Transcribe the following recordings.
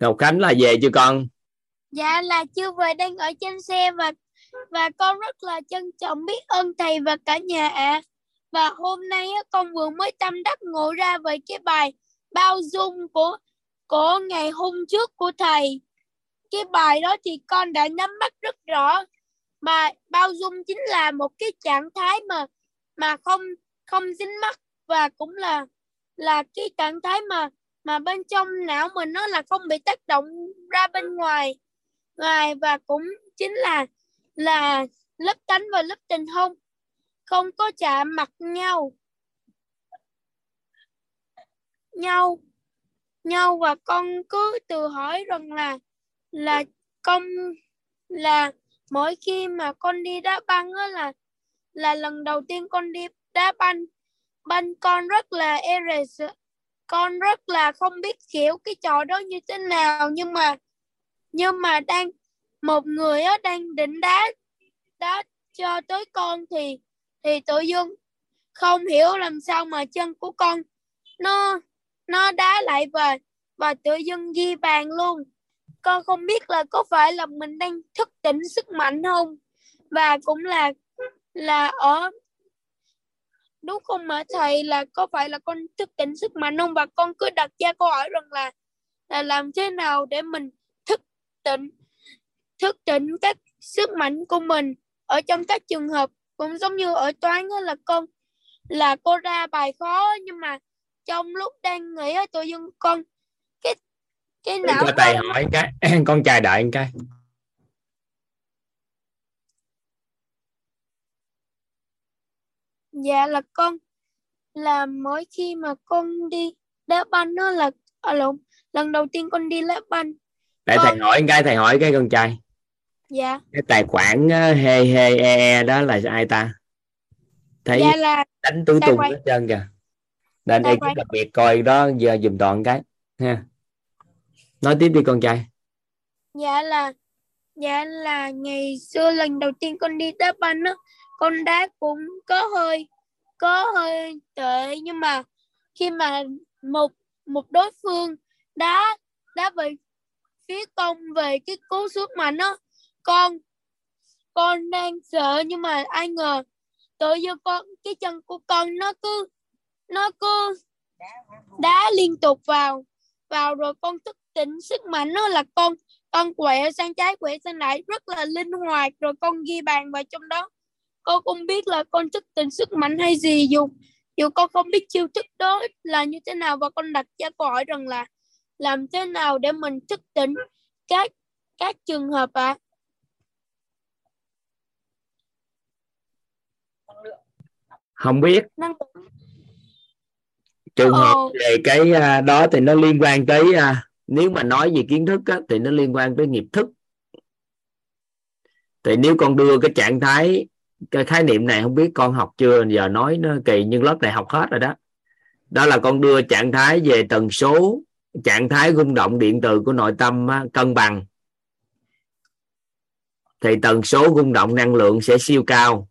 Ngọc Khánh là về chưa con? Dạ là chưa về, đang ở trên xe và và con rất là trân trọng biết ơn thầy và cả nhà ạ. Và hôm nay con vừa mới tâm đắc ngộ ra về cái bài bao dung của của ngày hôm trước của thầy. Cái bài đó thì con đã nắm bắt rất rõ. Mà bao dung chính là một cái trạng thái mà mà không không dính mắc và cũng là là cái trạng thái mà mà bên trong não mình nó là không bị tác động ra bên ngoài. Ngoài và cũng chính là là lớp tánh và lớp tình không không có chạm mặt nhau. Nhau nhau và con cứ tự hỏi rằng là là con, là mỗi khi mà con đi đá banh á là là lần đầu tiên con đi đá banh. Banh con rất là e con rất là không biết kiểu cái trò đó như thế nào, nhưng mà nhưng mà đang, một người á đang định đá đá cho tới con thì thì tự dưng không hiểu làm sao mà chân của con nó nó đá lại và và tự dưng ghi bàn luôn. Con không biết là có phải là mình đang thức tỉnh sức mạnh không? Và cũng là là ở đúng không mà thầy? Là có phải là con thức tỉnh sức mạnh không? Và con cứ đặt ra câu hỏi rằng là là làm thế nào để mình thức tỉnh thức tỉnh các sức mạnh của mình? Ở trong các trường hợp cũng giống như ở toán đó là con là cô ra bài khó nhưng mà trong lúc đang nghĩ tự dưng con cái cái não cho thầy hỏi cái con chờ đợi một cái dạ là con. Là mỗi khi mà con đi đá banh nó là à, lộn lần đầu tiên con đi đá banh để con... thầy hỏi cái thầy hỏi cái con trai. Dạ. Cái tài khoản he he e, e đó là ai ta? Thấy dạ là đánh tứ tung hết trơn kìa. Nên đây cũng đặc biệt coi đó giờ dùm toàn cái ha. Nói tiếp đi con trai. Dạ là dạ là ngày xưa lần đầu tiên con đi đá banh á con đá cũng có hơi có hơi tệ, nhưng mà khi mà một một đối phương đá đá về phía con về cái cú sút mạnh đó con con đang sợ, nhưng mà ai ngờ tự nhiên con, cái chân của con nó cứ nó cứ đá liên tục vào vào rồi con thức tỉnh sức mạnh nó là con con quẹo sang trái quẹo sang lại rất là linh hoạt, rồi con ghi bàn vào trong đó con không biết là con thức tỉnh sức mạnh hay gì dù dù con không biết chiêu thức đó là như thế nào và con đặt ra câu hỏi rằng là làm thế nào để mình thức tỉnh các các trường hợp ạ? À? không biết. Trường hợp về cái à, đó thì nó liên quan tới à, nếu mà nói về kiến thức á, thì nó liên quan tới nghiệp thức. Thì nếu con đưa cái trạng thái cái khái niệm này không biết con học chưa, giờ nói nó kỳ nhưng lớp này học hết rồi đó. Đó là con đưa trạng thái về tần số, trạng thái rung động điện từ của nội tâm cân bằng. Thì tần số rung động năng lượng sẽ siêu cao.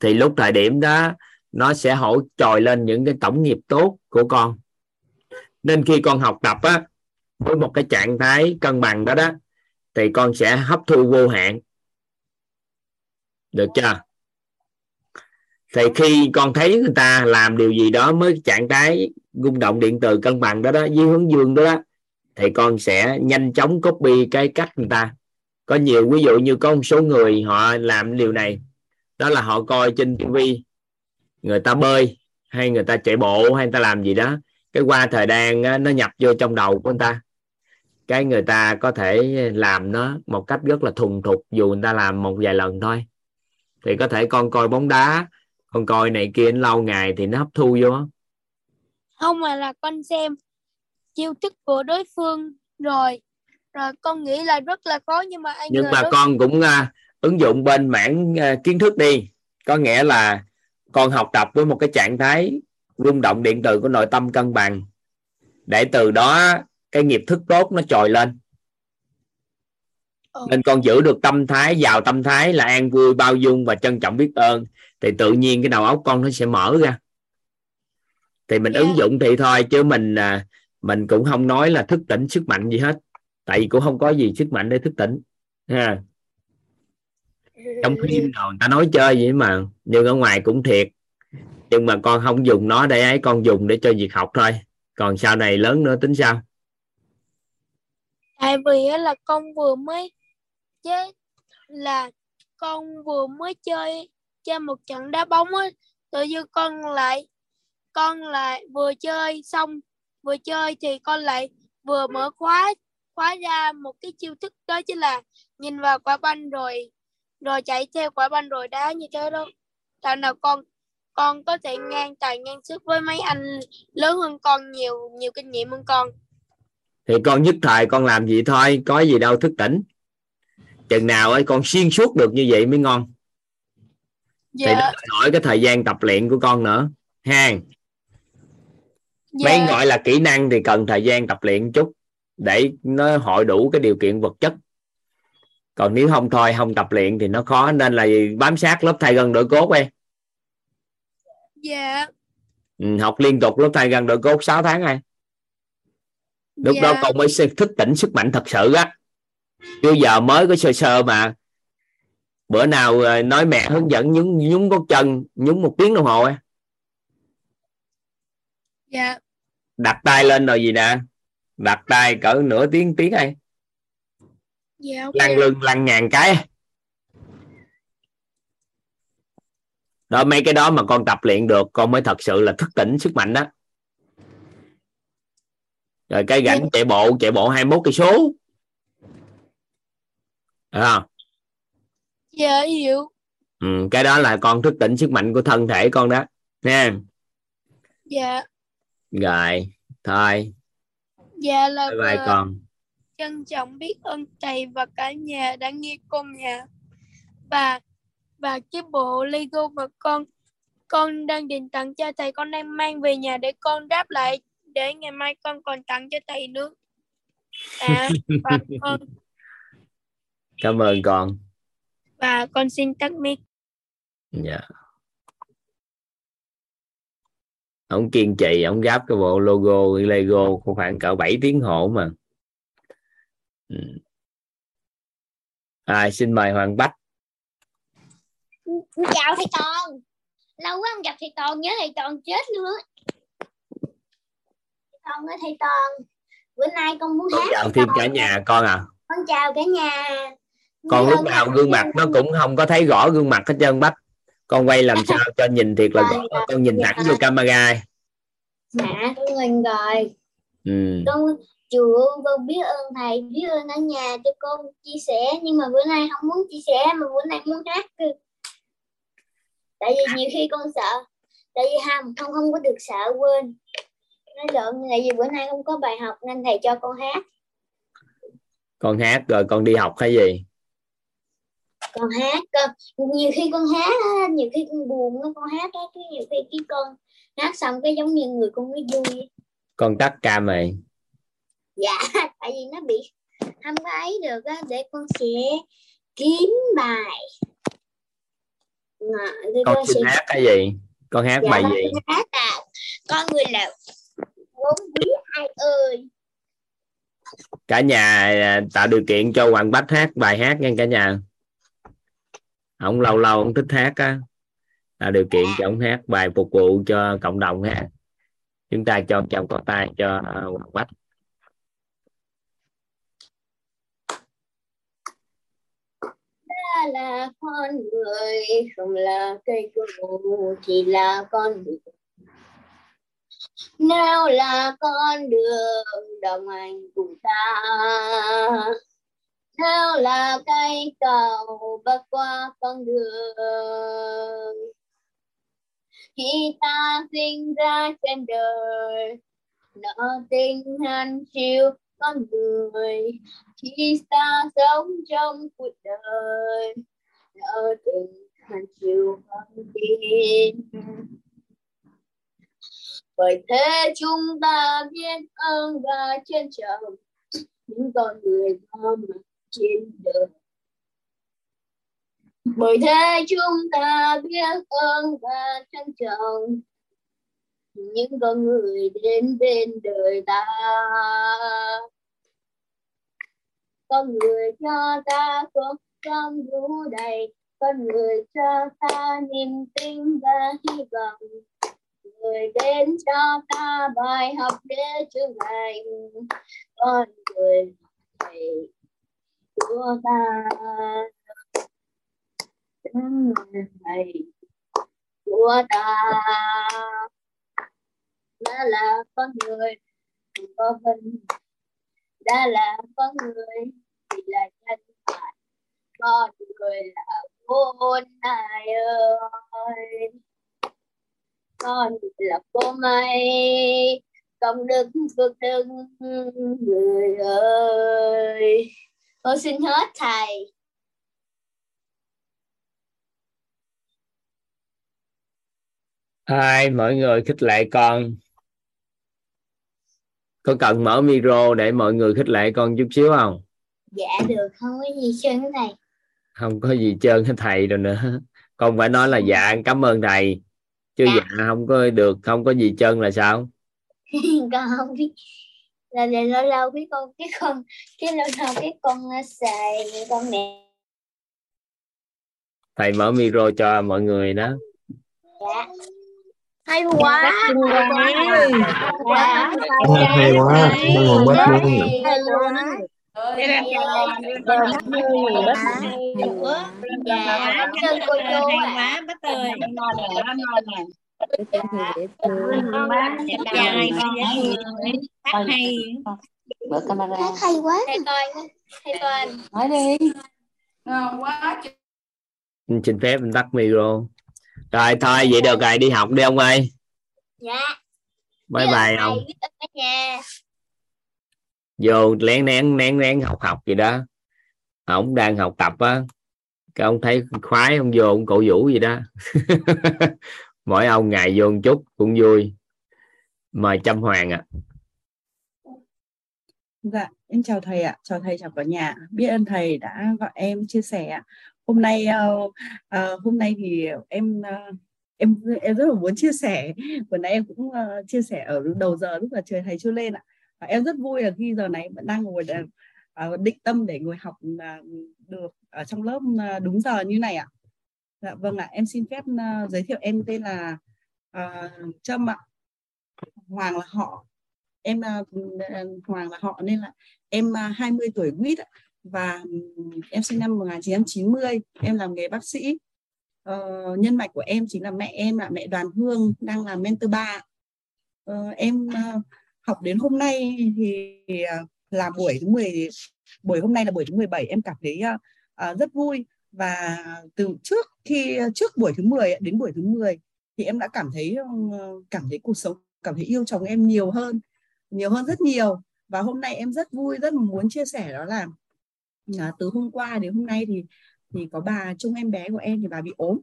Thì lúc thời điểm đó, nó sẽ hỗ trồi lên những cái tổng nghiệp tốt của con. Nên khi con học tập á, với một cái trạng thái cân bằng đó đó, thì con sẽ hấp thu vô hạn được chưa? Thì khi con thấy người ta làm điều gì đó mới trạng thái rung động điện từ cân bằng đó đó dưới hướng dương đó, đó thì con sẽ nhanh chóng copy cái cách người ta. Có nhiều ví dụ như có một số người họ làm điều này. Đó là họ coi trên TV người ta bơi hay người ta chạy bộ hay người ta làm gì đó. Cái qua thời gian nó nhập vô trong đầu của người ta. Cái người ta có thể làm nó một cách rất là thuần thục dù người ta làm một vài lần thôi thì có thể con coi bóng đá con coi này kia lâu ngày thì nó hấp thu vô. Không mà là con xem chiêu thức của đối phương rồi rồi con nghĩ là rất là khó nhưng mà anh nhưng mà con cũng uh, ứng dụng bên mảng uh, kiến thức đi. Có nghĩa là con học tập với một cái trạng thái rung động điện từ của nội tâm cân bằng để từ đó cái nghiệp thức tốt nó trồi lên nên con giữ được tâm thái vào tâm thái là an vui bao dung và trân trọng biết ơn. Thì tự nhiên cái đầu óc con nó sẽ mở ra. Thì mình yeah. ứng dụng thì thôi chứ mình à, mình cũng không nói là thức tỉnh sức mạnh gì hết. Tại vì cũng không có gì sức mạnh để thức tỉnh ha. Trong phim nào người ta nói chơi vậy mà nhưng ở ngoài cũng thiệt. Nhưng mà con không dùng nó để ấy con dùng để cho việc học thôi. Còn sau này lớn nữa tính sao? Tại vì là con vừa mới chứ là con vừa mới chơi chơi một trận đá bóng á. Tự nhiên con lại con lại vừa chơi xong, vừa chơi thì con lại vừa mở khóa khóa ra một cái chiêu thức đó chính là nhìn vào quả banh rồi rồi chạy theo quả banh rồi đá như thế đó. Tại nào con con có thể ngang tài ngang sức với mấy anh lớn hơn con nhiều nhiều kinh nghiệm hơn con. Thì con nhất thời con làm gì thôi, có gì đâu thức tỉnh chừng nào ấy con xuyên suốt được như vậy mới ngon. Dạ. thì nó hỏi cái thời gian tập luyện của con nữa. Ha dạ. mấy gọi là kỹ năng thì cần thời gian tập luyện chút để nó hội đủ cái điều kiện vật chất. Còn nếu không thôi không tập luyện thì nó khó nên là bám sát lớp thay gân đổi cốt em dạ. Ừ, học liên tục lớp thay gân đổi cốt 6 tháng này lúc dạ. đó con mới thức tỉnh sức mạnh thật sự á bây giờ mới có sơ sơ mà. Bữa nào ờ, nói mẹ hướng dẫn nhúng nhúng gót chân nhúng một tiếng đồng hồ á. Dạ. Đặt tay lên rồi gì nè? Đặt tay cỡ nửa tiếng tiếng hay dạ, okay. lăn lưng lăn ngàn cái. Đó mấy cái đó mà con tập luyện được con mới thật sự là thức tỉnh sức mạnh đó. Rồi cái gánh dạ. chạy bộ chạy bộ 21 cây số à. dạ hiểu. Ừ, cái đó là con thức tỉnh sức mạnh của thân thể con đó. Nha dạ. Rồi thôi. Dạ là bye bye con. Trân trọng biết ơn thầy và cả nhà đã nghe con nhà và và cái bộ Lego mà con con đang định tặng cho thầy con đang mang về nhà để con đáp lại để ngày mai con còn tặng cho thầy nữa. À, và con cảm ơn con. Và con xin tắt mic dạ. Ông kiên trì ông gáp cái bộ logo lego khoảng cỡ 7 tiếng hộ mà. Ừ. à, xin mời hoàng bách? Chào thầy toàn. Lâu quá không gặp thầy toàn nhớ thầy toàn chết luôn thầy toàn ơi thầy toàn. Bữa nay con muốn hát chào thêm cả nhà con à. Con chào cả nhà con lúc nào gương mặt nó cũng không có thấy rõ gương mặt hết trơn bách. Con quay làm sao cho nhìn thiệt là rõ con nhìn thẳng vô camera. Dạ con nhìn rồi. Ừ. con chùa con biết ơn thầy biết ơn ở nhà cho con chia sẻ. Nhưng mà bữa nay không muốn chia sẻ mà bữa nay muốn hát tại vì nhiều khi con sợ tại vì không không không có được sợ quên. Nói lộn tại vì bữa nay không có bài học nên thầy cho con hát. Con hát rồi con đi học hay gì con hát con nhiều khi con hát nhiều khi con buồn nó con hát cái nhiều khi cái con hát xong cái giống như người con mới vui con tắt cam mày. Dạ tại vì nó bị không có ấy được á để con sẽ kiếm bài. Ngờ, con, con sẽ... hát cái gì? Con hát dạ, bài gì? hát à con người là vốn quý ai ơi. Cả nhà à, tạo điều kiện cho hoàng bách hát bài hát nha cả nhà ông lâu lâu ông thích hát á. Là điều kiện cho ông hát, bài phục vụ cho cộng đồng ha chúng ta cho chồng có tay cho à, hoàng bách. Là con người, không là cây cầu thì là con người nếu là con đường, đồng hành cùng ta nếu là cây cầu bắc qua con đường. Khi ta sinh ra trên đời, nợ tình hằn chiều con người. Khi ta sống trong cuộc đời, nợ tình hằn chiều con tin bởi thế chúng ta biết ơn và trân trọng những con người có mặt trên đời bởi thế chúng ta biết ơn và trân trọng những con người đến bên đời ta. Con người cho ta cuộc sống đủ đầy, con người cho ta niềm tin và hy vọng. Người đến cho ta bài học để trưởng thành con người thầy của ta. Người thầy của ta. Đã là con người. Có vinh đã là con người. Thì là nhân bản con người là vốn ai ơi. Con là cô mây. Công đức phước đức người ơi con xin hết thầy. Hai mọi người khích lệ con. Có cần mở micro để mọi người khích lệ con chút xíu không? Dạ được không có gì trơn thầy. Không có gì trơn hết thầy rồi nữa. Con phải nói là dạ cảm ơn thầy. Chứ dạ, dạ không có được không có gì trơn là sao? Con không biết là để lâu lâu cái con cái con cái lâu lâu cái con xài con mẹ thầy mở micro cho mọi người đó dạ hay quá hay quá hay quá ngon bớt luôn hay quá dạ chân cô chú quá bác ơi hay mở camera hay quá hay coi hay coi nói đi ngon quá xin phép mình tắt micro. Rồi thôi vậy được rồi đi học đi ông ơi. Dạ. Bye bye ông. nhà vô lén nén nén nén học học gì đó. Ông đang học tập á. Cái ông thấy khoái ông vô ông cổ vũ gì đó mỗi ông ngày vô một chút cũng vui mời Trâm Hoàng ạ à. Dạ, em chào thầy ạ, chào thầy chào cả nhà. Biết ơn thầy đã gọi em chia sẻ. Hôm nay uh, uh, hôm nay thì em uh, em em rất là muốn chia sẻ. Vừa nãy em cũng uh, chia sẻ ở đầu giờ lúc là trời thầy chưa lên ạ. Và em rất vui là khi giờ này vẫn đang ngồi để, uh, định tâm để ngồi học uh, được ở trong lớp uh, đúng giờ như này ạ. Dạ vâng ạ, em xin phép uh, giới thiệu em tên là uh, Trâm ạ. Hoàng là họ. Em uh, Hoàng là họ nên là em uh, 20 tuổi quýt và em sinh năm 1990 em làm nghề bác sĩ. Uh, nhân mạch của em chính là mẹ em là mẹ Đoàn Hương đang làm mentor ba uh, em uh, học đến hôm nay thì uh, là buổi thứ 10 buổi hôm nay là buổi thứ 17 em cảm thấy uh, uh, rất vui và từ trước khi trước buổi thứ 10 đến buổi thứ 10 thì em đã cảm thấy cảm thấy cuộc sống cảm thấy yêu chồng em nhiều hơn nhiều hơn rất nhiều. Và hôm nay em rất vui rất muốn chia sẻ đó là à, từ hôm qua đến hôm nay thì thì có bà trông em bé của em thì bà bị ốm.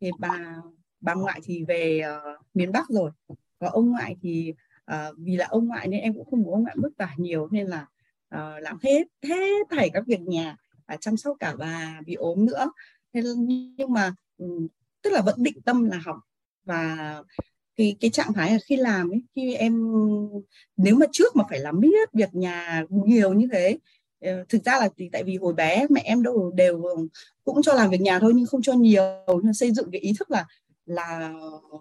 Thì bà bà ngoại thì về uh, miền Bắc rồi. Và ông ngoại thì uh, vì là ông ngoại nên em cũng không muốn ông ngoại vất vả nhiều nên là uh, làm hết hết thảy các việc nhà chăm sóc cả bà bị ốm nữa. Nên nhưng mà ừ, tức là vẫn định tâm là học. Và cái cái trạng thái là khi làm ấy, khi em, nếu mà trước mà phải làm biết việc nhà nhiều như thế ờ, thực ra là thì tại vì hồi bé mẹ em đâu đều cũng cho làm việc nhà thôi nhưng không cho nhiều. Nhưng xây dựng cái ý thức là là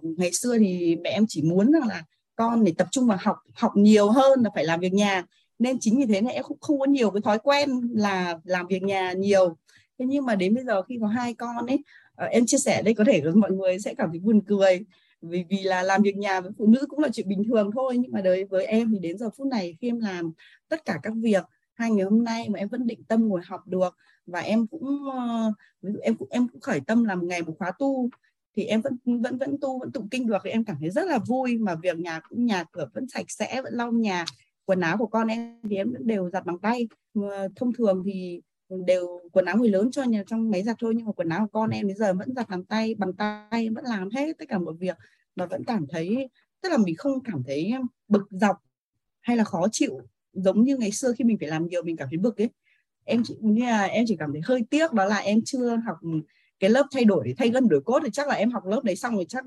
ngày xưa thì mẹ em chỉ muốn rằng là con để tập trung vào học học nhiều hơn là phải làm việc nhà nên chính vì thế này em cũng không có nhiều cái thói quen là làm việc nhà nhiều. Thế nhưng mà đến bây giờ khi có hai con ấy ờ, em chia sẻ đây có thể mọi người sẽ cảm thấy buồn cười. Vì vì là làm việc nhà với phụ nữ cũng là chuyện bình thường thôi, nhưng mà đối với em thì đến giờ phút này khi em làm tất cả các việc, hai ngày hôm nay mà em vẫn định tâm ngồi học được và em cũng ờ, ví dụ em cũng em cũng khởi tâm làm ngày một khóa tu, thì em vẫn vẫn vẫn tu, vẫn tụng kinh được thì em cảm thấy rất là vui. Mà việc nhà cũng nhà cửa vẫn sạch sẽ, vẫn lau nhà quần áo của con em thì em vẫn đều giặt bằng tay. Thông thường thì đều quần áo người lớn cho nhà, trong máy giặt thôi, nhưng mà quần áo của con em đến giờ vẫn giặt bằng tay bằng tay, vẫn làm hết tất cả mọi việc. Mà vẫn cảm thấy, tức là mình không cảm thấy bực dọc hay là khó chịu giống như ngày xưa khi mình phải làm nhiều, mình cảm thấy bực ấy. Em chỉ như là em chỉ cảm thấy hơi tiếc, đó là em chưa học cái lớp thay đổi, thay gân đổi cốt thì chắc là em học lớp đấy xong rồi chắc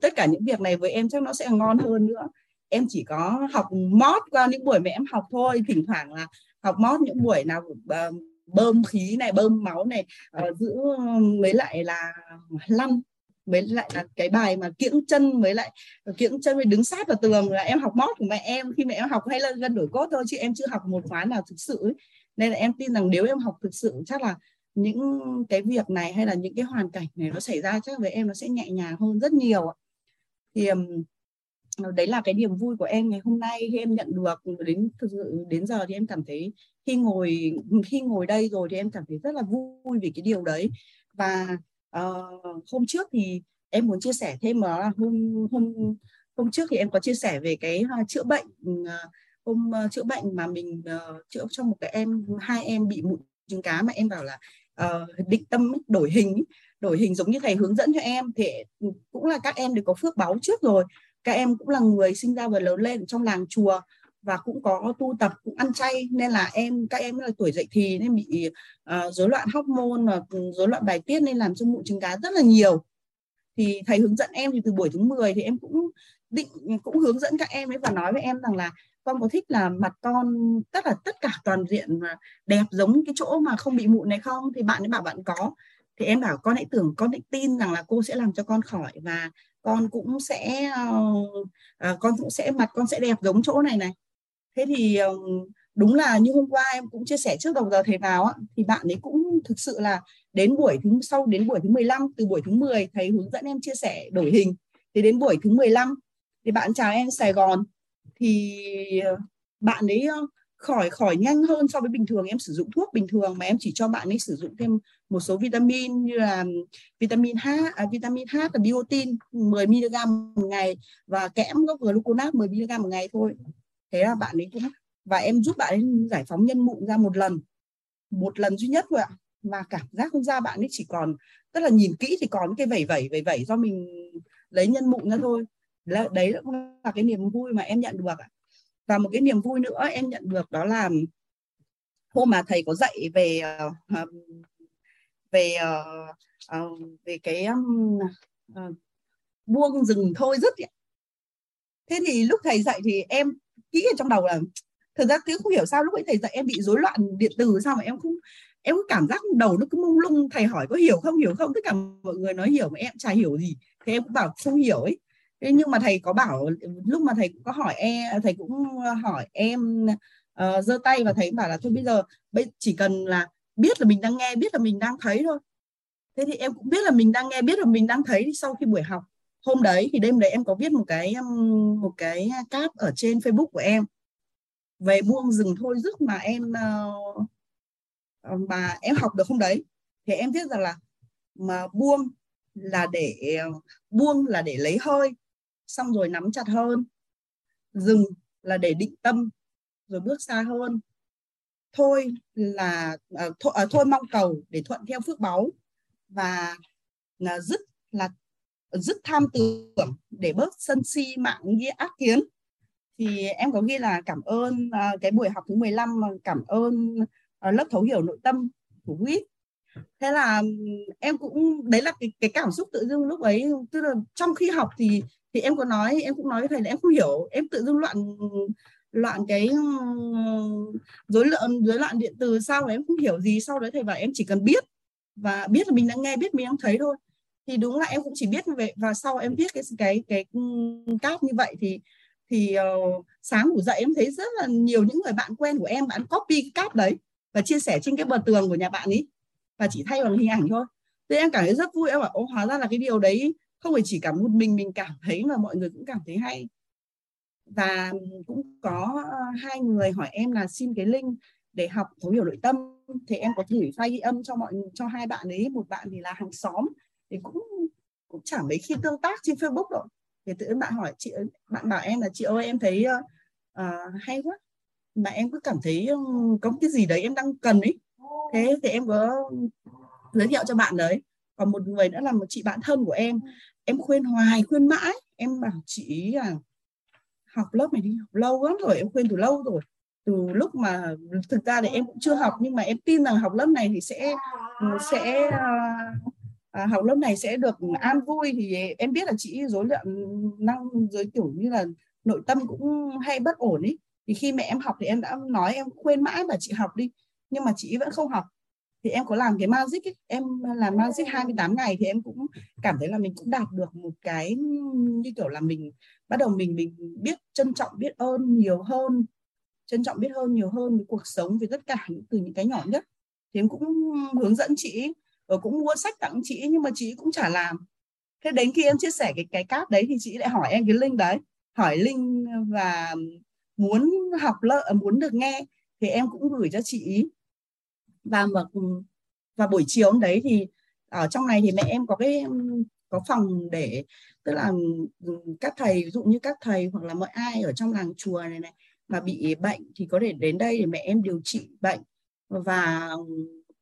tất cả những việc này với em chắc nó sẽ ngon hơn nữa em chỉ có học mót qua những buổi mà em học thôi. Thỉnh thoảng là học mót những buổi nào ờ, bơm khí này bơm máu này uh, giữ với lại là lăn với lại là cái bài mà kiễng chân với lại ờ, kiễng chân với đứng sát vào tường là em học mót của mẹ em. Khi mẹ em học hay là gân đổi cốt thôi chứ em chưa học một khóa nào thực sự ấy. nên là em tin rằng nếu em học thực sự chắc là những cái việc này hay là những cái hoàn cảnh này nó xảy ra chắc với em nó sẽ nhẹ nhàng hơn rất nhiều thì đấy là cái niềm vui của em ngày hôm nay khi em nhận được. Đến thực sự đến giờ thì em cảm thấy khi ngồi khi ngồi đây rồi thì em cảm thấy rất là vui vì cái điều đấy. Và uh, hôm trước thì em muốn chia sẻ thêm đó là hôm hôm hôm trước thì em có chia sẻ về cái uh, chữa bệnh uh, hôm uh, chữa bệnh mà mình uh, chữa cho một cái em hai em bị mụn trứng cá mà em bảo là uh, định tâm đổi hình đổi hình giống như thầy hướng dẫn cho em. Thì ừ, cũng là các em đều có phước báo trước rồi các em cũng là người sinh ra và lớn lên trong làng chùa và cũng có tu tập cũng ăn chay. Nên là em các em là tuổi dậy thì nên bị uh, rối loạn hormone và ừ, rối loạn bài tiết nên làm cho mụn trứng cá rất là nhiều. Thì thầy hướng dẫn em thì từ buổi thứ 10 thì em cũng định cũng hướng dẫn các em ấy và nói với em rằng là con có thích là mặt con tất là tất cả toàn diện đẹp giống cái chỗ mà không bị mụn này không? Thì bạn ấy bảo bạn có. Thì em bảo con hãy tưởng con hãy tin rằng là cô sẽ làm cho con khỏi và con cũng sẽ uh, con cũng sẽ mặt con sẽ đẹp giống chỗ này này. Thế thì uh, đúng là như hôm qua em cũng chia sẻ trước đầu giờ thầy vào á, thì bạn ấy cũng thực sự là đến buổi thứ sau đến buổi thứ 15 từ buổi thứ 10 thầy hướng dẫn em chia sẻ đổi hình thì đến buổi thứ 15 thì bạn chào em Sài Gòn. Thì ờ, bạn ấy khỏi khỏi nhanh hơn so với bình thường. Em sử dụng thuốc bình thường mà em chỉ cho bạn ấy sử dụng thêm một số vitamin như là vitamin H, à, vitamin H và biotin 10 mg một ngày và kẽm gốc gluconat 10 mg một ngày thôi. Thế là bạn ấy cũng và em giúp bạn ấy giải phóng nhân mụn ra một lần một lần duy nhất thôi ạ. Mà cảm giác không ra bạn ấy chỉ còn tức là nhìn kỹ thì còn cái vẩy vẩy vẩy vẩy do mình lấy nhân mụn ra thôi. Đấy cũng là cái niềm vui mà em nhận được ạ và một cái niềm vui nữa em nhận được đó là hôm mà thầy có dạy về ờ, về ờ, ờ, về cái buông rừng thôi rất ấy. thế thì lúc thầy dạy thì em kỹ ở trong đầu là thực ra cứ không hiểu sao lúc ấy thầy dạy em bị rối loạn điện từ sao mà em không, em có cảm giác đầu nó cứ mông lung. Thầy hỏi có hiểu không hiểu không? Tất cả mọi người nói hiểu mà em chả hiểu gì. Thế em cũng bảo không hiểu ấy thế nhưng mà thầy có bảo lúc mà thầy có hỏi em thầy cũng hỏi em ờ, giơ uh, tay và thầy bảo là thôi bây giờ chỉ cần là biết là mình đang nghe biết là mình đang thấy thôi. Thế thì em cũng biết là mình đang nghe biết là mình đang thấy sau khi buổi học hôm đấy thì đêm đấy em có viết một cái um, một cái cáp ở trên Facebook của em. Về buông rừng thôi dứt mà em ờ, ờ, mà em học được hôm đấy. Thì em viết rằng là mà buông là để buông là để lấy hơi xong rồi nắm chặt hơn. Dừng là để định tâm rồi bước xa hơn. Thôi là uh, thôi, uh, thôi mong cầu để thuận theo phước báu và là dứt là dứt tham tưởng để bớt sân si mạng nghĩa ác kiến. Thì em có ghi là cảm ơn uh, cái buổi học thứ 15 cảm ơn uh, lớp thấu hiểu nội tâm của quýt thế là em cũng đấy là cái, cái cảm xúc tự dưng lúc ấy. Tức là trong khi học thì thì em có nói em cũng nói với thầy là em không hiểu em tự dưng loạn loạn cái ừ, rối loạn rối loạn điện từ sao mà em không hiểu gì. Sau đấy thầy bảo em chỉ cần biết và biết là mình đang nghe biết mình đang thấy thôi. Thì đúng là em cũng chỉ biết như vậy và sau em viết cái cái cái ừ, cáp như vậy thì thì uh, sáng ngủ dậy em thấy rất là nhiều những người bạn quen của em bạn copy cái cáp đấy và chia sẻ trên cái bờ tường của nhà bạn ấy và chỉ thay bằng hình ảnh thôi. Thế em cảm thấy rất vui em bảo ô hóa ra là cái điều đấy không phải chỉ cả một mình mình cảm thấy mà mọi người cũng cảm thấy hay. Và cũng có ờ, hai người hỏi em là xin cái link để học thấu hiểu nội tâm. Thì em có gửi file ghi âm cho mọi cho hai bạn ấy. Một bạn thì là hàng xóm. Thì cũng cũng chẳng mấy khi tương tác trên Facebook rồi thì tự bạn hỏi chị bạn bảo em là chị ơi em thấy uh, hay quá. Mà em cứ cảm thấy có cái gì đấy em đang cần ấy. Thế thì em có giới thiệu cho bạn đấy. Còn một người nữa là một chị bạn thân của em em khuyên hoài khuyên mãi. Em bảo chị là học lớp này đi học lâu lắm rồi em khuyên từ lâu rồi. Từ lúc mà thực ra thì em cũng chưa học nhưng mà em tin rằng học lớp này thì sẽ sẽ à, học lớp này sẽ được an vui. Thì em biết là chị dối loạn năng giới kiểu như là nội tâm cũng hay bất ổn ý. Thì khi mẹ em học thì em đã nói em khuyên mãi và chị học đi. Nhưng mà chị vẫn không học thì em có làm cái magic ấy. em làm magic 28 ngày thì em cũng cảm thấy là mình cũng đạt được một cái như kiểu là mình bắt đầu mình mình biết trân trọng biết ơn nhiều hơn trân trọng biết hơn nhiều hơn với cuộc sống với tất cả những từ những cái nhỏ nhất. Thì em cũng hướng dẫn chị và cũng mua sách tặng chị nhưng mà chị cũng chả làm. Thế đến khi em chia sẻ cái cái cáp đấy thì chị lại hỏi em cái link đấy hỏi link và muốn học lợi muốn được nghe. Thì em cũng gửi cho chị và mà và buổi chiều hôm đấy thì ở trong này thì mẹ em có cái có phòng để tức là các thầy ví dụ như các thầy hoặc là mọi ai ở trong làng chùa này này mà bị bệnh thì có thể đến đây để mẹ em điều trị bệnh. Và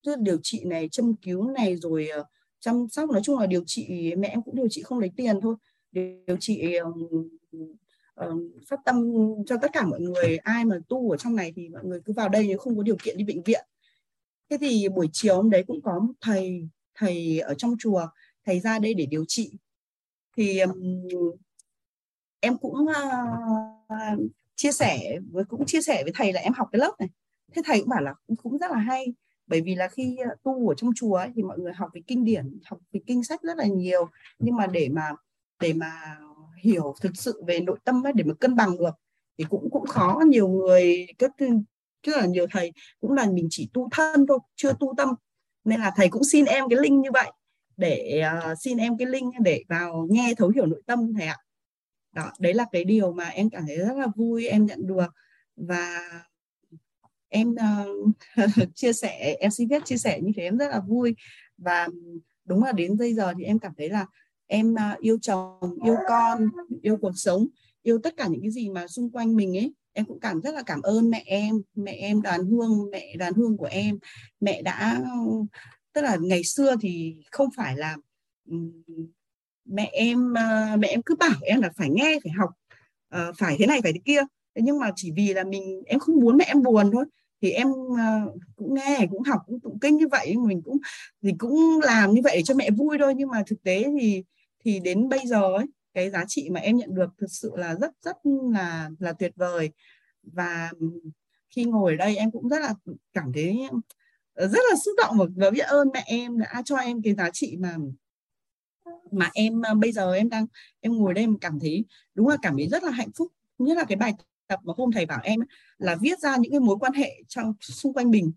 tức điều trị này châm cứu này rồi ờ, chăm sóc nói chung là điều trị mẹ em cũng điều trị không lấy tiền thôi. Điều trị uh, phát tâm cho tất cả mọi người ai mà tu ở trong này thì mọi người cứ vào đây nếu không có điều kiện đi bệnh viện thế thì buổi chiều hôm đấy cũng có một thầy thầy ở trong chùa thầy ra đây để điều trị. Thì um, em cũng uh, chia sẻ với cũng chia sẻ với thầy là em học cái lớp này. Thế thầy cũng bảo là cũng, cũng rất là hay. Bởi vì là khi ờ, tu ở trong chùa ấy, thì mọi người học về kinh điển học về kinh sách rất là nhiều. Nhưng mà để mà để mà hiểu thực sự về nội tâm ấy, để mà cân bằng được thì cũng cũng khó. Nhiều người các chứ là nhiều thầy cũng là mình chỉ tu thân thôi chưa tu tâm. Nên là thầy cũng xin em cái link như vậy để uh, xin em cái link để vào nghe thấu hiểu nội tâm thầy ạ. Đó đấy là cái điều mà em cảm thấy rất là vui em nhận được. Và em uh, chia sẻ em xin phép chia sẻ như thế em rất là vui. Và đúng là đến bây giờ thì em cảm thấy là em uh, yêu chồng yêu con yêu cuộc sống yêu tất cả những cái gì mà xung quanh mình ấy em cũng cảm rất là cảm ơn mẹ em mẹ em đoàn hương, mẹ đoàn hương của em. Mẹ đã, tức là ngày xưa thì không phải là mẹ em à, mẹ em cứ bảo em là phải nghe, phải học ờ, phải thế này, phải thế kia. Nhưng mà chỉ vì là mình, em không muốn mẹ em buồn thôi. Thì em à, cũng nghe, cũng học, cũng tụng kinh như vậy, mình cũng thì cũng làm như vậy để cho mẹ vui thôi. Nhưng mà thực tế thì thì đến bây giờ ấy cái giá trị mà em nhận được thực sự là rất rất là là tuyệt vời. Và khi ngồi ở đây em cũng rất là cảm thấy ờ, rất là xúc động và, và biết ơn mẹ em đã cho em cái giá trị mà mà em ờ, bây giờ em đang em ngồi đây em cảm thấy đúng là cảm thấy rất là hạnh phúc. Nhất là cái bài tập mà hôm thầy bảo em là viết ra những cái mối quan hệ trong xung quanh mình.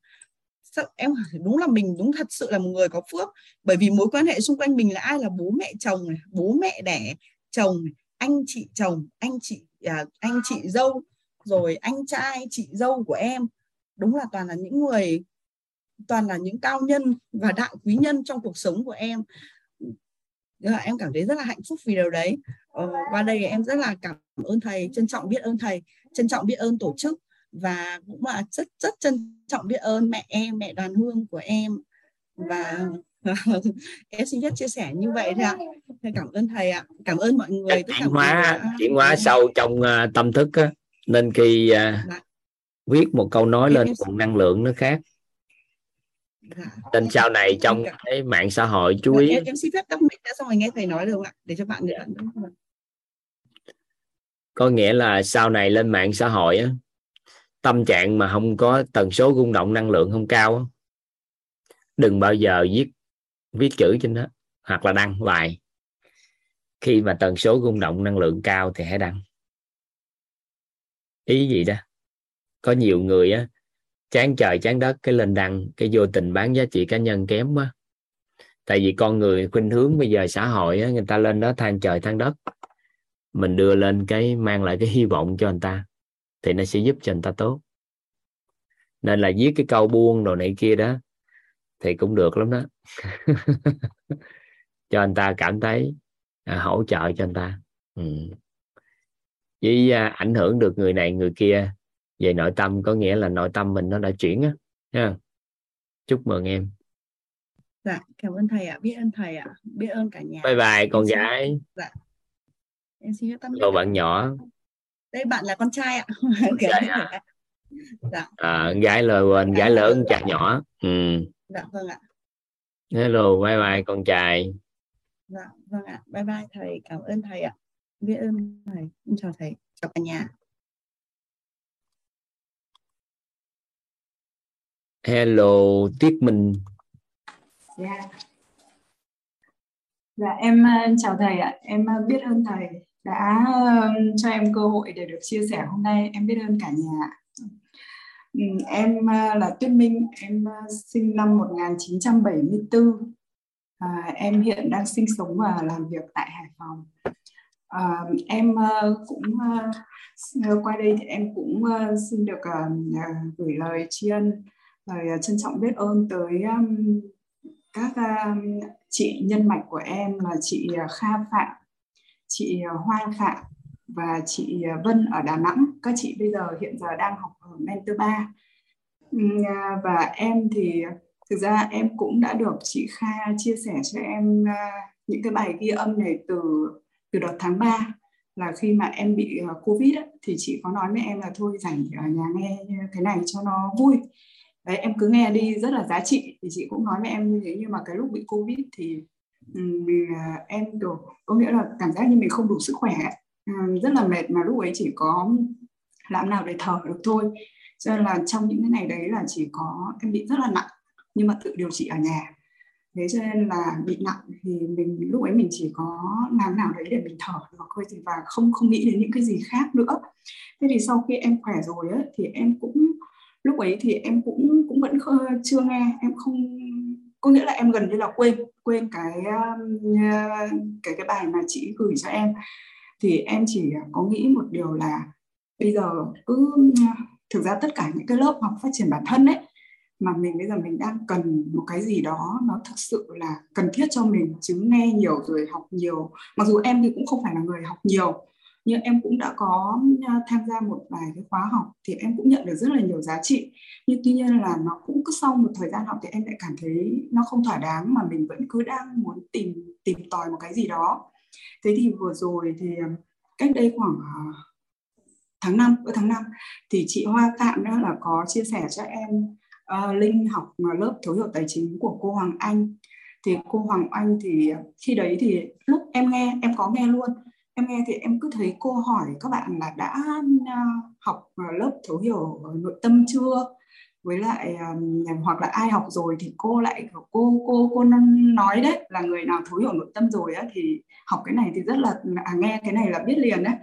Em đúng là mình đúng thật sự là một người có phước bởi vì mối quan hệ xung quanh mình là ai là bố mẹ chồng này, bố mẹ đẻ chồng anh chị chồng anh chị à, anh chị dâu rồi anh trai chị dâu của em. Đúng là toàn là những người toàn là những cao nhân và đại quý nhân trong cuộc sống của em. Nên là em cảm thấy rất là hạnh phúc vì điều đấy. Ờ, qua đây em rất là cảm ơn thầy trân trọng biết ơn thầy trân trọng biết ơn tổ chức và cũng là rất rất trân trọng biết ơn mẹ em mẹ đoàn hương của em. Và em xin phép chia sẻ như vậy thôi ạ. Cảm ơn thầy ạ. Cảm ơn mọi người. Chuyển hóa chuyển hóa sâu trong uh, tâm thức á. nên khi uh, dạ. viết một câu nói lên cùng năng lượng nó khác. Dạ. nên sau này trong cái mạng xã hội chú ý. em, em xin phép tắt mic xong rồi nghe thầy nói được không ạ? Để cho bạn nữa có nghĩa là sau này lên mạng xã hội á tâm trạng mà không có tần số rung động năng lượng không cao á, đừng bao giờ viết viết chữ trên đó hoặc là đăng bài. Khi mà tần số rung động năng lượng cao thì hãy đăng. Ý gì đó? Có nhiều người á chán trời chán đất cái lên đăng cái vô tình bán giá trị cá nhân kém quá. Tại vì con người khuynh hướng bây giờ xã hội á, người ta lên đó than trời than đất. Mình đưa lên cái mang lại cái hy vọng cho người ta thì nó sẽ giúp cho người ta tốt. Nên là viết cái câu buông đồ này kia đó thì cũng được lắm đó. Cho anh ta cảm thấy à, hỗ trợ cho anh ta. Ừ. với à, ảnh hưởng được người này người kia về nội tâm có nghĩa là nội tâm mình nó đã chuyển á ha. Chúc mừng em. Dạ cảm ơn thầy ạ. Biết ơn thầy ạ. Biết ơn cả nhà. Bye bye con em gái. Xin... dạ. Em xin tâm Đồ bạn nhỏ. Đây bạn là con trai ạ. Trai à? dạ. À, gái là quên gái lớn chặt nhỏ. Ừ dạ vâng ạ. Hello bye bye con trai. Dạ vâng ạ. Bye bye thầy. Cảm ơn thầy ạ. Biết ơn thầy. Chào thầy. Chào cả nhà. Hello Tiết Minh. Dạ. Dạ em ờ, chào thầy ạ. Em ờ, biết ơn thầy đã ờ, cho em cơ hội để được chia sẻ hôm nay. Em biết ơn cả nhà Ừ, em à, là Tuyết Minh. Em à, sinh năm 1974 à, em hiện đang sinh sống và làm việc tại Hải Phòng. À, em à, cũng qua đây thì em cũng xin được gửi lời tri ân lời trân trọng biết ơn tới các chị nhân mạch của em là chị Kha Phạm chị Hoa Phạm và chị Vân ở Đà Nẵng. Các chị bây giờ hiện giờ đang học Mentor 3. À, và em thì thực ra em cũng đã được chị Kha chia sẻ cho em à, những cái bài ghi âm này từ từ đợt tháng 3 là khi mà em bị à, Covid ấy, thì chị có nói với em là thôi rảnh ở nhà nghe cái này cho nó vui. Đấy em cứ nghe đi rất là giá trị. Thì chị cũng nói với em như thế nhưng mà cái lúc bị covid thì mình em được có nghĩa là cảm giác như mình không đủ sức khỏe rất là mệt mà lúc ấy chỉ có làm nào để thở được thôi. Cho nên là trong những cái ngày đấy là chỉ có em bị rất là nặng nhưng mà tự điều trị ở nhà. Thế cho nên là bị nặng thì mình lúc ấy mình chỉ có làm nào đấy để mình thở được thôi thì và không không nghĩ đến những cái gì khác nữa. Thế thì sau khi em khỏe rồi ấy, thì em cũng lúc ấy thì em cũng cũng vẫn chưa nghe. Em không có nghĩa là em gần như là quên quên cái um, cái cái bài mà chị gửi cho em. Thì em chỉ có nghĩ một điều là bây giờ cứ, thực ra tất cả những cái lớp học phát triển bản thân ấy, mà mình bây giờ mình đang cần một cái gì đó nó thực sự là cần thiết cho mình, chứ nghe nhiều rồi học nhiều. Mặc dù em thì cũng không phải là người học nhiều, nhưng em cũng đã có à, tham gia một vài cái khóa học thì em cũng nhận được rất là nhiều giá trị. Nhưng tuy nhiên là nó cũng cứ sau một thời gian học thì em lại cảm thấy nó không thỏa đáng mà mình vẫn cứ đang muốn tìm tìm tòi một cái gì đó. Thế thì vừa rồi thì à, cách đây khoảng à, tháng 5 ở tháng 5 thì chị Hoa Phạm đó là có chia sẻ cho em uh, Linh học lớp thấu hiểu tài chính của cô Hoàng Anh. Thì cô Hoàng Anh thì khi đấy thì lúc em nghe em có nghe luôn. Em nghe thì em cứ thấy cô hỏi các bạn là đã uh, học lớp thấu hiểu nội tâm chưa? Với lại um, hoặc là ai học rồi thì cô lại cô cô cô nói đấy là người nào thấu hiểu nội tâm rồi á thì học cái này thì rất là à, nghe cái này là biết liền đấy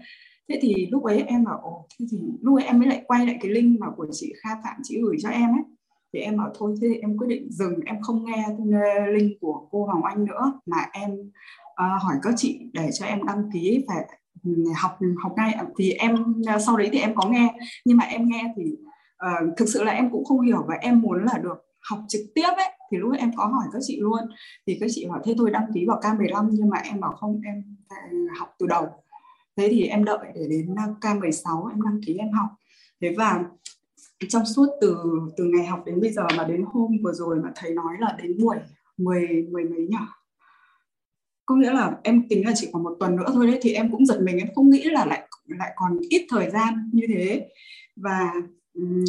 thế thì lúc ấy em bảo ồ thế thì lúc ấy em mới lại quay lại cái link mà của chị Kha Phạm chị gửi cho em ấy. Thì em bảo thôi thế thì em quyết định dừng em không nghe link của cô Hoàng Anh nữa mà em uh, hỏi các chị để cho em đăng ký phải ừ, học học ngay. Thì em ờ, sau đấy thì em có nghe nhưng mà em nghe thì uh, thực sự là em cũng không hiểu và em muốn là được học trực tiếp ấy thì lúc ấy em có hỏi các chị luôn. Thì các chị bảo thế tôi đăng ký vào K15 nhưng mà em bảo không em phải học từ đầu thế thì em đợi để đến ờ, K16 em đăng ký em học. Thế và trong suốt từ từ ngày học đến bây giờ mà đến hôm vừa rồi mà thầy nói là đến buổi 10 mười mấy nhỉ? Có nghĩa là em tính là chỉ còn một tuần nữa thôi đấy thì em cũng giật mình em không nghĩ là lại lại còn ít thời gian như thế. Và um,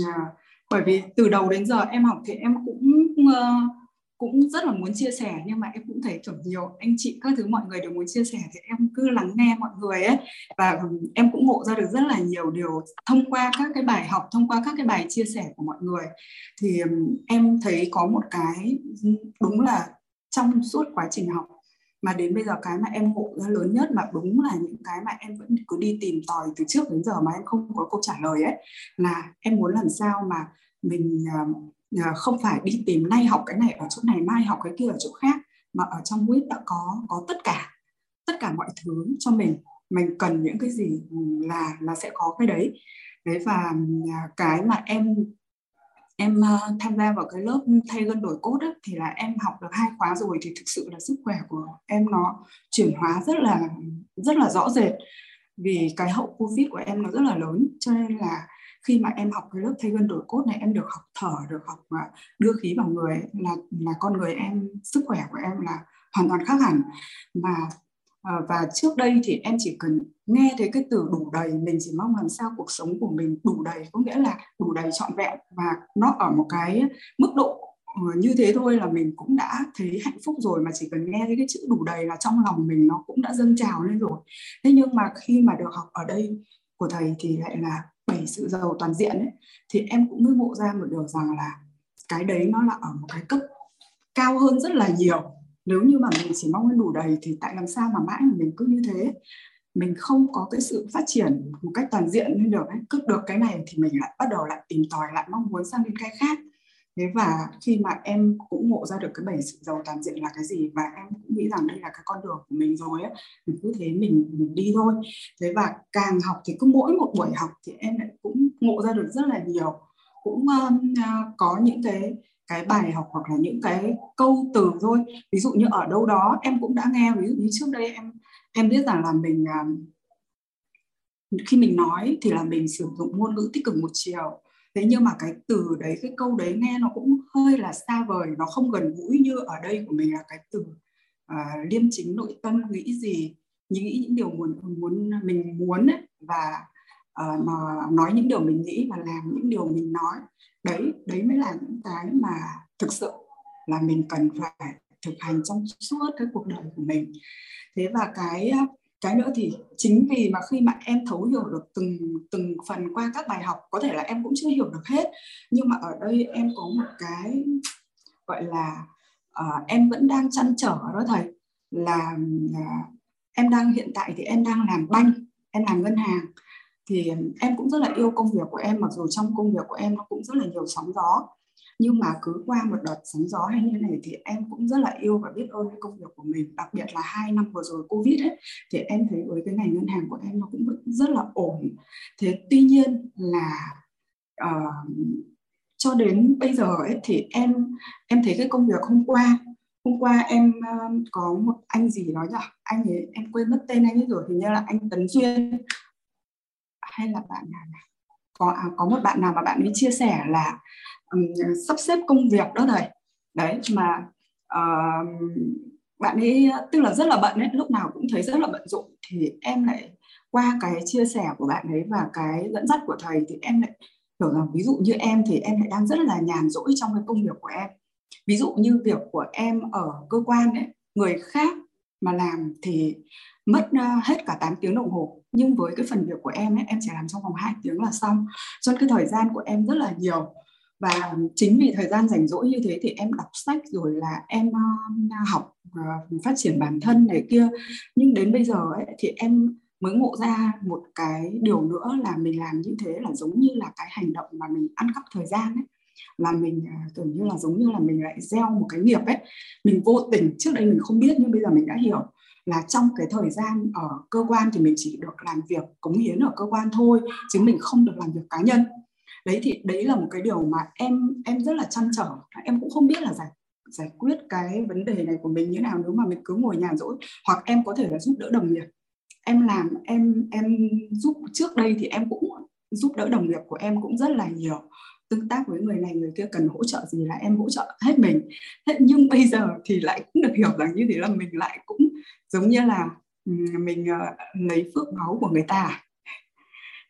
bởi vì từ đầu đến giờ em học thì em cũng uh, cũng rất là muốn chia sẻ nhưng mà em cũng thấy kiểu nhiều anh chị các thứ mọi người đều muốn chia sẻ thì em cứ lắng nghe mọi người ấy. Và ừ, em cũng ngộ ra được rất là nhiều điều thông qua các cái bài học thông qua các cái bài chia sẻ của mọi người. Thì ừ, em thấy có một cái ừ, đúng là trong suốt quá trình học mà đến bây giờ cái mà em ngộ ra lớn nhất mà đúng là những cái mà em vẫn cứ đi tìm tòi từ trước đến giờ mà em không có câu trả lời ấy là em muốn làm sao mà mình uh, Ờ, không phải đi tìm nay học cái này ở chỗ này mai học cái kia ở chỗ khác mà ở trong web đã có có tất cả tất cả mọi thứ cho mình. Mình cần những cái gì là là sẽ có cái đấy. Đấy và à, cái mà em em ờ, tham gia vào cái lớp thay gân đổi cốt ấy, thì là em học được hai khóa rồi thì thực sự là sức khỏe của em nó chuyển hóa rất là rất là rõ rệt. Vì cái hậu covid của em nó rất là lớn cho nên là khi mà em học cái lớp thay gân đổi cốt này, em được học thở, được học à, đưa khí vào người là là con người em, sức khỏe của em là hoàn toàn khác hẳn. Mà à, và trước đây thì em chỉ cần nghe thấy cái từ đủ đầy, mình chỉ mong làm sao cuộc sống của mình đủ đầy, có nghĩa là đủ đầy trọn vẹn và nó ở một cái mức độ ờ, như thế thôi là mình cũng đã thấy hạnh phúc rồi. Mà chỉ cần nghe thấy cái chữ đủ đầy là trong lòng mình nó cũng đã dâng trào lên rồi. Thế nhưng mà khi mà được học ở đây của thầy thì lại là bảy sự giàu toàn diện ấy, thì em cũng mới ngộ ra một điều rằng là cái đấy nó là ở một cái cấp cao hơn rất là nhiều. Nếu như mà mình chỉ mong đủ đầy thì tại làm sao mà mãi mà mình cứ như thế? Mình không có cái sự phát triển một cách toàn diện lên được ấy. cứ được cái này thì mình lại bắt đầu lại tìm tòi, lại mong muốn sang đến cái khác thế và khi mà em cũng ngộ ra được cái bảy sự giàu toàn diện là cái gì và em cũng nghĩ rằng đây là cái con đường của mình rồi ấy mình cứ thế mình mình đi thôi. Thế và càng học thì cứ mỗi một buổi học thì em lại cũng ngộ ra được rất là nhiều. Cũng uh, có những cái cái bài học hoặc là những cái câu từ thôi. Ví dụ như ở đâu đó em cũng đã nghe ví dụ như trước đây em em biết rằng là mình uh, khi mình nói thì là mình sử dụng ngôn ngữ tích cực một chiều thế nhưng mà cái từ đấy cái câu đấy nghe nó cũng hơi là xa vời nó không gần gũi như ở đây của mình là cái từ uh, liêm chính nội tâm nghĩ gì nghĩ những điều muốn muốn mình muốn ấy, và uh, mà nói những điều mình nghĩ và làm những điều mình nói. Đấy đấy mới là những cái mà thực sự là mình cần phải thực hành trong suốt cái cuộc đời của mình. Thế và cái cái nữa thì chính vì mà khi mà em thấu hiểu được từng từng phần qua các bài học có thể là em cũng chưa hiểu được hết nhưng mà ở đây em có một cái gọi là uh, em vẫn đang chăn trở đó thầy là uh, em đang hiện tại thì em đang làm banh em làm ngân hàng. Thì em cũng rất là yêu công việc của em mặc dù trong công việc của em nó cũng rất là nhiều sóng gió nhưng mà cứ qua một đợt sóng gió hay như này thì em cũng rất là yêu và biết ơn cái công việc của mình. Đặc biệt là hai năm vừa rồi covid ấy thì em thấy với cái ngành ngân hàng của em nó cũng rất là ổn. Thế tuy nhiên là uh, cho đến bây giờ ấy thì em em thấy cái công việc hôm qua hôm qua em uh, có một anh gì đó nhỉ? Anh ấy em quên mất tên anh ấy rồi hình như là anh Tấn Duyên. Hay là bạn nào có à, có một bạn nào mà bạn ấy chia sẻ là um, sắp xếp công việc đó thầy đấy mà uh, bạn ấy tức là rất là bận ấy lúc nào cũng thấy rất là bận rộn thì em lại qua cái chia sẻ của bạn ấy và cái dẫn dắt của thầy thì em lại hiểu rằng ví dụ như em thì em lại đang rất là nhàn rỗi trong cái công việc của em. Ví dụ như việc của em ở cơ quan ấy người khác mà làm thì mất ờ, hết cả 8 tiếng đồng hồ. Nhưng với cái phần việc của em ấy em chỉ làm trong vòng 2 tiếng là xong. Cho nên cái thời gian của em rất là nhiều và chính vì thời gian rảnh rỗi như thế thì em đọc sách rồi là em uh, học uh, phát triển bản thân này kia. Nhưng đến bây giờ ấy, thì em mới ngộ ra một cái điều nữa là mình làm như thế là giống như là cái hành động mà mình ăn cắp thời gian ấy. Là mình ờ, tưởng như là giống như là mình lại gieo một cái nghiệp ấy. Mình vô tình trước đây mình không biết nhưng bây giờ mình đã hiểu là trong cái thời gian ở cơ quan thì mình chỉ được làm việc cống hiến ở cơ quan thôi chứ mình không được làm việc cá nhân đấy thì đấy là một cái điều mà em em rất là chăn trở. Em cũng không biết là giải giải quyết cái vấn đề này của mình như nào nếu mà mình cứ ngồi nhàn rỗi hoặc em có thể là giúp đỡ đồng nghiệp. Em làm em em giúp trước đây thì em cũng giúp đỡ đồng nghiệp của em cũng rất là nhiều. Tương tác với người này người kia cần hỗ trợ gì là em hỗ trợ hết mình. Thế nhưng bây giờ thì lại cũng được hiểu rằng như thế là mình lại cũng giống như là mình uh, lấy phước máu của người ta.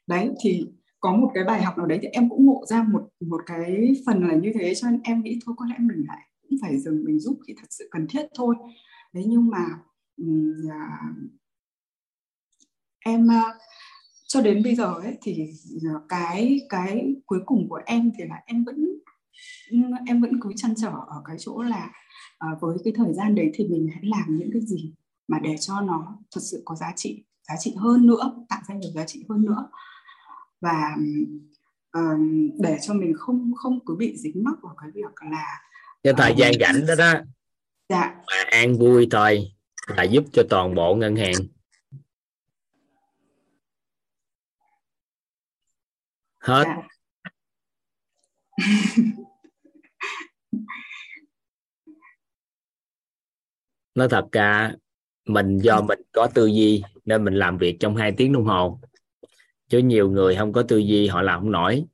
Đấy thì có một cái bài học nào đấy thì em cũng ngộ ra một một cái phần là như thế, cho nên em nghĩ thôi, có lẽ mình lại cũng phải dừng, mình giúp khi thật sự cần thiết thôi. Đấy nhưng mà à, em à, cho đến bây giờ ấy thì à, cái cái cuối cùng của em thì là em vẫn em vẫn cứ chăn trở ở cái chỗ là với cái thời gian đấy thì mình hãy làm những cái gì mà để cho nó thật sự có giá trị giá trị hơn nữa, tạo ra nhiều giá trị hơn nữa và uh, để cho mình không không cứ bị dính mắc vào cái việc là cái thời uh, gian rảnh đó đó. Dạ. mà an vui thôi là giúp cho toàn bộ ngân hàng. Hết. Dạ. nói thật cả mình do mình có tư duy nên mình làm việc trong hai tiếng đồng hồ chứ nhiều người không có tư duy họ làm không nổi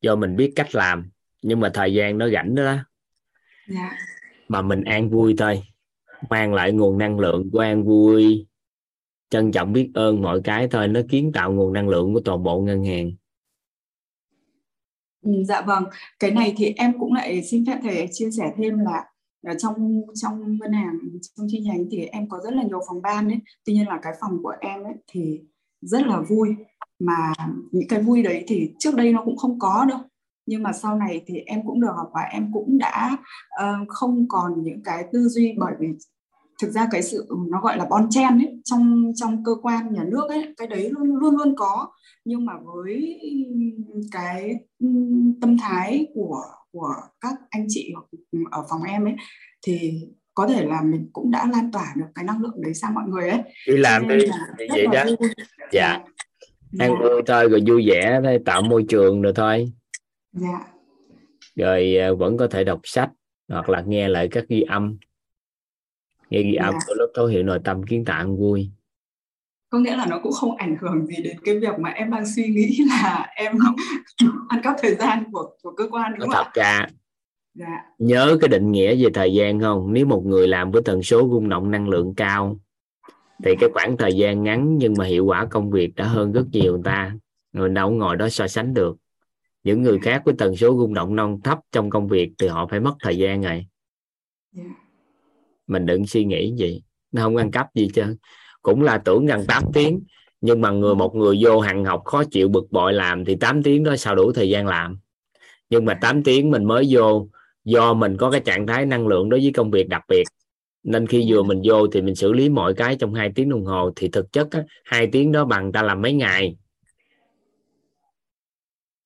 do mình biết cách làm nhưng mà thời gian nó rảnh đó, đó. Yeah. Dạ. mà mình an vui thôi mang lại nguồn năng lượng của an vui trân trọng biết ơn mọi cái thôi nó kiến tạo nguồn năng lượng của toàn bộ ngân hàng Ừ, dạ vâng, cái này thì em cũng lại xin phép thầy chia sẻ thêm là ở trong trong ngân hàng trong chi nhánh thì em có rất là nhiều phòng ban ấy tuy nhiên là cái phòng của em ấy thì rất là vui mà những cái vui đấy thì trước đây nó cũng không có đâu. Nhưng mà sau này thì em cũng được học và em cũng đã uh, không còn những cái tư duy bởi vì thực ra cái sự nó gọi là bon chen ấy trong trong cơ quan nhà nước ấy cái đấy luôn luôn luôn có. Nhưng mà với cái tâm thái của của các anh chị ở phòng em ấy thì có thể là mình cũng đã lan tỏa được cái năng lượng đấy sang mọi người ấy. Đi làm đi vậy đó? vui. dạ ăn dạ. vui thôi rồi vui vẻ thôi tạo môi trường rồi thôi dạ rồi à, vẫn có thể đọc sách hoặc là nghe lại các ghi âm nghe ghi âm yeah. Dạ. lúc thấu hiểu nội tâm kiến tạo vui có nghĩa là nó cũng không ảnh hưởng gì đến cái việc mà em đang suy nghĩ là em ăn cắp thời gian của của cơ quan đúng không thật ra dạ. nhớ cái định nghĩa về thời gian không nếu một người làm với tần số rung động năng lượng cao thì cái khoảng thời gian ngắn nhưng mà hiệu quả công việc đã hơn rất nhiều người ta. Người đâu ngồi đó so sánh được. Những người khác với tần số rung động non thấp trong công việc thì họ phải mất thời gian rồi. Yeah. Dạ. mình đừng suy nghĩ gì nó không ăn cắp gì chứ cũng là tưởng gần 8 tiếng nhưng mà người một người vô hàng học khó chịu bực bội làm thì 8 tiếng đó sao đủ thời gian làm? Nhưng mà 8 tiếng mình mới vô do mình có cái trạng thái năng lượng đối với công việc đặc biệt nên khi vừa mình vô thì mình xử lý mọi cái trong hai tiếng đồng hồ. Thì thực chất á, hai tiếng đó bằng ta làm mấy ngày?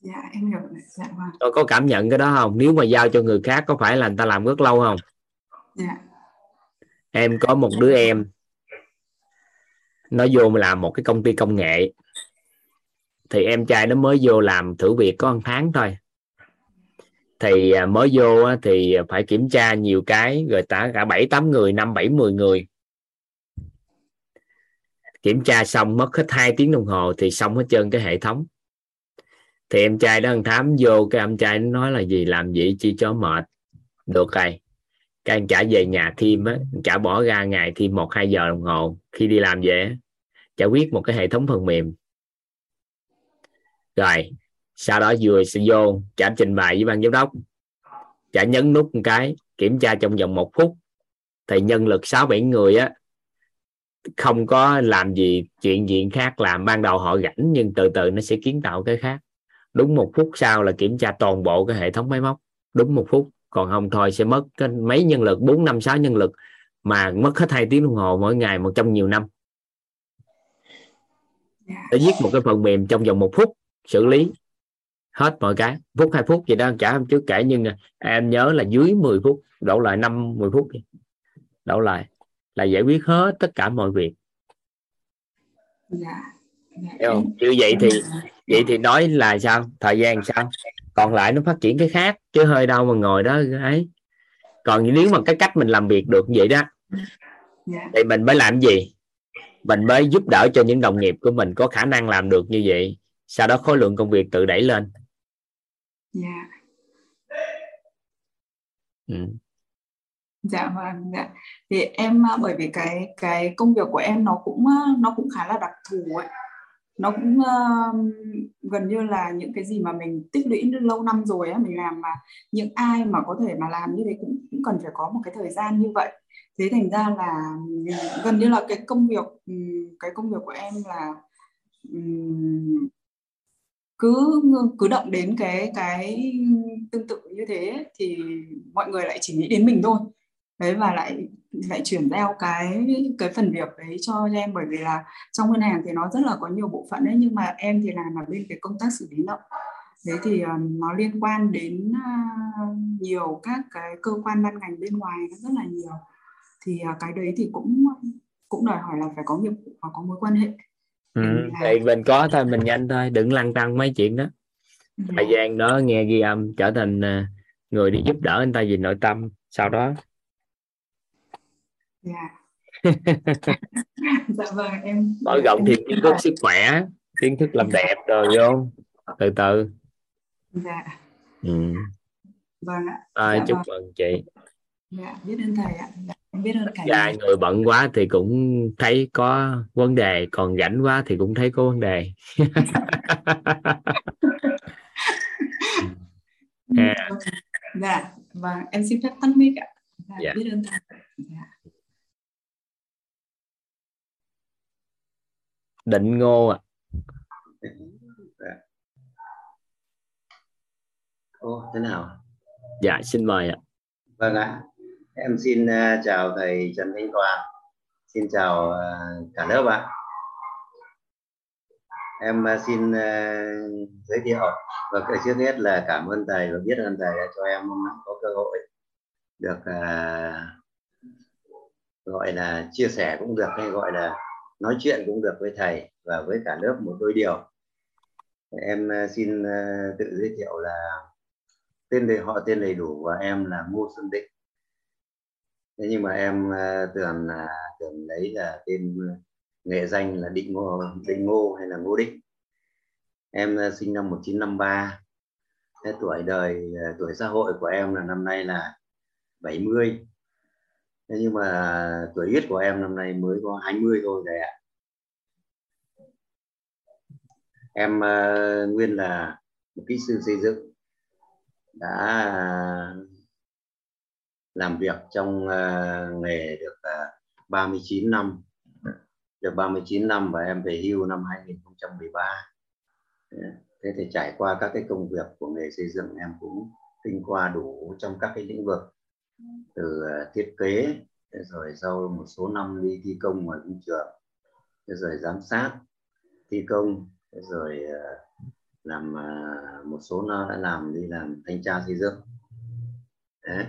Dạ em hiểu dạ vâng. Tôi có cảm nhận cái đó không? Nếu mà giao cho người khác có phải là người ta làm rất lâu không? Dạ. Em có một đứa em nó vô làm một cái công ty công nghệ. Thì em trai nó mới vô làm thử việc có một tháng thôi thì à, mới vô thì phải kiểm tra nhiều cái, rồi cả cả bảy tám người, năm bảy mười người. Kiểm tra xong mất hết hai tiếng đồng hồ thì xong hết trơn cái hệ thống. Thì em trai đó anh thám vô cái em trai nó nói là gì, làm gì chi cho mệt? Được rồi. Cái anh trả về nhà thêm á, trả bỏ ra ngày thêm một hai giờ đồng hồ khi đi làm về trả quyết một cái hệ thống phần mềm. Rồi sau đó vừa sẽ vô trả trình bày với ban giám đốc trả nhấn nút một cái kiểm tra trong vòng một phút. Thì nhân lực sáu bảy người á không có làm gì chuyện diện khác làm. Ban đầu họ rảnh nhưng từ từ nó sẽ kiến tạo cái khác. Đúng một phút sau là kiểm tra toàn bộ cái hệ thống máy móc. Đúng một phút còn không thôi sẽ mất cái mấy nhân lực bốn năm sáu nhân lực mà mất hết hai tiếng đồng hồ mỗi ngày một trong nhiều năm. Để viết một cái phần mềm trong vòng một phút xử lý hết mọi cái. Phút hai phút gì đó trả hôm trước kể nhưng em nhớ là dưới 10 phút đổ lại năm 10 phút đổ lại là giải quyết hết tất cả mọi việc. Dạ. Hiểu không? như vậy thì vậy thì nói là sao? Thời gian sao? Còn lại nó phát triển cái khác chứ hơi đâu mà ngồi đó ấy. Còn nếu mà cái cách mình làm việc được vậy đó dạ. thì mình mới làm gì? Mình mới giúp đỡ cho những đồng nghiệp của mình có khả năng làm được như vậy. Sau đó khối lượng công việc tự đẩy lên dạ. Ừ. dạ vâng dạ. Thì em à, bởi vì cái cái công việc của em nó cũng à, nó cũng khá là đặc thù ấy. Nó cũng uh, gần như là những cái gì mà mình tích lũy lâu năm rồi á mình làm mà những ai mà có thể mà làm như thế cũng cũng cần phải có một cái thời gian như vậy. Thế thành ra là gần như là cái công việc cái công việc của em là cứ cứ động đến cái cái tương tự như thế thì mọi người lại chỉ nghĩ đến mình thôi. Đấy và lại lại chuyển giao cái cái phần việc đấy cho em bởi vì là trong ngân hàng thì nó rất là có nhiều bộ phận đấy nhưng mà em thì làm ở bên cái công tác xử lý nợ. Đấy thì ờ, nó liên quan đến uh, nhiều các cái cơ quan ban ngành bên ngoài nó rất là nhiều. Thì uh, cái đấy thì cũng cũng đòi hỏi là phải có nghiệp vụ và có mối quan hệ ừ, thì mình có thôi mình nhanh thôi đừng lăn tăng mấy chuyện đó. Ừ. thời gian đó nghe ghi âm trở thành uh, người đi giúp đỡ anh ta về nội tâm sau đó. Dạ. Dạ vâng em mở rộng thêm kiến thức sức khỏe kiến thức làm đẹp rồi vô. Từ từ. Dạ. Ừ. vâng ạ. À, dạ chúc vâng. mừng chị. Dạ biết ơn thầy ạ. Dạ, biết ơn cả dạ, người bận quá thì cũng thấy có vấn đề còn rảnh quá thì cũng thấy có vấn đề À. dạ vâng em xin phép tắt mic ạ dạ, Dạ. biết ơn thầy dạ. định ngô à Ô, thế nào? dạ xin mời ạ Vâng ạ. Em xin à, chào thầy Trần Thanh Toàn. Xin chào à, cả lớp ạ. Em à, xin giới thiệu và trước hết là cảm ơn thầy và biết ơn thầy đã cho em có cơ hội được gọi là chia sẻ cũng được hay gọi là nói chuyện cũng được với thầy và với cả lớp một đôi điều. Em xin tự giới thiệu là tên đầy, họ tên đầy đủ của em là Ngô Xuân Định thế nhưng mà em ờ, tưởng là tưởng lấy là tên ờ, nghệ danh là Định Ngô Định Ngô hay là Ngô Định em ờ, sinh năm 1953 thế tuổi đời tuổi xã hội của em là năm nay là 70 thế nhưng mà tuổi huyết của em năm nay mới có 20 thôi thầy ạ. Em uh, nguyên là một kỹ sư xây dựng. Đã làm việc trong uh, nghề được ờ, uh, 39 năm. Được 39 năm và em về hưu năm 2013 thế thì trải qua các cái công việc của nghề xây dựng em cũng kinh qua đủ trong các cái lĩnh vực. Từ ờ, thiết kế rồi sau một số năm đi thi công ngoài công trường rồi giám sát thi công rồi làm một số nó đã làm đi làm thanh tra xây dựng. Đấy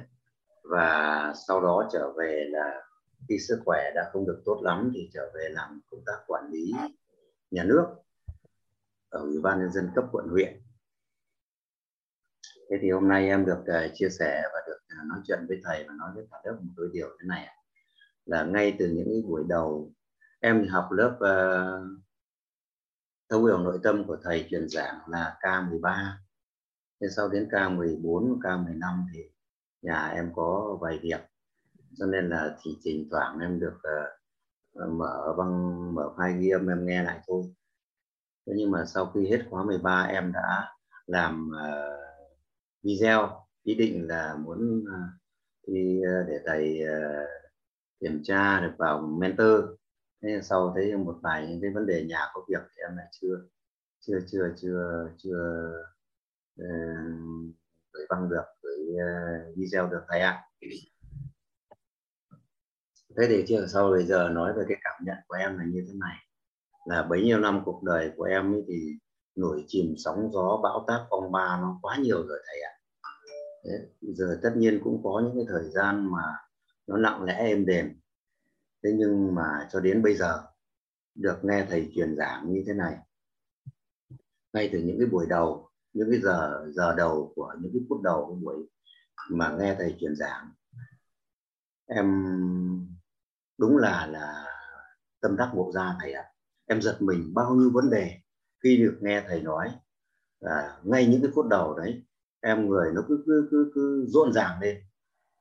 và sau đó trở về là khi sức khỏe đã không được tốt lắm thì trở về làm công tác quản lý nhà nước ở ủy ban nhân dân cấp quận huyện. Thế thì hôm nay em được uh, chia sẻ và được uh, nói chuyện với thầy và nói với cả lớp một đôi điều thế này là ngay từ những buổi đầu em học lớp uh, thấu hiểu nội tâm của thầy truyền giảng là K13 thế sau đến K14 K15 thì nhà em có vài việc cho nên là thì thỉnh thoảng em được uh, mở băng mở file ghi âm em nghe lại thôi. Thế nhưng mà sau khi hết khóa 13 em đã làm uh, video ý định là muốn uh, đi uh, để thầy uh, kiểm tra được vào mentor. Thế sau thấy một vài những cái vấn đề nhà có việc thì em lại chưa chưa chưa chưa chưa uh, gửi băng được gửi uh, video được thầy ạ. Thế thì chưa sau bây giờ nói về cái cảm nhận của em là như thế này. Là bấy nhiêu năm cuộc đời của em ấy thì nổi chìm sóng gió bão táp phong ba nó quá nhiều rồi thầy ạ. Thế, giờ tất nhiên cũng có những cái thời gian mà nó lặng lẽ êm đềm. Thế nhưng mà cho đến bây giờ được nghe thầy truyền giảng như thế này ngay từ những cái buổi đầu những cái giờ giờ đầu của những cái phút đầu của buổi mà nghe thầy truyền giảng. Em đúng là là tâm đắc bộ ra thầy ạ. Em giật mình bao nhiêu vấn đề khi được nghe thầy nói. À, ngay những cái phút đầu đấy em người nó cứ cứ cứ, cứ rộn ràng lên.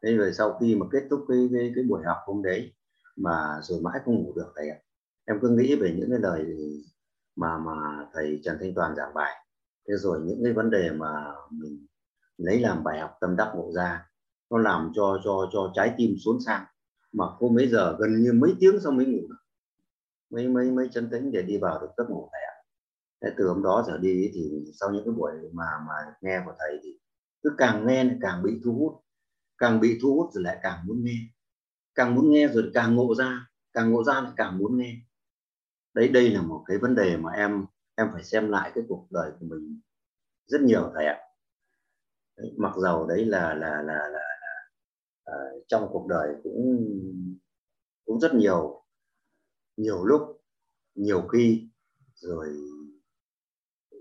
Thế rồi sau khi mà kết thúc cái cái, cái buổi học hôm đấy mà rồi mãi không ngủ được thầy ạ. Em cứ nghĩ về những cái lời mà mà thầy Trần Thanh Toàn giảng bài thế rồi những cái vấn đề mà mình lấy làm bài học tâm đắc ngộ ra, nó làm cho cho cho trái tim xuống sang mà cô mấy giờ gần như mấy tiếng sau mới ngủ được. Mấy mấy mấy chân tĩnh để đi vào được giấc ngủ này ạ. Thế từ hôm đó trở đi thì sau những cái buổi mà mà nghe của thầy thì cứ càng nghe càng bị thu hút. Càng bị thu hút rồi lại càng muốn nghe. Càng muốn nghe rồi càng ngộ ra. Càng ngộ ra lại càng muốn nghe. Đấy, đây là một cái vấn đề mà em em phải xem lại cái cuộc đời của mình rất nhiều thầy ạ. Đấy, mặc dầu đấy là là là là, là uh, trong cuộc đời cũng cũng rất nhiều nhiều lúc nhiều khi rồi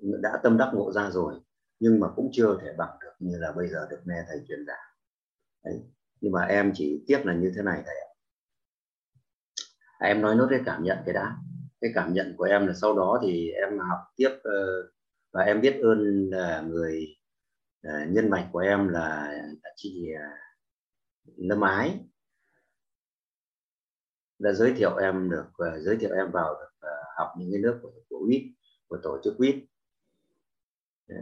đã tâm đắc ngộ ra rồi nhưng mà cũng chưa thể bằng được như là bây giờ được nghe thầy truyền giảng. Đấy nhưng mà em chỉ tiếc là như thế này thầy ạ. À, em nói nốt cái cảm nhận cái đã cái cảm nhận của em là sau đó thì em học tiếp ờ, và em biết ơn là người ờ, nhân mạch của em là, là chị ờ, Lâm Ái. Đã giới thiệu em được giới thiệu em vào được học những cái nước của của UIT của tổ chức UIT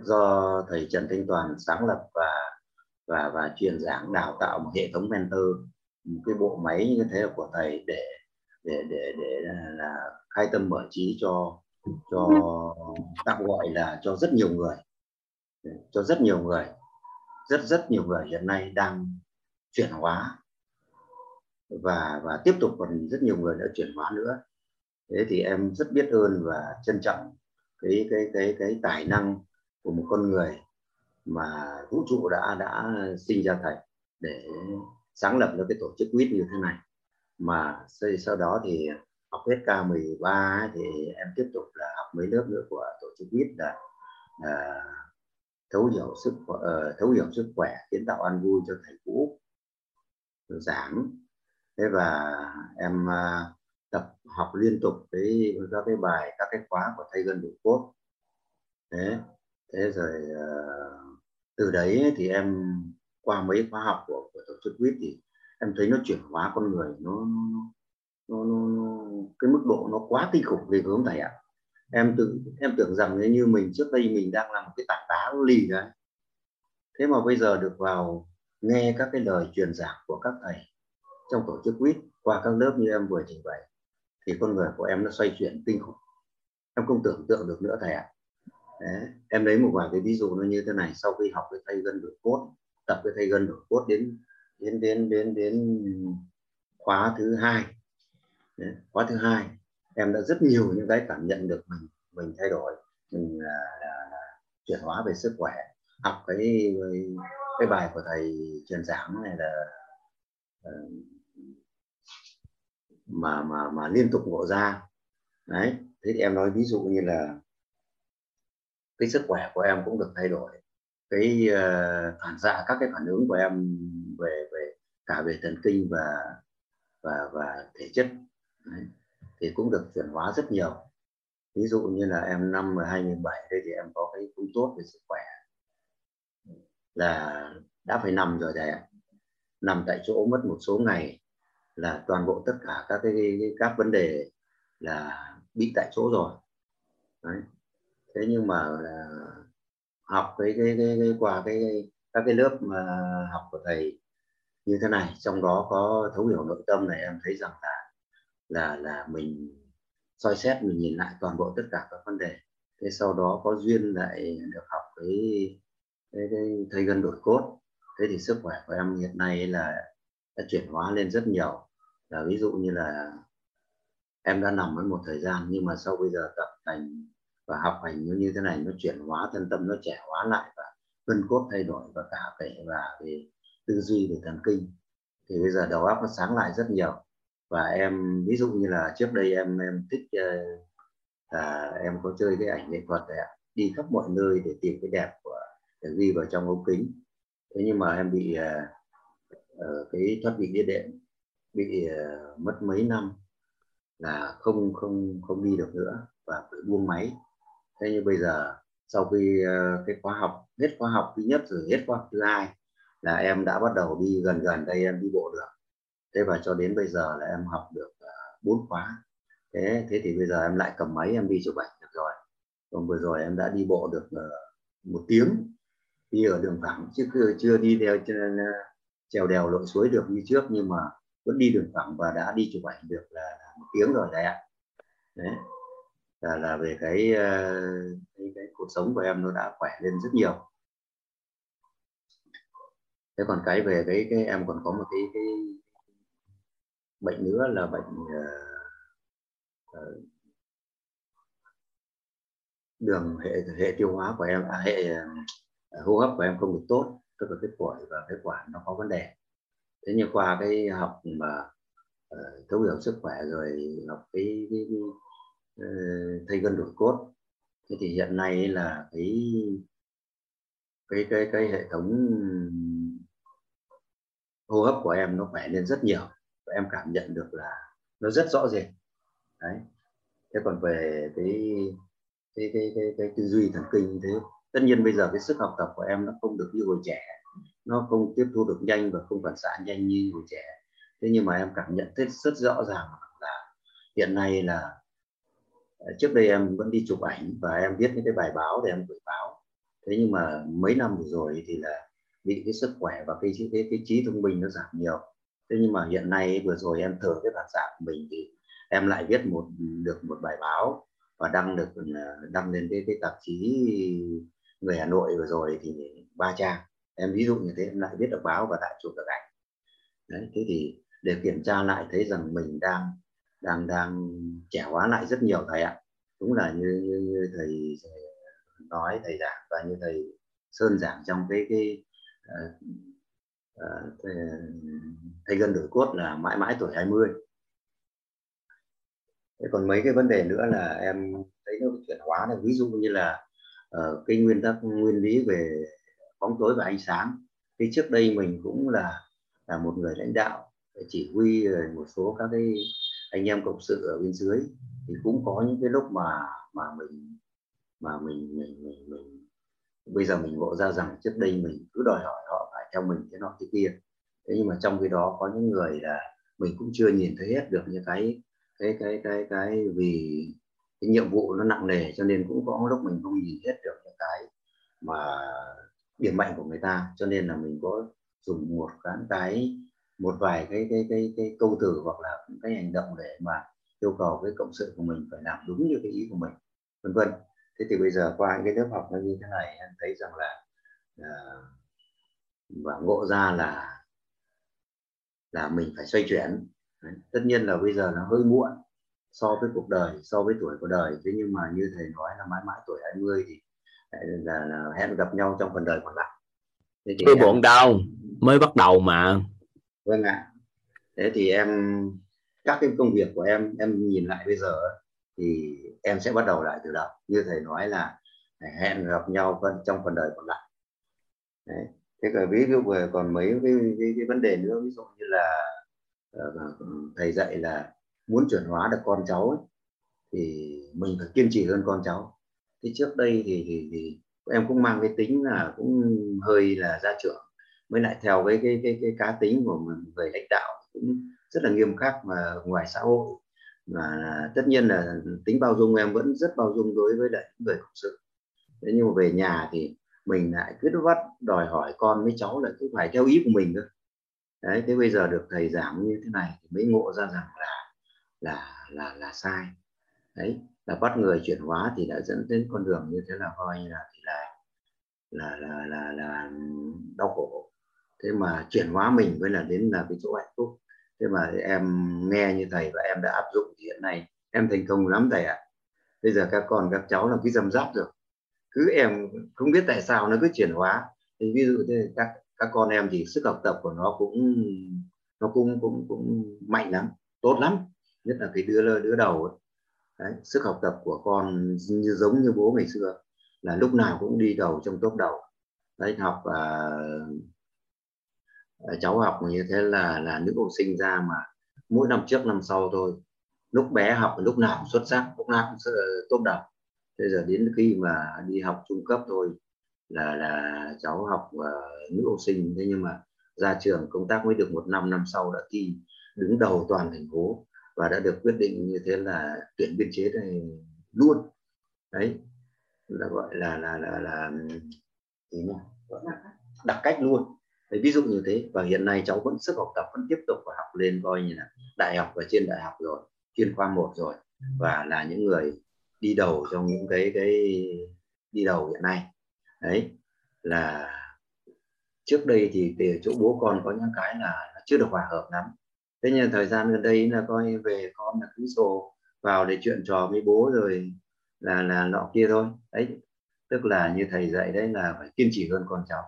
do thầy Trần Thanh Toàn sáng lập và và và truyền giảng đào tạo một hệ thống mentor một cái bộ máy như thế của thầy để để để để là khai tâm mở trí cho cho tạm gọi là cho rất nhiều người. Cho rất nhiều người, rất rất nhiều người hiện nay đang chuyển hóa. Và và tiếp tục còn rất nhiều người đã chuyển hóa nữa. Thế thì em rất biết ơn và trân trọng cái cái cái cái tài năng của một con người mà vũ trụ đã đã sinh ra thầy để sáng lập ra cái tổ chức quýt như thế này mà sau, đó thì học hết K13 thì em tiếp tục là học mấy lớp nữa của tổ chức quýt là, là thấu hiểu sức uh, thấu hiểu sức khỏe kiến tạo an vui cho thầy cũ giảng. Thế và em uh, tập học liên tục với các cái bài các cái khóa của thầy gần đủ cốt. Thế thế rồi uh, từ đấy thì em qua mấy khóa học của, của tổ chức quýt thì em thấy nó chuyển hóa con người nó nó, nó, nó cái mức độ nó quá kinh khủng về hướng này ạ em tự em tưởng rằng nếu như mình trước đây mình đang là một cái tảng đá lì đấy thế mà bây giờ được vào nghe các cái lời truyền giảng của các thầy trong tổ chức quýt qua các lớp như em vừa trình bày thì con người của em nó xoay chuyển kinh khủng em không tưởng tượng được nữa thầy ạ Đấy. em lấy một vài cái ví dụ nó như thế này sau khi học cái thay gân đổi cốt tập cái thay gân đổi cốt đến đến đến đến đến khóa thứ hai. Đấy. khóa thứ hai. Em đã rất nhiều những cái cảm nhận được mình mình thay đổi mình là, là, là chuyển hóa về sức khỏe. Học cái cái bài của thầy truyền giảng này là uh, mà mà mà liên tục ngộ ra. Đấy thế thì em nói ví dụ như là cái sức khỏe của em cũng được thay đổi. Cái uh, phản xạ các cái phản ứng của em cả về thần kinh và và và thể chất. Đấy. thì cũng được chuyển hóa rất nhiều. Ví dụ như là em năm 2007 đây thì em có cái cũng tốt về sức khỏe. Là đã phải nằm rồi thầy nằm tại chỗ mất một số ngày là toàn bộ tất cả các cái các vấn đề là bị tại chỗ rồi. Đấy. thế nhưng mà là học cái cái, cái, cái qua cái các cái lớp mà học của thầy như thế này. Trong đó có thấu hiểu nội tâm này em thấy rằng là là là mình soi xét mình nhìn lại toàn bộ tất cả các vấn đề. Thế sau đó có duyên lại được học cái cái, cái thầy gần đổi cốt. Thế thì sức khỏe của em hiện nay là đã chuyển hóa lên rất nhiều. Là ví dụ như là em đã nằm với một thời gian nhưng mà sau bây giờ tập thành và học hành như như thế này nó chuyển hóa thân tâm nó trẻ hóa lại và gân cốt thay đổi và cả về và về tư duy về thần kinh thì bây giờ đầu óc nó sáng lại rất nhiều. Và em ví dụ như là trước đây em em thích uh, à, em có chơi cái ảnh nghệ thuật đấy ạ. Đi khắp mọi nơi để tìm cái đẹp của để ghi vào trong ống kính. Thế nhưng mà em bị uh, uh, cái thoát vị đĩa đệm bị uh, mất mấy năm là không không không đi được nữa và phải buông máy. Thế nhưng bây giờ sau khi uh, cái khóa học hết khóa học thứ nhất rồi hết khóa học thứ hai là em đã bắt đầu đi gần gần đây em đi bộ được. Thế và cho đến bây giờ là em học được à, bốn khóa. Thế thế thì bây giờ em lại cầm máy em đi chụp ảnh được rồi. Còn vừa rồi em đã đi bộ được ờ, một tiếng. Đi ở đường thẳng chứ chưa đi theo ờ, trèo đèo lội suối được như trước nhưng mà vẫn đi đường thẳng và đã đi chụp ảnh được là, là một tiếng rồi đấy ạ. Đấy. Là là về cái, ờ, cái cái cuộc sống của em nó đã khỏe lên rất nhiều thế còn cái về cái cái em còn có một cái cái bệnh nữa là bệnh uh, uh, đường hệ hệ tiêu hóa của em à, hệ uh, hô hấp của em không được tốt tức là cái phổi và cái quản nó có vấn đề. Thế nhưng qua cái học mà uh, thấu hiểu sức khỏe rồi học cái, cái, cái uh, thầy gân đổi cốt thế thì hiện nay là cái cái cái cái hệ thống hô hấp của em nó khỏe lên rất nhiều và em cảm nhận được là nó rất rõ rệt. Đấy. Thế còn về cái cái cái cái, cái tư duy thần kinh như thế tất nhiên bây giờ cái sức học tập của em nó không được như hồi trẻ nó không tiếp thu được nhanh và không phản xạ nhanh như hồi trẻ. Thế nhưng mà em cảm nhận thấy rất rõ ràng là hiện nay là à, trước đây em vẫn đi chụp ảnh và em viết những cái bài báo để em gửi báo. Thế nhưng mà mấy năm vừa rồi thì là bị cái sức khỏe và cái cái cái trí thông minh nó giảm nhiều. Thế nhưng mà hiện nay vừa rồi em thử cái phản xạ của mình thì em lại viết một được một bài báo và đăng được ờ, đăng lên cái cái tạp chí người Hà Nội vừa rồi thì ba trang. Em ví dụ như thế em lại viết được báo và lại chụp được ảnh. Đấy thế thì để kiểm tra lại thấy rằng mình đang đang đang trẻ hóa lại rất nhiều thầy ạ. Đúng là như như, như thầy ờ, nói thầy giảng và như thầy sơn giảng trong cái cái thầy, thầy gần đổi cốt là mãi mãi tuổi 20 thế còn mấy cái vấn đề nữa là em thấy nó chuyển hóa là ví dụ như là uh, cái nguyên tắc nguyên lý về bóng tối và ánh sáng. Thì trước đây mình cũng là là một người lãnh đạo chỉ huy một số các cái anh em cộng sự ở bên dưới. Thì cũng có những cái lúc mà mà mình mà mình mình mình, mình bây giờ mình ngộ ra rằng trước đây mình cứ đòi hỏi họ phải theo mình thế nọ thế kia. Thế nhưng mà trong cái đó có những người là mình cũng chưa nhìn thấy hết được những cái cái cái cái cái vì cái nhiệm vụ nó nặng nề cho nên cũng có lúc mình không nhìn hết được những cái mà điểm mạnh của người ta. Cho nên là mình có dùng một cái cái, một vài cái cái cái cái câu từ hoặc là cái hành động để mà yêu cầu cái cộng sự của mình phải làm đúng như cái ý của mình, vân vân thế thì bây giờ qua cái lớp học nó như thế này em thấy rằng là, là và ngộ ra là là mình phải xoay chuyển. Đấy. tất nhiên là bây giờ nó hơi muộn so với cuộc đời so với tuổi của đời. Thế nhưng mà như thầy nói là mãi mãi tuổi 20 thì là, là hẹn gặp nhau trong phần đời còn lại. Thế thì em... buồn đâu mới bắt đầu mà. Vâng ạ. Thế thì em các cái công việc của em em nhìn lại bây giờ thì em sẽ bắt đầu lại từ đầu. Như thầy nói là hẹn gặp nhau trong phần đời còn lại. Đấy. thế còn ví dụ về còn mấy cái, cái, cái vấn đề nữa ví dụ như là uh, thầy dạy là muốn chuyển hóa được con cháu ấy, thì mình phải kiên trì hơn con cháu. Thế trước đây thì, thì, thì em cũng mang cái tính là cũng hơi là gia trưởng mới lại theo cái cái cái, cái cá tính của mình người lãnh đạo cũng rất là nghiêm khắc mà ngoài xã hội và tất nhiên là tính bao dung em vẫn rất bao dung đối với lại người cộng sự. Thế nhưng mà về nhà thì mình lại cứ vắt đòi hỏi con với cháu lại cứ phải theo ý của mình cơ đấy, thế bây giờ được thầy giảng như thế này thì mới ngộ ra rằng là là là là sai. Đấy, là bắt người chuyển hóa thì đã dẫn đến con đường như thế là coi như là thì là là là là là đau khổ. Thế mà chuyển hóa mình mới là đến là cái chỗ hạnh phúc thế mà em nghe như thầy và em đã áp dụng thì hiện nay em thành công lắm thầy ạ à. bây giờ các con các cháu là cái dầm giáp rồi cứ em không biết tại sao nó cứ chuyển hóa thì ví dụ thế các các con em thì sức học tập của nó cũng nó cũng cũng cũng mạnh lắm tốt lắm nhất là cái đứa đứa đầu ấy. Đấy, sức học tập của con như giống như bố ngày xưa là lúc nào cũng đi đầu trong top đầu đấy học uh, Ờ, cháu học như thế là là nữ học sinh ra mà mỗi năm trước năm sau thôi. Lúc bé học lúc nào cũng xuất sắc lúc nào cũng ờ, tốt đầu bây giờ đến khi mà đi học trung cấp thôi là là cháu học uh, nữ học sinh. Thế nhưng mà ra trường công tác mới được một năm năm sau đã thi đứng đầu toàn thành phố và đã được quyết định như thế là tuyển biên chế này luôn. Đấy là gọi là là là là gì nhỉ? Đặc cách luôn đấy, ví dụ như thế và hiện nay cháu vẫn sức học tập vẫn tiếp tục và học lên coi như là đại học và trên đại học rồi chuyên khoa một rồi và là những người đi đầu trong những cái cái đi đầu hiện nay. Đấy là trước đây thì từ chỗ bố con có những cái là chưa được hòa hợp lắm. Thế nhưng thời gian gần đây là coi về con là cứ sổ vào để chuyện trò với bố rồi là là nọ kia thôi. Đấy tức là như thầy dạy đấy là phải kiên trì hơn con cháu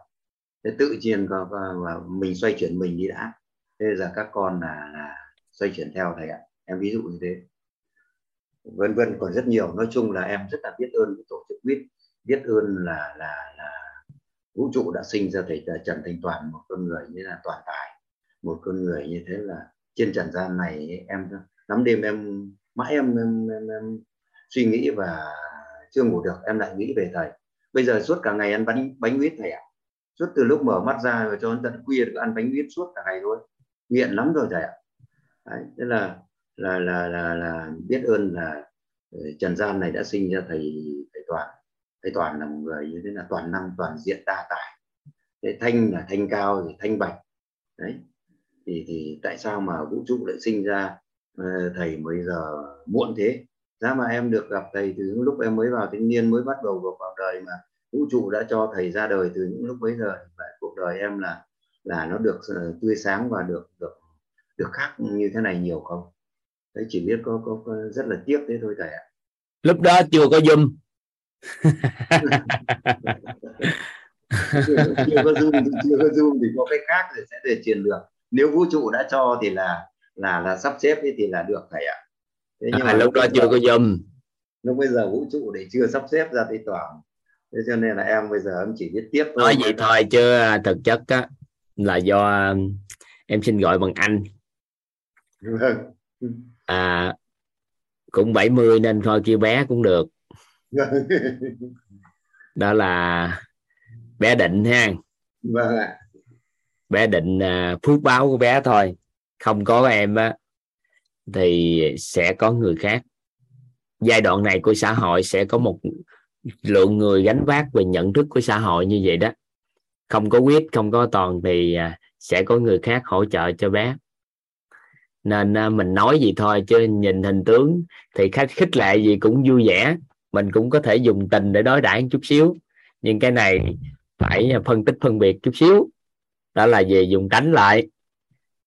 thế tự nhiên và và mình xoay chuyển mình đi đã. Thế giờ các con là là xoay chuyển theo thầy ạ. Em ví dụ như thế. Vân vân còn rất nhiều. Nói chung là em rất là biết ơn với tổ chức biết biết ơn là là là vũ trụ đã sinh ra thầy Trần Thanh Toàn một con người như là toàn tài. Một con người như thế là trên trần gian này em lắm đêm em mãi em, em, em, em suy nghĩ và chưa ngủ được. Em lại nghĩ về thầy. Bây giờ suốt cả ngày ăn bánh bánh huyết thầy ạ. à? Suốt từ lúc mở mắt ra rồi cho đến tận khuya được ăn bánh huyết suốt cả ngày thôi. Nghiện lắm rồi thầy ạ. Đấy, thế là là là là là biết ơn là ờ, trần gian này đã sinh ra thầy thầy toàn. Thầy toàn là một người như thế là toàn năng toàn diện đa tài. Thế thanh là thanh cao thì thanh bạch. Đấy thì thì tại sao mà vũ trụ lại sinh ra ờ, thầy mới giờ muộn thế? Giá mà em được gặp thầy từ lúc em mới vào thanh niên mới bắt đầu vào đời mà vũ trụ đã cho thầy ra đời từ những lúc bấy giờ vậy cuộc đời em là là nó được uh, tươi sáng và được được được khác như thế này nhiều không? Đấy chỉ biết có, có, có rất là tiếc thế thôi thầy ạ. Lúc đó chưa có zoom. Chưa có zoom thì chưa có zoom thì có cái khác thì sẽ để truyền được. Nếu vũ trụ đã cho thì là là là sắp xếp thì là được thầy ạ. Thế nhưng à, mà lúc đó chưa có zoom. lúc bây giờ vũ trụ để chưa sắp xếp ra thì toàn thế cho nên là em bây giờ em chỉ biết tiếp thôi nói vậy thôi chứ à, thực chất á là do à, em xin gọi bằng anh. Vâng. à cũng 70 nên thôi kêu bé cũng được. Vâng. đó là bé định ha. Vâng ạ. Bé định à, phước báo của bé thôi. Không có em á thì sẽ có người khác. Giai đoạn này của xã hội sẽ có một lượng người gánh vác về nhận thức của xã hội như vậy đó. Không có quyết, không có toàn thì à, sẽ có người khác hỗ trợ cho bé. Nên à, mình nói gì thôi chứ nhìn hình tướng thì khách khích lệ gì cũng vui vẻ. Mình cũng có thể dùng tình để đối đãi chút xíu. Nhưng cái này phải phân tích phân biệt chút xíu. Đó là về dùng tránh lại.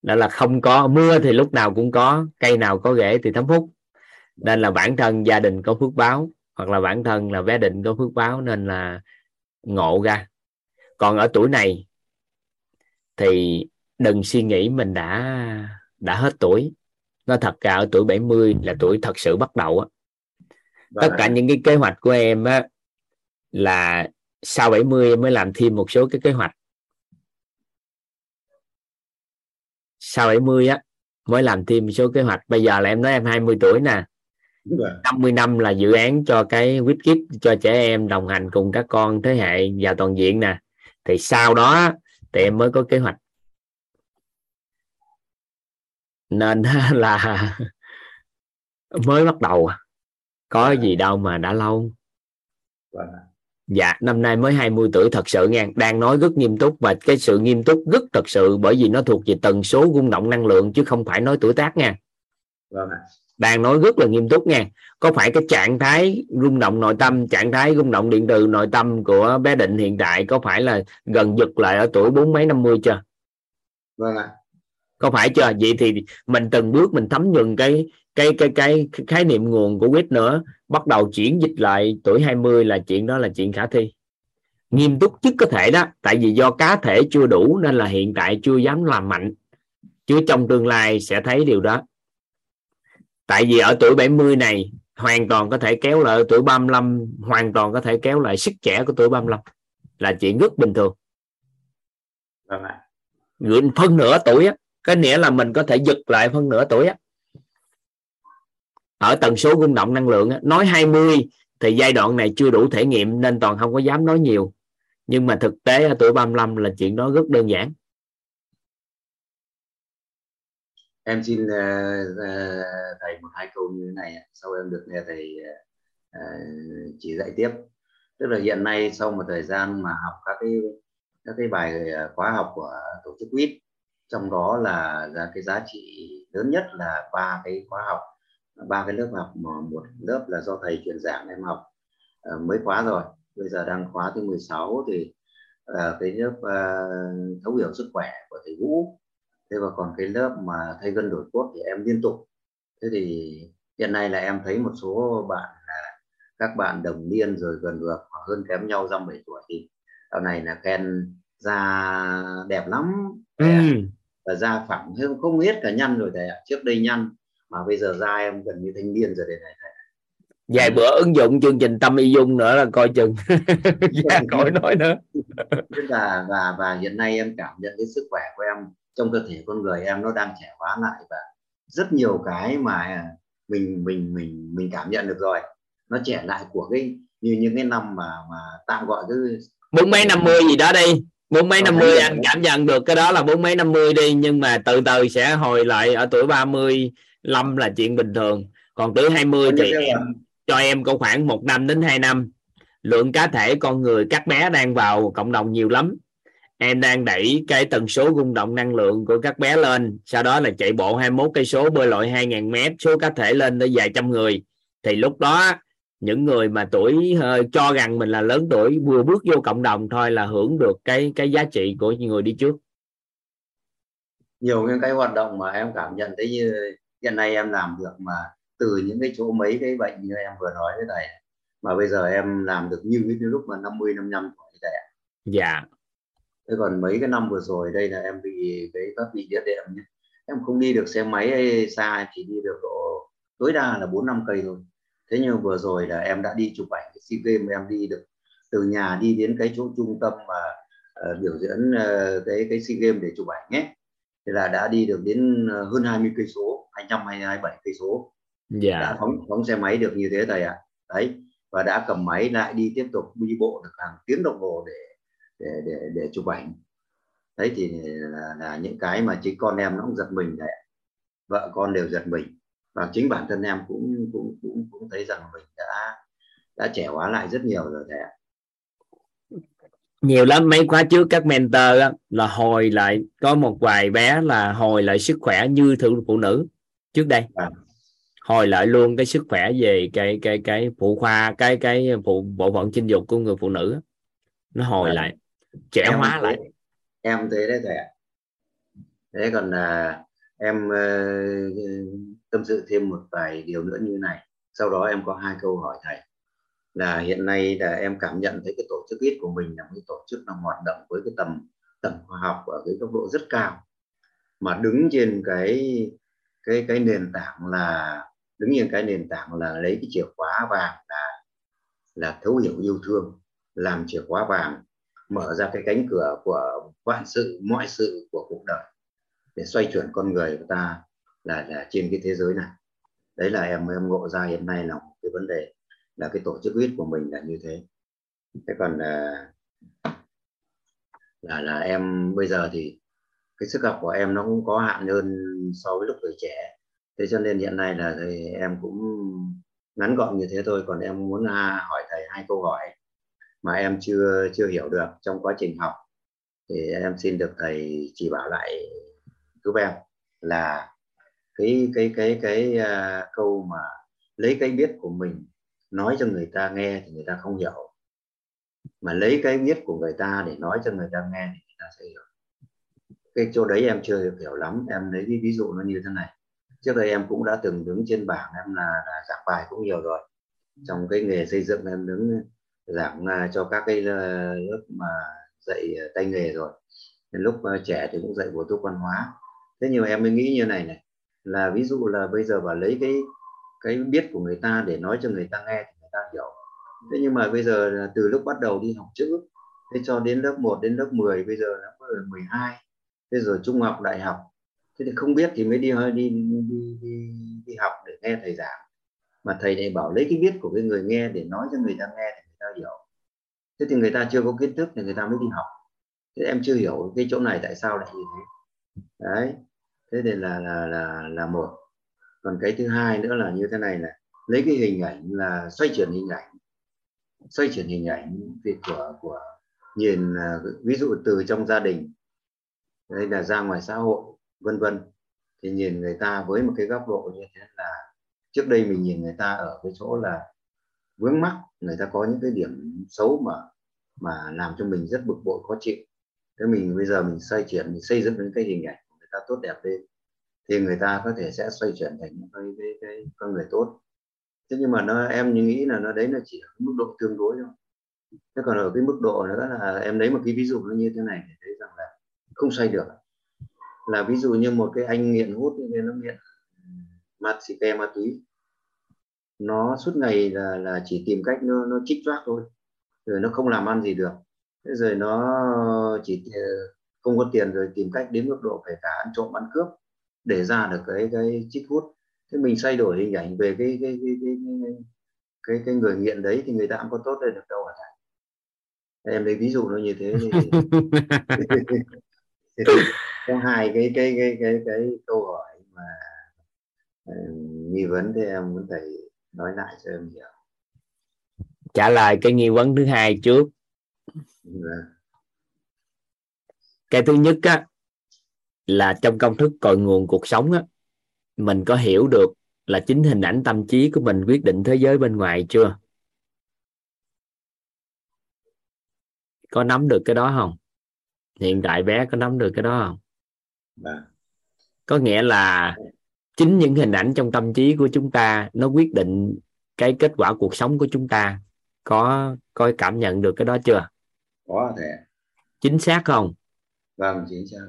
Đó là không có mưa thì lúc nào cũng có, cây nào có rễ thì thấm phúc nên là bản thân gia đình có phước báo hoặc là bản thân là bé định có phước báo nên là ngộ ra. Còn ở tuổi này thì đừng suy nghĩ mình đã đã hết tuổi. Nó thật ra ở tuổi 70 là tuổi thật sự bắt đầu á. Tất cả những cái kế hoạch của em á là sau 70 em mới làm thêm một số cái kế hoạch. Sau 70 á mới làm thêm một số kế hoạch. Bây giờ là em nói em 20 tuổi nè 50 năm là dự án cho cái quýt kíp cho trẻ em đồng hành cùng các con thế hệ và toàn diện nè. Thì sau đó thì em mới có kế hoạch. Nên là mới bắt đầu. Có gì đâu mà đã lâu. Dạ năm nay mới 20 tuổi thật sự nha đang nói rất nghiêm túc và cái sự nghiêm túc rất thật sự bởi vì nó thuộc về tần số rung động năng lượng chứ không phải nói tuổi tác nha vâng đang nói rất là nghiêm túc nha. Có phải cái trạng thái rung động nội tâm trạng thái rung động điện từ nội tâm của bé định hiện tại có phải là gần giật lại ở tuổi bốn mấy năm mươi chưa? Vâng ạ. Có phải chưa? Vậy thì mình từng bước mình thấm nhuần cái cái cái cái khái niệm nguồn của quýt nữa. Bắt đầu chuyển dịch lại tuổi 20 là chuyện đó là chuyện khả thi. Nghiêm túc nhất có thể đó tại vì do cá thể chưa đủ nên là hiện tại chưa dám làm mạnh. Chứ trong tương lai sẽ thấy điều đó tại vì ở tuổi 70 này hoàn toàn có thể kéo lại ở tuổi 35 hoàn toàn có thể kéo lại sức trẻ của tuổi 35 là chuyện rất bình thường. Vâng ạ. Phân nửa tuổi á cái nghĩa là mình có thể giật lại phân nửa tuổi á. Ở tần số rung động năng lượng á, nói 20 thì giai đoạn này chưa đủ thể nghiệm nên toàn không có dám nói nhiều. Nhưng mà thực tế ở tuổi 35 là chuyện đó rất đơn giản em xin uh, uh, thầy một hai câu như thế này sau em được nghe thầy uh, chỉ dạy tiếp. Tức là hiện nay sau một thời gian mà học các cái các cái bài khóa học của tổ chức quýt trong đó là ra cái giá trị lớn nhất là ba cái khóa học ba cái lớp học mà một lớp là do thầy truyền giảng em học uh, mới khóa rồi. Bây giờ đang khóa thứ 16 thì uh, cái lớp uh, thấu hiểu sức khỏe của thầy Vũ thế và còn cái lớp mà thay gân đổi cốt thì em liên tục. Thế thì hiện nay là em thấy một số bạn là các bạn đồng niên rồi gần ngược hoặc hơn kém nhau dăm bảy tuổi thì dạo này là Ken da đẹp lắm. Ừ. và da phẳng hơn không hết cả nhăn rồi thầy ạ. Trước đây nhăn mà bây giờ da em gần như thanh niên rồi đây này thầy vài bữa ứng dụng chương trình tâm y dung nữa là coi chừng. Da khỏi nói nữa. Và và và hiện nay em cảm nhận cái sức khỏe của em trong cơ thể con người em nó đang trẻ hóa lại và rất nhiều cái mà mình mình mình mình cảm nhận được rồi. Nó trẻ lại của cái như những cái năm mà mà tạm gọi cái bốn mấy năm mươi gì đó đi. Bốn mấy năm mươi anh cảm nhận được cái đó là bốn mấy năm mươi đi nhưng mà từ từ sẽ hồi lại ở tuổi 35 là chuyện bình thường. Còn tuổi 20 thì em cho em có khoảng một năm đến hai năm. Lượng cá thể con người các bé đang vào cộng đồng nhiều lắm em đang đẩy cái tần số rung động năng lượng của các bé lên sau đó là chạy bộ 21 cây số bơi lội 2.000 mét số cá thể lên tới vài trăm người thì lúc đó những người mà tuổi uh, cho rằng mình là lớn tuổi vừa bước vô cộng đồng thôi là hưởng được cái cái giá trị của người đi trước nhiều những cái hoạt động mà em cảm nhận thấy như hiện nay em làm được mà từ những cái chỗ mấy cái bệnh như em vừa nói với thầy mà bây giờ em làm được như cái lúc mà 50 55 tuổi thầy ạ. Dạ. Thế còn mấy cái năm vừa rồi đây là em bị cái các bị địa đệm nhé. Em không đi được xe máy xa chỉ đi được độ tối đa là 4 năm cây thôi. Thế nhưng vừa rồi là em đã đi chụp ảnh cái SEA Games em đi được từ nhà đi đến cái chỗ trung tâm mà uh, biểu diễn uh, cái cái SEA Games để chụp ảnh nhé thì là đã đi được đến ờ, hơn 20 cây số 200 hay 27 cây số dạ. đã phóng phóng xe máy được như thế thầy ạ à. đấy và đã cầm máy lại đi tiếp tục đi bộ được hàng tiếng đồng hồ để để để để chụp ảnh. Đấy thì là, là những cái mà chính con em nó cũng giật mình đấy. Vợ con đều giật mình. Và chính bản thân em cũng cũng cũng cũng thấy rằng mình đã đã trẻ hóa lại rất nhiều rồi thầy ạ. Nhiều lắm. Mấy khóa trước các mentor á, là hồi lại có một vài bé là hồi lại sức khỏe như thử phụ nữ trước đây. À. hồi lại luôn cái sức khỏe về cái cái cái phụ khoa cái cái phụ bộ phận sinh dục của người phụ nữ nó hồi à. lại trẻ em hóa lại. em thấy đấy thầy ạ. Thế còn là em uh, tâm sự thêm một vài điều nữa như này. Sau đó em có hai câu hỏi thầy. Là hiện nay là em cảm nhận thấy cái tổ chức ít của mình là một cái tổ chức là hoạt động với cái tầm tầm khoa học ở cái tốc độ rất cao. Mà đứng trên cái cái cái nền tảng là đứng trên cái nền tảng là lấy cái chìa khóa vàng là là thấu hiểu yêu thương làm chìa khóa vàng mở ra cái cánh cửa của vạn sự, mọi sự của cuộc đời để xoay chuyển con người của ta là là trên cái thế giới này. Đấy là em em ngộ ra hiện nay là một cái vấn đề, là cái tổ chức huyết của mình là như thế. Thế còn là là là em bây giờ thì cái sức học của em nó cũng có hạn hơn so với lúc tuổi trẻ. Thế cho nên hiện nay là thì em cũng ngắn gọn như thế thôi. Còn em muốn à, hỏi thầy hai câu hỏi mà em chưa chưa hiểu được trong quá trình học. Thì em xin được thầy chỉ bảo lại giúp em là cái cái cái cái uh, câu mà lấy cái biết của mình nói cho người ta nghe thì người ta không hiểu. Mà lấy cái biết của người ta để nói cho người ta nghe thì người ta sẽ hiểu. Cái chỗ đấy em chưa hiểu lắm. Em lấy cái ví dụ nó như thế này. Trước đây em cũng đã từng đứng trên bảng em là, là giảng bài cũng nhiều rồi. Trong cái nghề xây dựng em đứng giảng à, cho các cái ờ, lớp mà dạy ờ, tay nghề rồi. Lúc ờ, trẻ thì cũng dạy bổ túc văn hóa. Thế nhưng mà em mới nghĩ như này này là ví dụ là bây giờ bảo lấy cái cái biết của người ta để nói cho người ta nghe thì người ta hiểu. Thế nhưng mà bây giờ từ lúc bắt đầu đi học chữ thế cho đến lớp 1 đến lớp 10 bây giờ lớp 12 thế rồi trung học đại học. Thế thì không biết thì mới đi đi đi đi, đi học để nghe thầy giảng. Mà thầy này bảo lấy cái biết của cái người nghe để nói cho người ta nghe thì thế thì người ta chưa có kiến thức thì người ta mới đi học. Thế em chưa hiểu cái chỗ này tại sao lại như thế. Đấy, thế thì là là là là một. Còn cái thứ hai nữa là như thế này là lấy cái hình ảnh là xoay chuyển hình ảnh. Xoay chuyển hình ảnh việc của của nhìn à, ví dụ từ trong gia đình đây là ra ngoài xã hội, vân vân. Thì nhìn người ta với một cái góc độ như thế là trước đây mình nhìn người ta ở cái chỗ là vướng mắc người ta có những cái điểm xấu mà mà làm cho mình rất bực bội khó chịu. Thế mình bây giờ mình xoay chuyển mình xây dựng những cái hình ảnh của người ta tốt đẹp lên thì người ta có thể sẽ xoay chuyển thành những cái, cái, cái con người tốt. Thế nhưng mà nó em nghĩ là nó đấy là chỉ ở mức độ tương đối thôi. Thế còn ở cái mức độ nữa là em lấy một cái ví dụ nó như thế này để thấy rằng là không xoay được. Là ví dụ như một cái anh nghiện hút như thế nó nghiện ừ, ma xì ke ma túy nó suốt ngày là là chỉ tìm cách nó nó trích choác thôi. Rồi nó không làm ăn gì được. Thế rồi nó chỉ không có tiền rồi tìm cách đến mức độ phải cả ăn trộm ăn cướp để ra được cái cái chích hút. Thế mình thay đổi hình ảnh về cái cái cái cái cái, cái, cái người nghiện đấy thì người ta cũng có tốt lên được đâu hả em lấy ví dụ nó như thế thì có hai cái cái cái cái cái câu hỏi mà uh, nghi vấn thì em muốn thầy nói lại cho em hiểu. Trả lời cái nghi vấn thứ hai trước. Dạ. cái thứ nhất á là trong công thức cội nguồn cuộc sống á mình có hiểu được là chính hình ảnh tâm trí của mình quyết định thế giới bên ngoài chưa? Có nắm được cái đó không? Hiện tại bé có nắm được cái đó không? Dạ. có nghĩa là chính những hình ảnh trong tâm trí của chúng ta nó quyết định cái kết quả cuộc sống của chúng ta. Có có cảm nhận được cái đó chưa? Có thể. Chính xác không? Vâng chính xác.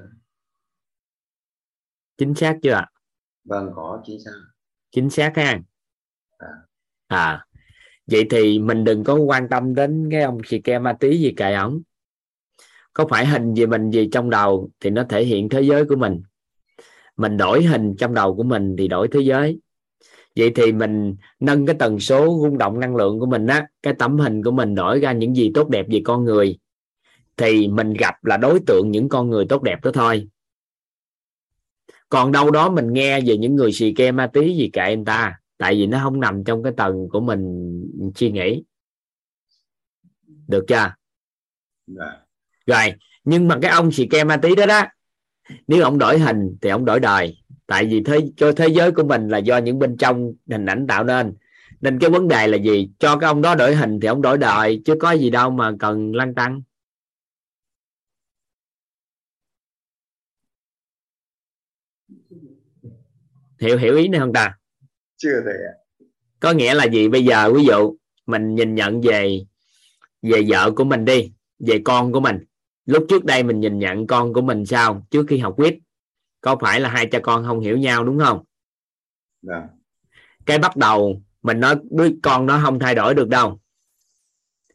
Chính xác chưa vâng có chính xác. Chính xác ha. À. à vậy thì mình đừng có quan tâm đến cái ông xì ke ma tí gì kệ ổng có phải hình gì mình gì trong đầu thì nó thể hiện thế giới của mình mình đổi hình trong đầu của mình thì đổi thế giới. Vậy thì mình nâng cái tần số rung động năng lượng của mình á cái tấm hình của mình đổi ra những gì tốt đẹp về con người thì mình gặp là đối tượng những con người tốt đẹp đó thôi. Còn đâu đó mình nghe về những người xì ke ma tí gì kệ anh ta tại vì nó không nằm trong cái tầng của mình suy nghĩ. Được chưa? Dạ. rồi nhưng mà cái ông xì ke ma tí đó đó nếu ông đổi hình thì ông đổi đời. Tại vì thế cho thế giới của mình là do những bên trong hình ảnh tạo nên. Nên cái vấn đề là gì? Cho cái ông đó đổi hình thì ông đổi đời chứ có gì đâu mà cần lăn tăng. Hiểu hiểu ý này không ta? Chưa thể ạ. có nghĩa là gì? Bây giờ ví dụ mình nhìn nhận về về vợ của mình đi về con của mình lúc trước đây mình nhìn nhận con của mình sao? Trước khi học quýt. Có phải là hai cha con không hiểu nhau đúng không? Vâng. cái bắt đầu mình nói đứa con nó không thay đổi được đâu.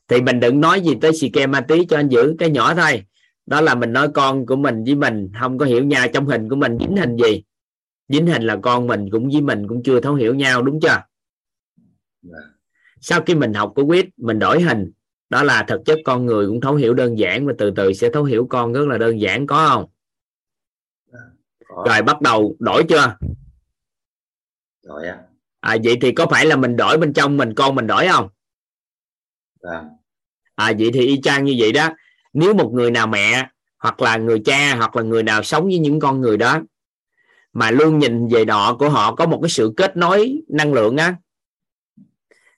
Thì mình đừng nói gì tới xì ke ma tí cho anh giữ cái nhỏ thôi. Đó là mình nói con của mình với mình không có hiểu nhau trong hình của mình dính hình gì? Dính hình là con mình cũng với mình cũng chưa thấu hiểu nhau đúng chưa? Vâng. sau khi mình học của quýt mình đổi hình đó là thực chất con người cũng thấu hiểu đơn giản và từ từ sẽ thấu hiểu con rất là đơn giản có không? Rồi bắt đầu đổi chưa? Rồi ạ. à, vậy thì có phải là mình đổi bên trong mình con mình đổi không? Vâng. à vậy thì y chang như vậy đó. Nếu một người nào mẹ hoặc là người cha hoặc là người nào sống với những con người đó mà luôn nhìn về nọ của họ có một cái sự kết nối năng lượng á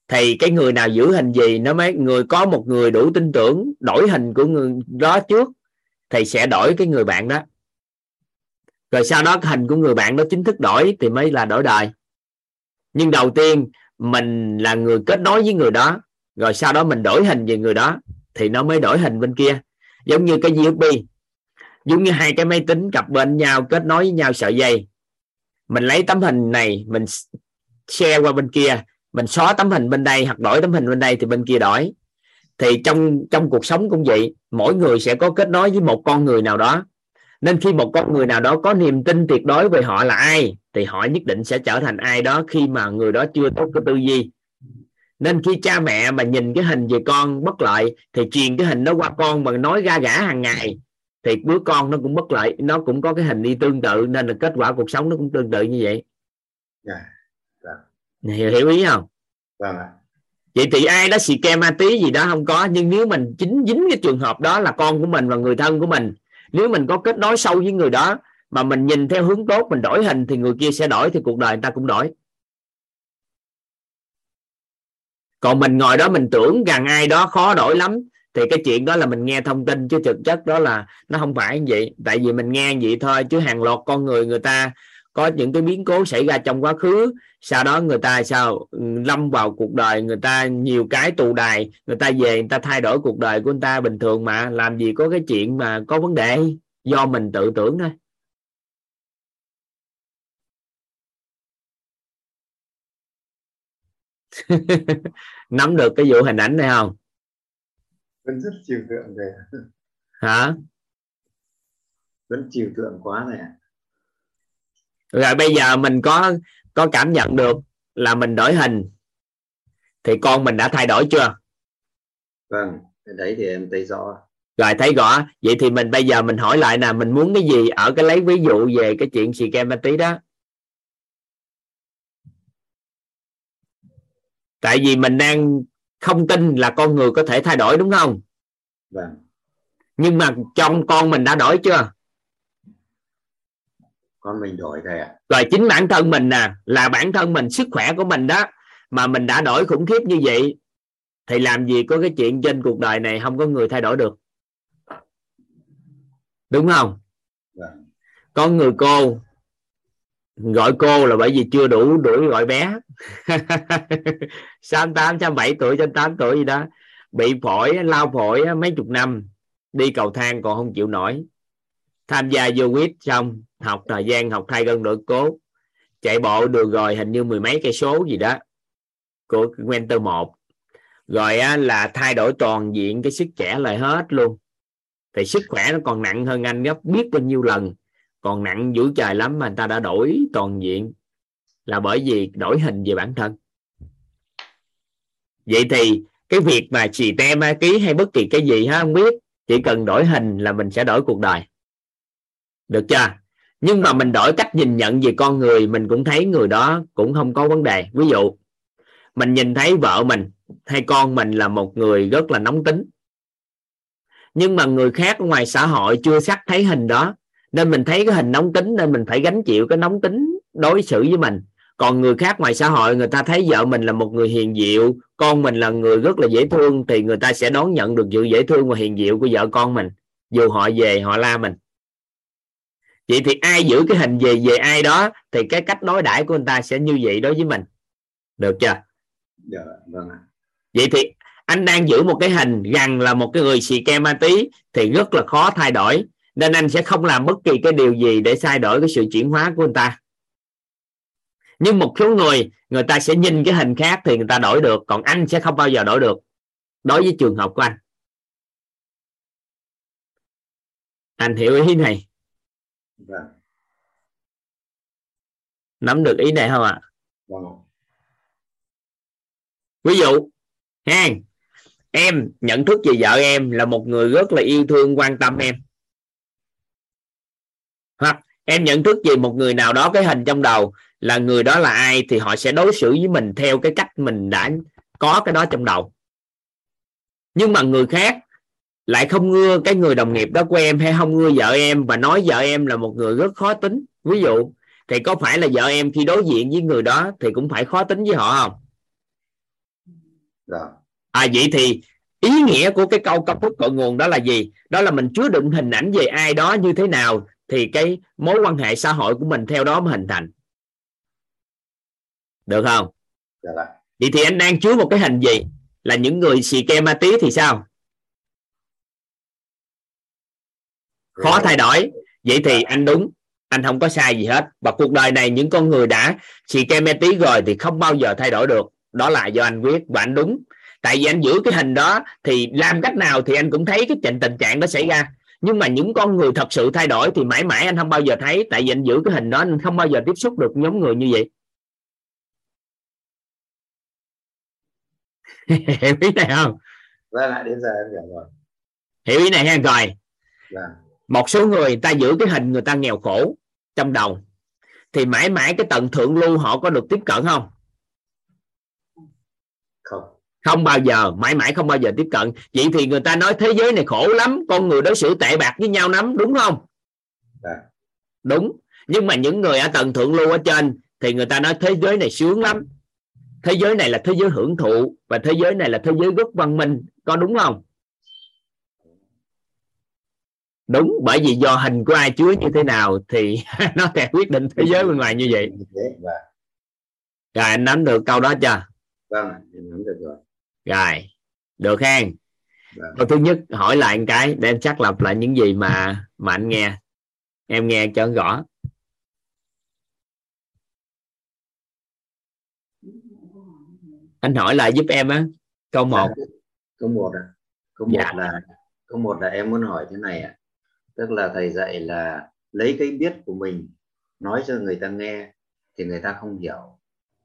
thì cái người nào giữ hình gì nó mới, người có một người đủ tin tưởng đổi hình của người đó trước, thì sẽ đổi cái người bạn đó. Rồi sau đó cái hình của người bạn đó chính thức đổi thì mới là đổi đời. Nhưng đầu tiên, mình là người kết nối với người đó, rồi sau đó mình đổi hình về người đó, thì nó mới đổi hình bên kia. Giống như cái USB giống như hai cái máy tính cặp bên nhau, kết nối với nhau sợi dây. Mình lấy tấm hình này, mình share qua bên kia mình xóa tấm hình bên đây hoặc đổi tấm hình bên đây thì bên kia đổi. Thì trong trong cuộc sống cũng vậy, mỗi người sẽ có kết nối với một con người nào đó. Nên khi một con người nào đó có niềm tin tuyệt đối về họ là ai, thì họ nhất định sẽ trở thành ai đó khi mà người đó chưa tốt cái tư duy. Nên khi cha mẹ mà nhìn cái hình về con bất lợi, thì truyền cái hình đó qua con mà nói ra gã hàng ngày, thì đứa con nó cũng bất lợi, nó cũng có cái hình đi tương tự, nên là kết quả cuộc sống nó cũng tương tự như vậy. Yeah hiểu, hiểu ý không? Vâng ạ. vậy thì ai đó xì ke ma tí gì đó không có nhưng nếu mình chính dính cái trường hợp đó là con của mình và người thân của mình nếu mình có kết nối sâu với người đó mà mình nhìn theo hướng tốt mình đổi hình thì người kia sẽ đổi thì cuộc đời người ta cũng đổi. Còn mình ngồi đó mình tưởng rằng ai đó khó đổi lắm thì cái chuyện đó là mình nghe thông tin chứ thực chất đó là nó không phải như vậy. Tại vì mình nghe vậy thôi chứ hàng loạt con người người ta có những cái biến cố xảy ra trong quá khứ sau đó người ta sao ừ, lâm vào cuộc đời người ta nhiều cái tù đài người ta về người ta thay đổi cuộc đời của người ta bình thường mà. Làm gì có cái chuyện mà có vấn đề? Do mình tự tưởng thôi. Nắm được cái vụ hình ảnh này không? Vẫn rất chiều tượng về. hả? Vẫn chiều tượng quá này ạ. Rồi bây giờ mình có có cảm nhận được là mình đổi hình. Thì con mình đã thay đổi chưa? Vâng. Đấy thì em thấy rõ. rồi thấy rõ. Vậy thì mình bây giờ mình hỏi lại nè mình muốn cái gì ở cái lấy ví dụ về cái chuyện xì ke ma tí đó? Tại vì mình đang không tin là con người có thể thay đổi đúng không? Vâng. Nhưng mà trong con mình đã đổi chưa con mình đổi thầy ạ. Rồi chính bản thân mình nè là bản thân mình sức khỏe của mình đó mà mình đã đổi khủng khiếp như vậy thì làm gì có cái chuyện trên cuộc đời này không có người thay đổi được? Đúng không? Vâng. Có người cô gọi cô là bởi vì chưa đủ đuổi gọi bé. 68 67 tuổi trên 8 tuổi gì đó? Bị phổi lao phổi mấy chục năm đi cầu thang còn không chịu nổi. Tham gia vô quýt xong học thời gian học thay gân đổi cố. Chạy bộ được rồi hình như mười mấy cây số gì đó của Winter một. Rồi á, là thay đổi toàn diện cái sức trẻ lại hết luôn. Thì sức khỏe nó còn nặng hơn anh gấp biết bao nhiêu lần. Còn nặng dữ trời lắm mà người ta đã đổi toàn diện. Là bởi vì đổi hình về bản thân. Vậy thì cái việc mà chị tem ma ký hay bất kỳ cái gì ha không biết. Chỉ cần đổi hình là mình sẽ đổi cuộc đời. Được chưa? Nhưng mà mình đổi cách nhìn nhận về con người, mình cũng thấy người đó cũng không có vấn đề. Ví dụ, mình nhìn thấy vợ mình hay con mình là một người rất là nóng tính. Nhưng mà người khác ở ngoài xã hội chưa sắc thấy hình đó. Nên mình thấy cái hình nóng tính, nên mình phải gánh chịu cái nóng tính đối xử với mình. Còn người khác ngoài xã hội, người ta thấy vợ mình là một người hiền diệu con mình là người rất là dễ thương, thì người ta sẽ đón nhận được sự dễ thương và hiền diệu của vợ con mình. Dù họ về, họ la mình vậy thì ai giữ cái hình về về ai đó thì cái cách đối đãi của người ta sẽ như vậy đối với mình. Được chưa? Dạ vâng ạ. Vậy thì anh đang giữ một cái hình gần là một cái người xì ke ma tí thì rất là khó thay đổi nên anh sẽ không làm bất kỳ cái điều gì để thay đổi cái sự chuyển hóa của người ta. Nhưng một số người người ta sẽ nhìn cái hình khác thì người ta đổi được còn anh sẽ không bao giờ đổi được đối với trường hợp của anh. Anh hiểu ý này vâng. Nắm được ý này không ạ? Vâng. Ví dụ ha em nhận thức về vợ em là một người rất là yêu thương quan tâm em. Hoặc em nhận thức về một người nào đó cái hình trong đầu là người đó là ai thì họ sẽ đối xử với mình theo cái cách mình đã có cái đó trong đầu. Nhưng mà người khác lại không ngưa cái người đồng nghiệp đó của em hay không ngưa vợ em và nói vợ em là một người rất khó tính. Ví dụ thì có phải là vợ em khi đối diện với người đó thì cũng phải khó tính với họ không? Dạ. À vậy thì ý nghĩa của cái câu công thức cội nguồn đó là gì? Đó là mình chứa đựng hình ảnh về ai đó như thế nào thì cái mối quan hệ xã hội của mình theo đó mới hình thành. Được không? Dạ vâng. Vậy thì anh đang chứa một cái hình gì? Là những người xì ke ma tí thì sao khó thay đổi. Vậy thì anh đúng. Anh không có sai gì hết. Và cuộc đời này những con người đã xì ke ma tí rồi thì không bao giờ thay đổi được. Đó là do anh quyết và anh đúng. Tại vì anh giữ cái hình đó thì làm cách nào thì anh cũng thấy cái tình tình trạng đó xảy ra. Nhưng mà những con người thật sự thay đổi thì mãi mãi anh không bao giờ thấy. Tại vì anh giữ cái hình đó anh không bao giờ tiếp xúc được nhóm người như vậy. Hiểu ý này không? Vâng ạ đến giờ em hiểu rồi. Hiểu ý này ha rồi. Vâng một số người, người ta giữ cái hình người ta nghèo khổ trong đầu. Thì mãi mãi cái tầng thượng lưu họ có được tiếp cận không? Không. Không bao giờ mãi mãi không bao giờ tiếp cận. Vậy thì người ta nói thế giới này khổ lắm con người đối xử tệ bạc với nhau lắm đúng không? Dạ. Đúng. Nhưng mà những người ở tầng thượng lưu ở trên thì người ta nói thế giới này sướng lắm. Thế giới này là thế giới hưởng thụ và thế giới này là thế giới rất văn minh có đúng không đúng bởi vì do hình của ai chứa như thế nào thì nó sẽ quyết định thế giới bên ngoài như vậy. Và rồi anh nắm được câu đó chưa? Vâng nắm được rồi. Rồi được khen vâng. Câu thứ nhất hỏi lại một cái để em xác lập lại những gì mà mà anh nghe. Em nghe cho rõ. Anh hỏi lại giúp em á. Câu một. Câu một à? Câu Dạ. một là câu một là em muốn hỏi thế này ạ tức là thầy dạy là lấy cái biết của mình nói cho người ta nghe thì người ta không hiểu.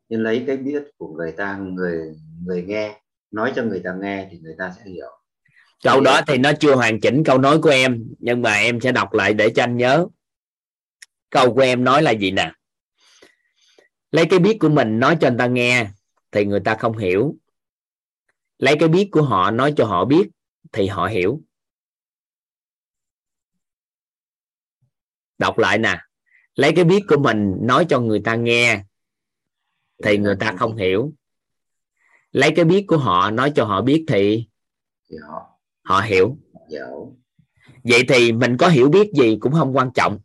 Nhưng lấy cái biết của người ta, người người nghe, nói cho người ta nghe thì người ta sẽ hiểu. Câu đó thì nó chưa hoàn chỉnh câu nói của em, nhưng mà em sẽ đọc lại để cho anh nhớ. Câu của em nói là gì nè? Lấy cái biết của mình nói cho người ta nghe thì người ta không hiểu. Lấy cái biết của họ nói cho họ biết thì họ hiểu. Đọc lại nè. Lấy cái biết của mình nói cho người ta nghe thì người ta không hiểu. Lấy cái biết của họ nói cho họ biết thì thì họ hiểu. Hiểu vậy thì mình có hiểu biết gì cũng không quan trọng.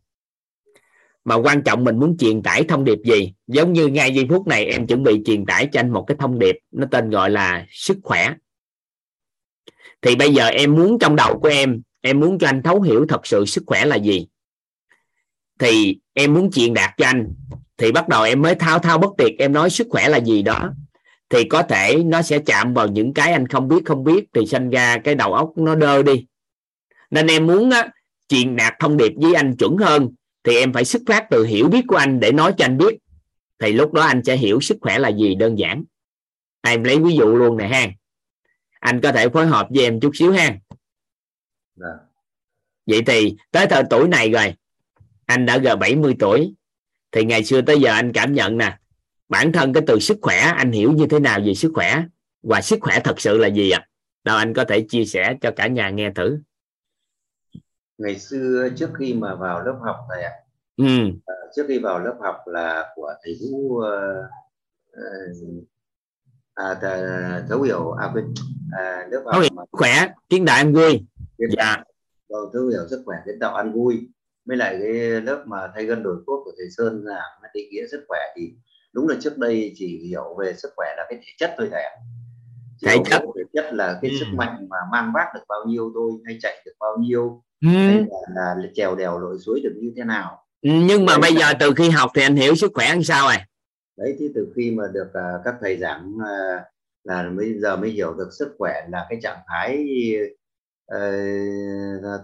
Mà quan trọng mình muốn truyền tải thông điệp gì? Giống như ngay giây phút này em chuẩn bị truyền tải cho anh một cái thông điệp nó tên gọi là sức khỏe. Thì bây giờ em muốn trong đầu của em em muốn cho anh thấu hiểu thật sự sức khỏe là gì thì em muốn truyền đạt cho anh. Thì bắt đầu em mới thao thao bất tuyệt em nói sức khỏe là gì đó. Thì có thể nó sẽ chạm vào những cái anh không biết không biết. Thì sinh ra cái đầu óc nó đơ đi. Nên em muốn á, truyền đạt thông điệp với anh chuẩn hơn. Thì em phải xuất phát từ hiểu biết của anh để nói cho anh biết. Thì lúc đó anh sẽ hiểu sức khỏe là gì đơn giản. Em lấy ví dụ luôn nè ha. Anh có thể phối hợp với em chút xíu ha. Vâng. vậy thì tới thời tuổi này rồi anh đã gần 70 tuổi. Thì ngày xưa tới giờ anh cảm nhận nè bản thân cái từ sức khỏe anh hiểu như thế nào về sức khỏe? Và sức khỏe thật sự là gì ạ? Đâu anh có thể chia sẻ cho cả nhà nghe thử. Ngày xưa trước khi mà vào lớp học thầy ạ ừ. à, trước khi vào lớp học là của thầy Vũ ờ, ờ, à, th- thấu hiểu à quên à, lớp học mà khỏe kiến đại em vui. Dạ. vâng, thấu hiểu sức khỏe kiến tạo ăn vui với lại cái lớp mà thay gân đổi cốt của thầy Sơn giảng định nghĩa sức khỏe thì đúng là trước đây chỉ hiểu về sức khỏe là cái thể chất thôi thầy ạ Thể chất. thể chất là cái Ừ. sức mạnh mà mang vác được bao nhiêu thôi hay chạy được bao nhiêu ừ. hay là, là trèo đèo lội suối được như thế nào nhưng mà Đấy. bây giờ từ khi học thì anh hiểu sức khỏe làm sao rồi đấy thì từ khi mà được à, các thầy giảng à, là bây giờ mới hiểu được sức khỏe là cái trạng thái ờ,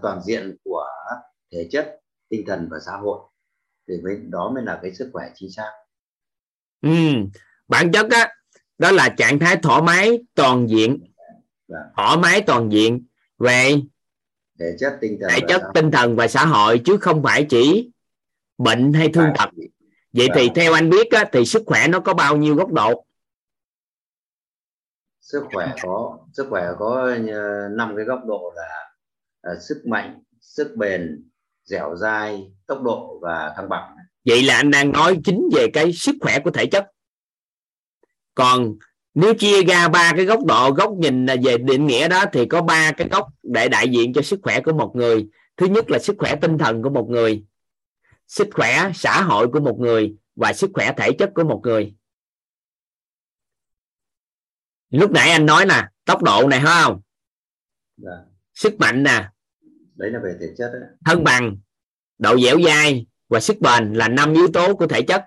toàn diện của thể chất tinh thần và xã hội thì mới đó mới là cái sức khỏe chính xác ừ. bản chất á đó là trạng thái thoải mái toàn diện Vâng. thoải mái toàn diện về thể chất tinh thần thể và chất xã hội. tinh thần và xã hội chứ không phải chỉ bệnh hay thương tật vậy thì Vâng. theo anh biết á, thì sức khỏe nó có bao nhiêu góc độ sức khỏe có sức khỏe có ờ, năm cái góc độ là ờ, sức mạnh sức bền dẻo dai tốc độ và thăng bằng. Vậy là anh đang nói chính về cái sức khỏe của thể chất. Còn nếu chia ra ba cái góc độ góc nhìn về định nghĩa đó thì có ba cái góc để đại diện cho sức khỏe của một người. Thứ nhất là sức khỏe tinh thần của một người sức khỏe xã hội của một người và sức khỏe thể chất của một người. Lúc nãy anh nói nè tốc độ này phải không? Vâng. sức mạnh nè đấy là về thể chất đấy. thân bằng độ dẻo dai và sức bền là năm yếu tố của thể chất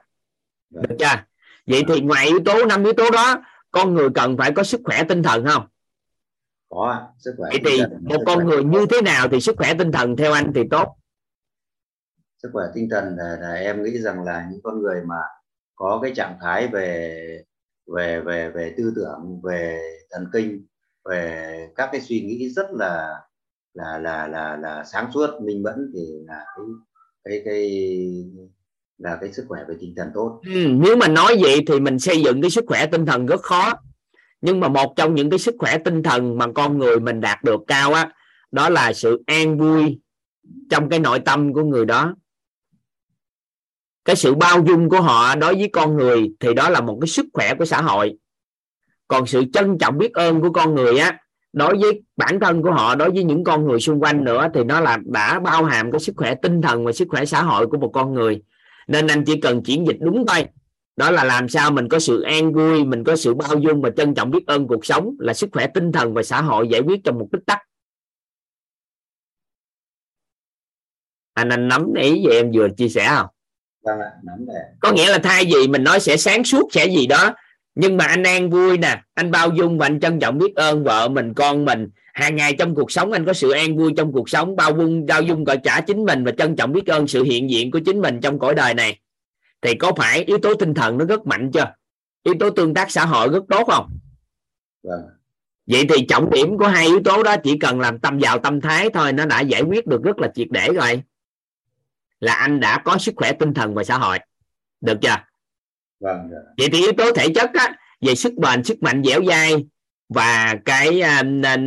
Vâng. được chưa vậy thì ngoài yếu tố năm yếu tố đó con người cần phải có sức khỏe tinh thần không có sức khỏe vậy thì một con khỏe. người như thế nào thì sức khỏe tinh thần theo anh thì tốt sức khỏe tinh thần là, là em nghĩ rằng là những con người mà có cái trạng thái về về về về tư tưởng về thần kinh về các cái suy nghĩ rất là là là là là sáng suốt minh mẫn thì là cái cái cái là cái sức khỏe về tinh thần tốt. Ừ, nếu mà nói vậy thì mình xây dựng cái sức khỏe tinh thần rất khó. Nhưng mà một trong những cái sức khỏe tinh thần mà con người mình đạt được cao á đó là sự an vui trong cái nội tâm của người đó. Cái sự bao dung của họ đối với con người thì đó là một cái sức khỏe của xã hội. Còn sự trân trọng biết ơn của con người á đối với bản thân của họ đối với những con người xung quanh nữa thì nó là đã bao hàm cái sức khỏe tinh thần và sức khỏe xã hội của một con người. Nên anh chỉ cần chuyển dịch đúng thôi đó là làm sao mình có sự an vui mình có sự bao dung và trân trọng biết ơn cuộc sống là sức khỏe tinh thần và xã hội giải quyết trong một tích tắc. Anh anh nắm ý về em vừa chia sẻ không? Vâng ạ nắm để có nghĩa là thay vì mình nói sẽ sáng suốt sẽ gì đó nhưng mà anh an vui nè anh bao dung và anh trân trọng biết ơn vợ mình con mình. Hàng ngày trong cuộc sống anh có sự an vui trong cuộc sống bao dung bao dung gọi trả chính mình và trân trọng biết ơn sự hiện diện của chính mình trong cõi đời này. Thì có phải yếu tố tinh thần nó rất mạnh chưa? Yếu tố tương tác xã hội rất tốt không? Vâng vậy thì trọng điểm của hai yếu tố đó chỉ cần làm tâm vào tâm thái thôi nó đã giải quyết được rất là triệt để rồi. Là anh đã có sức khỏe tinh thần và xã hội. Được chưa vâng dạ. vậy thì yếu tố thể chất á về sức bền sức mạnh dẻo dai và cái à,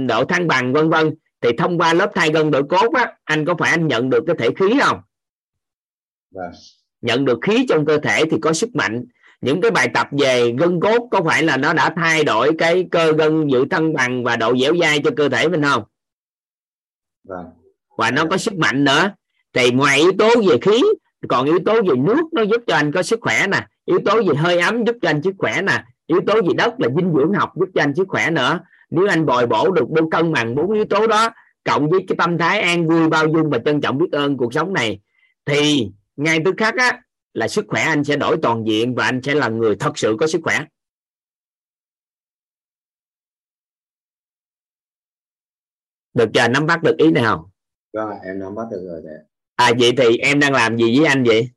độ thăng bằng vân vân thì thông qua lớp thai gân đội cốt á anh có phải anh nhận được cái thể khí không vâng. nhận được khí trong cơ thể thì có sức mạnh những cái bài tập về gân cốt có phải là nó đã thay đổi cái cơ gân giữ thăng bằng và độ dẻo dai cho cơ thể mình không vâng. và nó có sức mạnh nữa thì ngoài yếu tố về khí còn yếu tố về nước nó giúp cho anh có sức khỏe nè yếu tố về hơi ấm giúp cho anh sức khỏe nè. Yếu tố về đất là dinh dưỡng học giúp cho anh sức khỏe nữa. Nếu anh bồi bổ được bốn cân bằng bốn yếu tố đó cộng với cái tâm thái an vui bao dung và trân trọng biết ơn cuộc sống này thì ngay tức khắc á là sức khỏe anh sẽ đổi toàn diện và anh sẽ là người thật sự có sức khỏe. Được chưa? Nắm bắt được ý này không? Vâng em nắm bắt được rồi đấy. À vậy thì em đang làm gì với anh vậy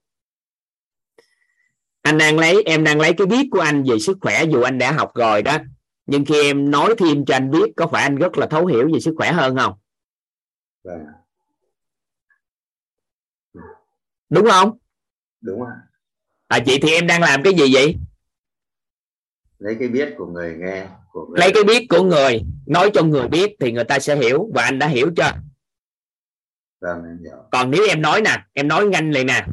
anh đang lấy em đang lấy cái biết của anh về sức khỏe dù anh đã học rồi đó. Nhưng khi em nói thêm cho anh biết có phải anh rất là thấu hiểu về sức khỏe hơn không? Vâng. đúng không? Đúng ạ. À chị thì em đang làm cái gì vậy? Lấy cái biết của người nghe của người... lấy cái biết của người. Nói cho người biết thì người ta sẽ hiểu và anh đã hiểu chưa? Vâng còn nếu em nói nè em nói nhanh lại nè.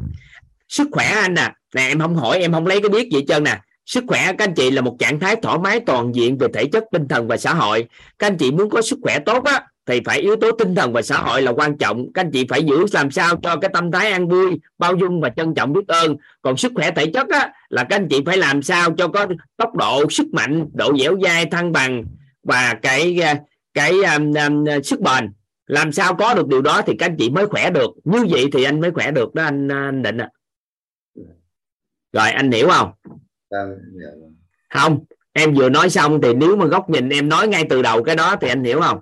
Sức khỏe anh nè nè em không hỏi em không lấy cái biết gì trơn nè. Sức khỏe các anh chị là một trạng thái thoải mái toàn diện về thể chất tinh thần và xã hội. Các anh chị muốn có sức khỏe tốt á thì phải yếu tố tinh thần và xã hội là quan trọng. Các anh chị phải giữ làm sao cho cái tâm thái an vui bao dung và trân trọng biết ơn. Còn sức khỏe thể chất á là các anh chị phải làm sao cho có tốc độ sức mạnh độ dẻo dai thăng bằng và cái cái um, um, sức bền. Làm sao có được điều đó thì các anh chị mới khỏe được. Như vậy thì anh mới khỏe được đó anh, anh định ạ rồi anh hiểu không? Vâng, không em vừa nói xong thì nếu mà góc nhìn em nói ngay từ đầu cái đó thì anh hiểu không?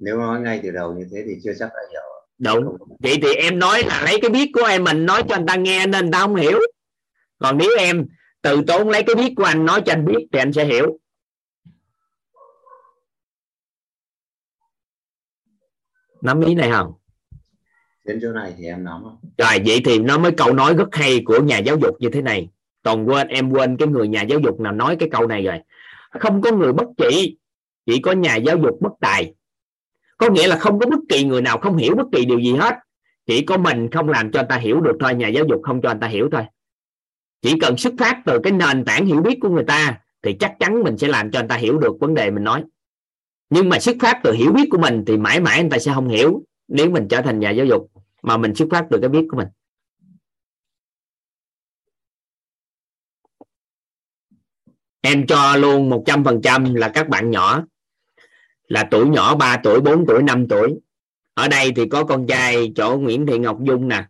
Nếu nói ngay từ đầu như thế thì chưa chắc đã hiểu. Đúng. Vậy thì em nói là lấy cái biết của em mình nói cho anh ta nghe nên anh ta không hiểu. Còn nếu em từ tốn lấy cái biết của anh nói cho anh biết thì anh sẽ hiểu. Nắm ý này không đến chỗ này thì em nắm không? Rồi, vậy thì nó mới câu nói rất hay của nhà giáo dục như thế này. Toàn quên, em quên cái người nhà giáo dục nào nói cái câu này rồi. Không có người bất trị chỉ có nhà giáo dục bất tài. Có nghĩa là không có bất kỳ người nào không hiểu bất kỳ điều gì hết. Chỉ có mình không làm cho anh ta hiểu được thôi, nhà giáo dục không cho anh ta hiểu thôi. Chỉ cần xuất phát từ cái nền tảng hiểu biết của người ta, thì chắc chắn mình sẽ làm cho anh ta hiểu được vấn đề mình nói. Nhưng mà xuất phát từ hiểu biết của mình, thì mãi mãi anh ta sẽ không hiểu nếu mình trở thành nhà giáo dục mà mình xuất phát từ cái biết của mình. Em cho luôn 100% là các bạn nhỏ, là tuổi nhỏ 3 tuổi 4 tuổi 5 tuổi. Ở đây thì có con trai chỗ Nguyễn Thị Ngọc Dung nè.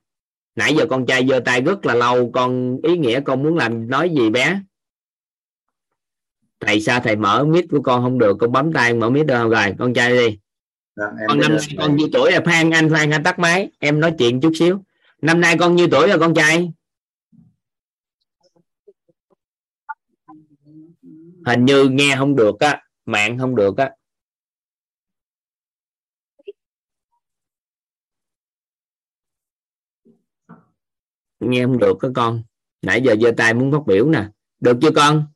Nãy giờ con trai giơ tay rất là lâu, con ý nghĩa con muốn làm nói gì bé? Thầy sao thầy mở mic của con không được, con bấm tay mở mic được không rồi, con trai đi. Dạ, con năm nay con nhiêu tuổi là phan anh phan anh tắt máy. Em nói chuyện chút xíu. Năm nay con nhiêu tuổi rồi con trai? Hình như nghe không được á mạng không được á. Nghe không được các con. Nãy giờ giơ tay muốn phát biểu nè. Được chưa con?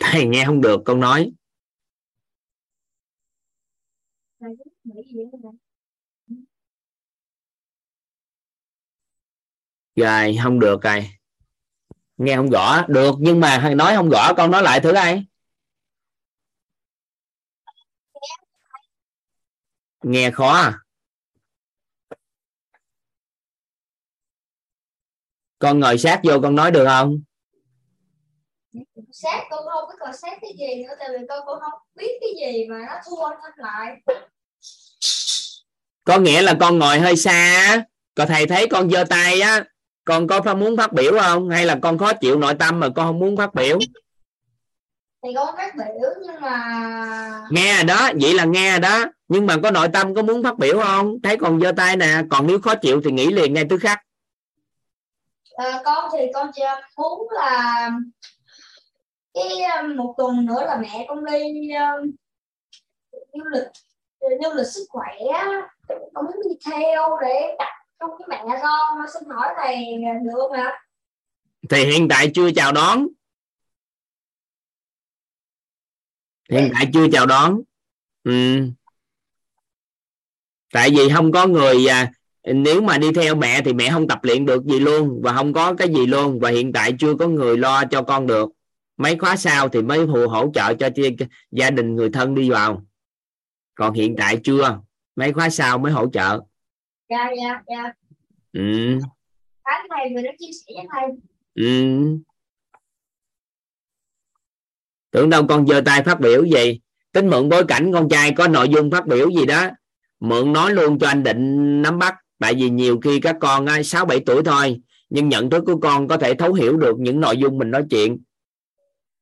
Thầy nghe không được con nói rồi không được rồi. Nghe không rõ. Được nhưng mà nói không rõ con nói lại thử ai? Nghe khó à? Con ngồi sát vô con nói được không? Sát con không biết còn sát cái gì nữa tại vì con con không biết cái gì mà nó thua lên lại có nghĩa là con ngồi hơi xa có thầy thấy con giơ tay á con có muốn phát biểu không? Hay là con khó chịu nội tâm mà con không muốn phát biểu? Thì con phát biểu nhưng mà nghe đó vậy là nghe đó. Nhưng mà có nội tâm có muốn phát biểu không? Thấy con giơ tay nè còn nếu khó chịu thì nghỉ liền ngay tức khắc. À, con thì con chỉ muốn là cái um, một tuần nữa là mẹ con đi um, du lịch du lịch sức khỏe con muốn đi theo để đặt không cái mẹ con xin hỏi thầy được không ạ? thì hiện tại chưa chào đón. Hiện tại chưa chào đón. Ừ. tại vì không có người à, nếu mà đi theo mẹ thì mẹ không tập luyện được gì luôn và không có cái gì luôn và hiện tại chưa có người lo cho con được. Mấy khóa sau thì mới hỗ hỗ trợ cho gia đình người thân đi vào. Còn hiện tại chưa. Mấy khóa sau mới hỗ trợ dạ dạ dạ. Ừ. Cảm thầy người đã chia sẻ với thầy. Ừ. tưởng đâu con giơ tay phát biểu gì. Tính mượn bối cảnh con trai có nội dung phát biểu gì đó. Mượn nói luôn cho anh định nắm bắt. Tại vì nhiều khi các con sáu bảy tuổi thôi nhưng nhận thức của con có thể thấu hiểu được những nội dung mình nói chuyện.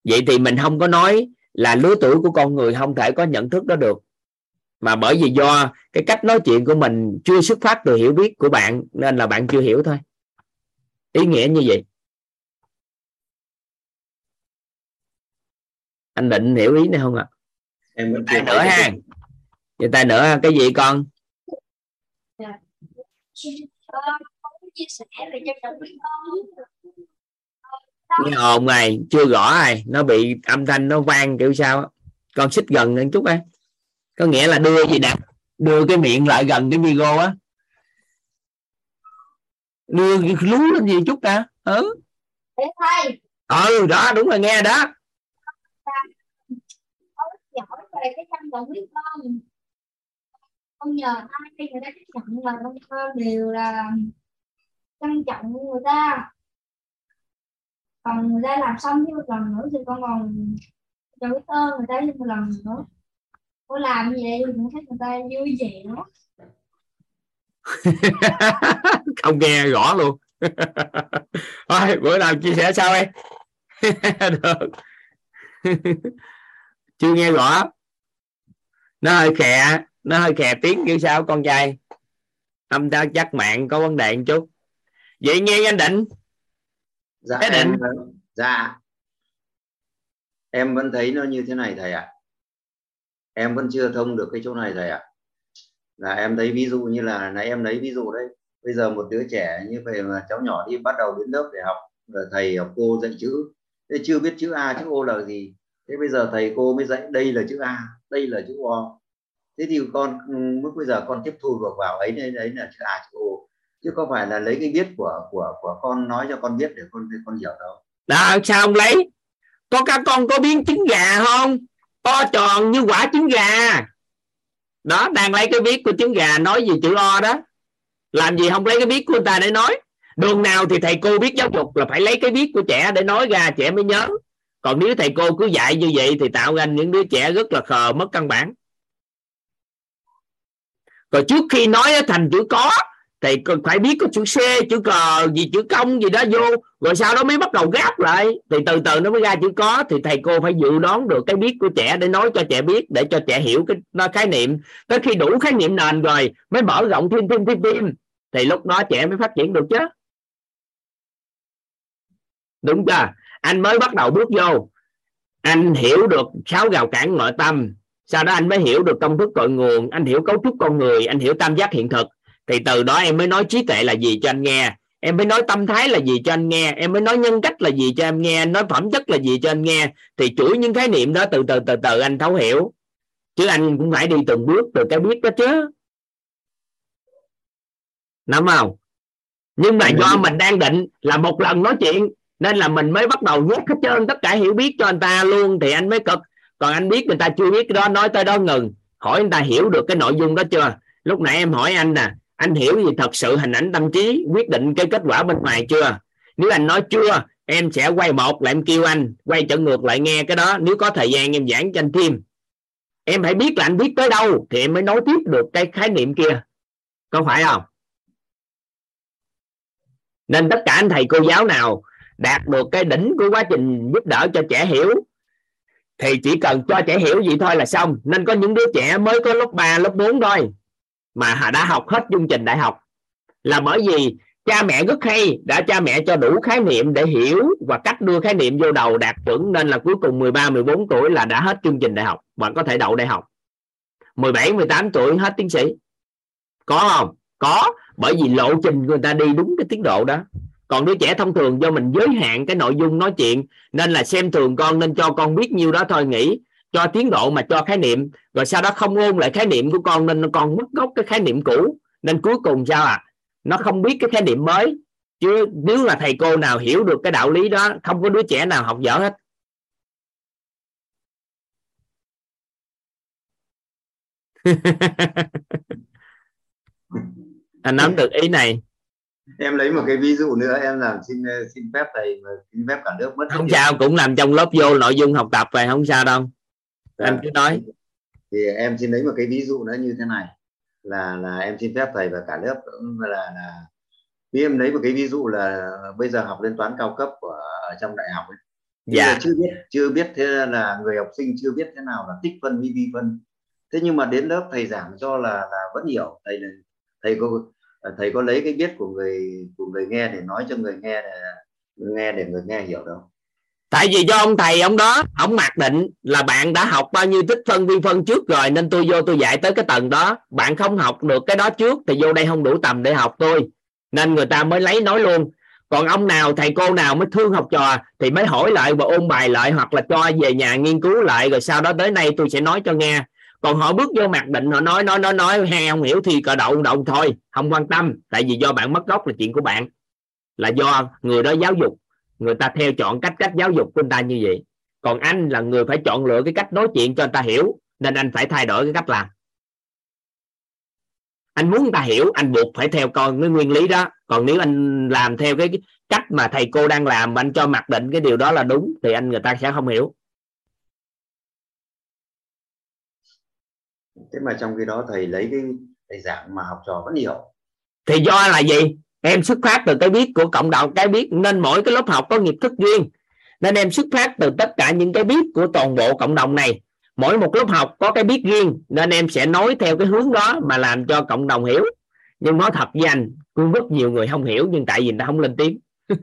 Vậy thì mình không có nói là lứa tuổi của con người không thể có nhận thức đó được mà bởi vì do cái cách nói chuyện của mình chưa xuất phát từ hiểu biết của bạn nên là bạn chưa hiểu thôi. Ý nghĩa như vậy. Anh định hiểu ý này không ạ? À? em vẫn tay nữa ha. vậy tay nữa cái gì con? Dạ. nghe ồn này chưa rõ này nó bị âm thanh nó vang kiểu sao con xích gần một chút á có nghĩa là đưa gì nè đưa cái miệng lại gần cái video á. Đưa lú lên gì chút nè ừ. Ừ đó đúng rồi nghe đó. Con nhờ ai khi người ta chấp nhận là con đều là trân trọng người ta. Còn người ta làm xong thêm một lần nữa thì con còn cho biết ơn người ta thêm một lần nữa có làm gì? Vậy cũng thấy người ta vui vẻ lắm. Không nghe rõ luôn. Thôi bữa nào chia sẻ sau em. Được. Chưa nghe rõ. Nó hơi khè nó hơi khè tiếng kiểu sao con trai? Âm ta chắc mạng có vấn đề một chút. Vậy nghe anh định. Dạ cái định. em, dạ. Em vẫn thấy nó như thế này thầy ạ. à em vẫn chưa thông được cái chỗ này thầy ạ. À. là em thấy ví dụ như là nãy em lấy ví dụ đấy, bây giờ một đứa trẻ như vậy mà cháu nhỏ đi bắt đầu đến lớp để học thầy học cô dạy chữ. Thế chưa biết chữ a, chữ o là gì? Thế bây giờ thầy cô mới dạy, đây là chữ a, đây là chữ o. Thế thì con ừ, lúc bây giờ con tiếp thu được vào ấy đấy đấy là chữ a, chữ o. Chứ không phải là lấy cái biết của của của con nói cho con biết để con để con hiểu đâu. Đó sao không lấy? Có các con có biến trứng gà không? To tròn như quả trứng gà. Đó, đang lấy cái biết của trứng gà nói gì chữ o đó. Làm gì không lấy cái biết của người ta để nói? Đường nào thì thầy cô biết giáo dục là phải lấy cái biết của trẻ để nói ra, trẻ mới nhớ. Còn nếu thầy cô cứ dạy như vậy thì tạo ra những đứa trẻ rất là khờ mất căn bản. Rồi trước khi nói thành chữ có thì phải biết có chữ c, chữ cờ gì, chữ công gì đó vô. Rồi sau đó mới bắt đầu gáp lại. Thì từ từ nó mới ra chữ có. Thì thầy cô phải dự đoán được cái biết của trẻ để nói cho trẻ biết, để cho trẻ hiểu cái, nó khái niệm. Tới khi đủ khái niệm nền rồi, mới mở rộng thêm thêm thêm thêm. Thì lúc đó trẻ mới phát triển được chứ. Đúng chưa? Anh mới bắt đầu bước vô. Anh hiểu được sáu rào cản nội tâm. Sau đó anh mới hiểu được công thức cội nguồn. Anh hiểu cấu trúc con người. Anh hiểu tam giác hiện thực thì từ đó em mới nói trí tuệ là gì cho anh nghe. Em mới nói tâm thái là gì cho anh nghe. Em mới nói nhân cách là gì cho em nghe. Nói phẩm chất là gì cho anh nghe. Thì chuỗi những khái niệm đó từ từ từ từ anh thấu hiểu. Chứ anh cũng phải đi từng bước từ cái biết đó chứ. Nắm không? Nhưng mà do mình đang định là một lần nói chuyện nên là mình mới bắt đầu nhét hết trơn tất cả hiểu biết cho anh ta luôn. Thì anh mới cực. Còn anh biết người ta chưa biết cái đó nói tới đó ngừng. Hỏi anh ta hiểu được cái nội dung đó chưa? Lúc nãy em hỏi anh nè anh hiểu gì thật sự hình ảnh tâm trí quyết định cái kết quả bên ngoài chưa? Nếu anh nói chưa em sẽ quay một là em kêu anh quay trở ngược lại nghe cái đó. Nếu có thời gian em giảng cho anh thêm. Em phải biết là anh biết tới đâu thì em mới nói tiếp được cái khái niệm kia. Có phải không? Nên tất cả anh thầy cô giáo nào đạt được cái đỉnh của quá trình giúp đỡ cho trẻ hiểu thì chỉ cần cho trẻ hiểu gì thôi là xong. Nên có những đứa trẻ mới có lớp 3, lớp 4 thôi mà đã học hết chương trình đại học. Là bởi vì cha mẹ rất hay đã cha mẹ cho đủ khái niệm để hiểu và cách đưa khái niệm vô đầu đạt chuẩn nên là cuối cùng 13 14 tuổi là đã hết chương trình đại học và có thể đậu đại học. 17 18 tuổi hết tiến sĩ. Có không? Có, bởi vì lộ trình người ta đi đúng cái tiến độ đó. Còn đứa trẻ thông thường do mình giới hạn cái nội dung nói chuyện nên là xem thường con nên cho con biết nhiêu đó thôi nghĩ cho tiến độ mà cho khái niệm. Rồi sau đó không ôn lại khái niệm của con nên con mất gốc cái khái niệm cũ. Nên cuối cùng sao à? Nó không biết cái khái niệm mới. Chứ nếu là thầy cô nào hiểu được cái đạo lý đó không có đứa trẻ nào học dở hết. Anh nắm được ý này. Em lấy một cái ví dụ nữa em làm xin xin phép thầy xin phép cả nước mất không sao cũng làm trong lớp vô nội dung học tập về không sao đâu anh cứ nói. thì em xin lấy một cái ví dụ nữa như thế này. Là là em xin phép thầy và cả lớp cũng là là vì em lấy một cái ví dụ là bây giờ học lên toán cao cấp của ở trong đại học ấy. dạ. chưa biết chưa biết thế là người học sinh chưa biết thế nào là tích phân với vi phân. Thế nhưng mà đến lớp thầy giảng cho là là vẫn hiểu. Thầy là thầy có thầy có lấy cái biết của người của người nghe để nói cho người nghe để nghe để người nghe hiểu đâu tại vì do ông thầy ông đó, ông mặc định là bạn đã học bao nhiêu tích phân, vi phân trước rồi, nên tôi vô tôi dạy tới cái tầng đó. Bạn không học được cái đó trước thì vô đây không đủ tầm để học tôi. Nên người ta mới lấy nói luôn. Còn ông nào, thầy cô nào mới thương học trò thì mới hỏi lại và ôn bài lại hoặc là cho về nhà nghiên cứu lại, rồi sau đó tới nay tôi sẽ nói cho nghe. Còn họ bước vô mặc định, họ nói nói nói nói hay không hiểu thì cờ động động thôi, không quan tâm. Tại vì do bạn mất gốc là chuyện của bạn, là do người đó giáo dục người ta theo chọn cách cách giáo dục của người ta như vậy. Còn anh là người phải chọn lựa cái cách nói chuyện cho người ta hiểu nên anh phải thay đổi cái cách làm. Anh muốn người ta hiểu anh buộc phải theo con cái nguyên lý đó. Còn nếu anh làm theo cái cách mà thầy cô đang làm anh cho mặc định cái điều đó là đúng thì anh người ta sẽ không hiểu. Thế mà trong khi đó thầy lấy cái thầy giảng mà học trò vẫn hiểu. Thì do là gì em xuất phát từ cái biết của cộng đồng cái biết nên mỗi cái lớp học có nghiệp thức riêng nên em xuất phát từ tất cả những cái biết của toàn bộ cộng đồng này. Mỗi một lớp học có cái biết riêng nên em sẽ nói theo cái hướng đó mà làm cho cộng đồng hiểu. Nhưng nói thật với anh cũng rất nhiều người không hiểu nhưng tại vì người ta không lên tiếng.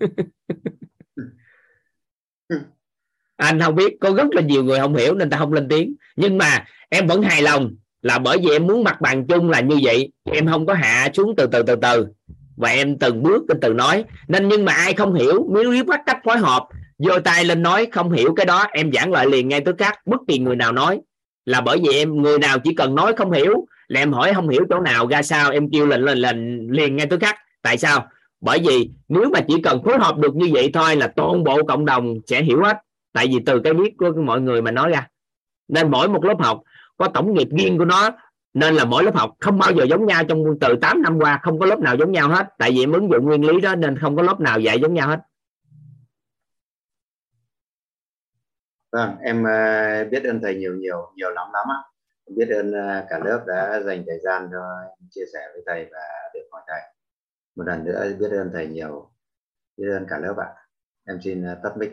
Anh không biết có rất là nhiều người không hiểu nên ta không lên tiếng. Nhưng mà em vẫn hài lòng là bởi vì em muốn mặt bằng chung là như vậy. Em không có hạ xuống từ từ từ từ và em từng bước, em từng nói. Nên nhưng mà ai không hiểu, nếu biết bắt cách phối hợp giơ tay lên nói không hiểu cái đó, em giảng lại liền ngay tức khắc, bất kỳ người nào nói. Là bởi vì em, người nào chỉ cần nói không hiểu, là em hỏi không hiểu chỗ nào, ra sao, em kêu lên lên lên, liền ngay tức khắc. Tại sao? Bởi vì nếu mà chỉ cần phối hợp được như vậy thôi là toàn bộ cộng đồng sẽ hiểu hết. Tại vì từ cái biết của mọi người mà nói ra. Nên mỗi một lớp học có tổng nghiệp riêng của nó nên là mỗi lớp học không bao giờ giống nhau trong từ 8 năm qua không có lớp nào giống nhau hết. Tại vì em ứng dụng nguyên lý đó nên không có lớp nào dạy giống nhau hết. Vâng em uh, biết ơn thầy nhiều nhiều nhiều lắm lắm á. Biết ơn uh, cả lớp đã dành thời gian cho chia sẻ với thầy và được hỏi thầy. Một lần nữa biết ơn thầy nhiều biết ơn cả lớp ạ. Em xin uh, tắt mic.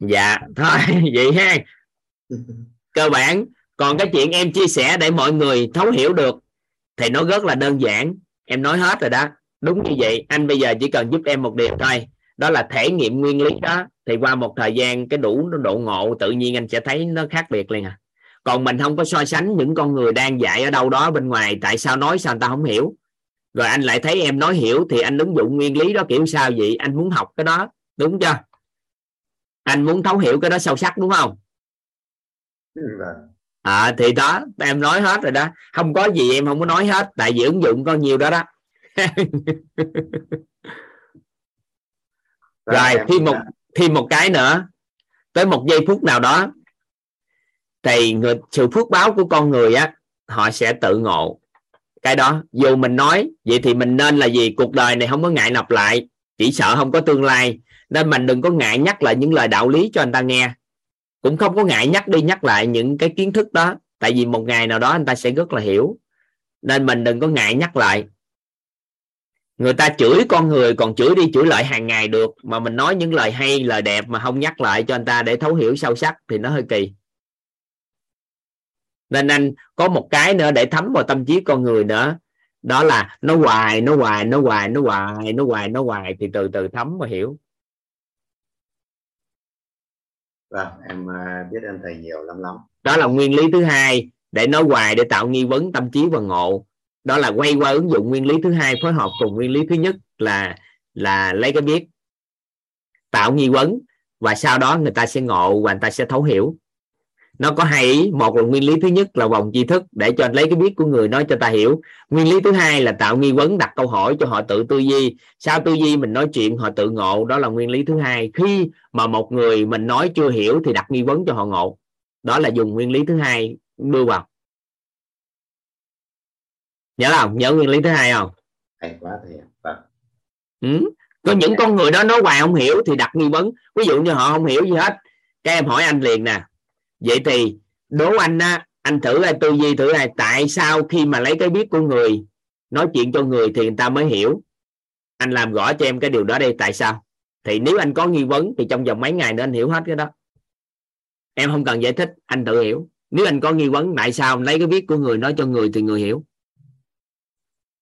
Dạ thôi vậy ha. Cơ bản còn cái chuyện em chia sẻ để mọi người thấu hiểu được thì nó rất là đơn giản. Em nói hết rồi đó. Đúng như vậy, anh bây giờ chỉ cần giúp em một điều thôi. Đó là thể nghiệm nguyên lý đó. Thì qua một thời gian, cái đủ độ ngộ, tự nhiên anh sẽ thấy nó khác biệt liền à. Còn mình không có so sánh những con người đang dạy ở đâu đó bên ngoài, tại sao nói sao người ta không hiểu. Rồi anh lại thấy em nói hiểu thì anh ứng dụng nguyên lý đó kiểu sao vậy? Anh muốn học cái đó, đúng chưa? Anh muốn thấu hiểu cái đó sâu sắc, đúng không? Vâng à, thì đó em nói hết rồi đó. Không có gì em không có nói hết tại vì ứng dụng có nhiều đó đó. Rồi thêm một thêm một cái nữa. Tới một giây phút nào đó thì người, sự phước báo của con người á họ sẽ tự ngộ. Cái đó dù mình nói vậy thì mình nên là gì? Cuộc đời này không có ngại lặp lại chỉ sợ không có tương lai. Nên mình đừng có ngại nhắc lại những lời đạo lý cho anh ta nghe cũng không có ngại nhắc đi nhắc lại những cái kiến thức đó. Tại vì một ngày nào đó anh ta sẽ rất là hiểu. Nên mình đừng có ngại nhắc lại. Người ta chửi con người, còn chửi đi chửi lại hàng ngày được. Mà mình nói những lời hay, lời đẹp mà không nhắc lại cho anh ta để thấu hiểu sâu sắc thì nó hơi kỳ. Nên anh có một cái nữa để thấm vào tâm trí con người nữa. Đó là nó hoài nó hoài nó hoài nó hoài nó hoài nó hoài. Thì từ từ thấm và hiểu vâng em à, biết ơn thầy nhiều lắm lắm. Đó là nguyên lý thứ hai để nói hoài để tạo nghi vấn tâm trí và ngộ. Đó là quay qua ứng dụng nguyên lý thứ hai phối hợp cùng nguyên lý thứ nhất là là lấy cái biết, tạo nghi vấn và sau đó người ta sẽ ngộ và người ta sẽ thấu hiểu nó có hai ý. Một là nguyên lý thứ nhất là vòng tri thức để cho lấy cái biết của người nói cho ta hiểu. Nguyên lý thứ hai là tạo nghi vấn đặt câu hỏi cho họ tự tư duy. Sau tư duy mình nói chuyện họ tự ngộ. Đó là nguyên lý thứ hai. Khi mà một người mình nói chưa hiểu thì đặt nghi vấn cho họ ngộ. Đó là dùng nguyên lý thứ hai. Đưa vào. Nhớ không? Nhớ nguyên lý thứ hai không? Hay quá thầy vâng. Ừ. có những con người đó nói hoài không hiểu thì đặt nghi vấn. Ví dụ như họ không hiểu gì hết. Các em hỏi anh liền nè vậy thì đố anh á, anh thử ai tư duy thử ai tại sao khi mà lấy cái biết của người, nói chuyện cho người thì người ta mới hiểu? Anh làm rõ cho em cái điều đó đây tại sao? Thì nếu anh có nghi vấn thì trong vòng mấy ngày nữa anh hiểu hết cái đó. Em không cần giải thích, anh tự hiểu. Nếu anh có nghi vấn, tại sao lấy cái biết của người, nói cho người thì người hiểu?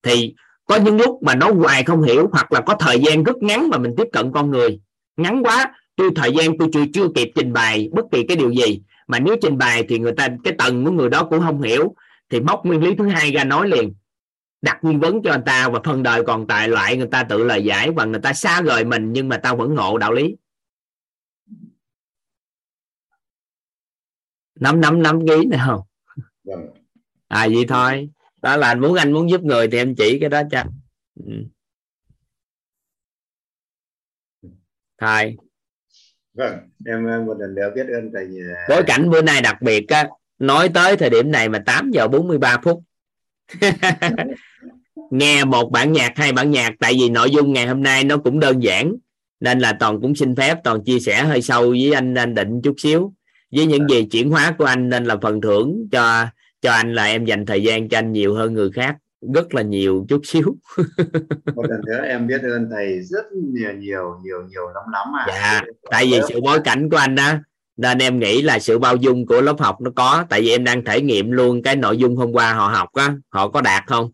Thì có những lúc mà nó hoài không hiểu, hoặc là có thời gian rất ngắn mà mình tiếp cận con người. Ngắn quá, tôi thời gian tôi chưa chưa kịp trình bày bất kỳ cái điều gì mà nếu trình bày thì người ta cái tầng của người đó cũng không hiểu. Thì móc nguyên lý thứ hai ra nói liền. Đặt nghi vấn cho người ta và phần đời còn tại loại người ta tự lời giải và người ta xa rời mình nhưng mà tao vẫn ngộ đạo lý. Năm năm năm ký này không? Vâng. À vậy thôi. Đó là anh muốn anh muốn giúp người thì em chỉ cái đó cho. Ừ. thôi vâng em một lần nữa biết ơn thầy à, bối cảnh bữa nay đặc biệt á, nói tới thời điểm này mà 8 giờ 43 phút. Nghe một bản nhạc, hai bản nhạc, tại vì nội dung ngày hôm nay nó cũng đơn giản, nên là toàn cũng xin phép, toàn chia sẻ hơi sâu với anh anh định chút xíu. Với những gì chuyển hóa của anh nên là phần thưởng cho cho anh là em dành thời gian cho anh nhiều hơn người khác rất là nhiều chút xíu. Một lần nữa em biết ơn thầy rất nhiều nhiều nhiều nhiều lắm lắm à. Dạ tại vì sự bối cảnh của anh đó nên em nghĩ là sự bao dung của lớp học nó có. Tại vì em đang thể nghiệm luôn cái nội dung hôm qua họ học á họ có đạt không?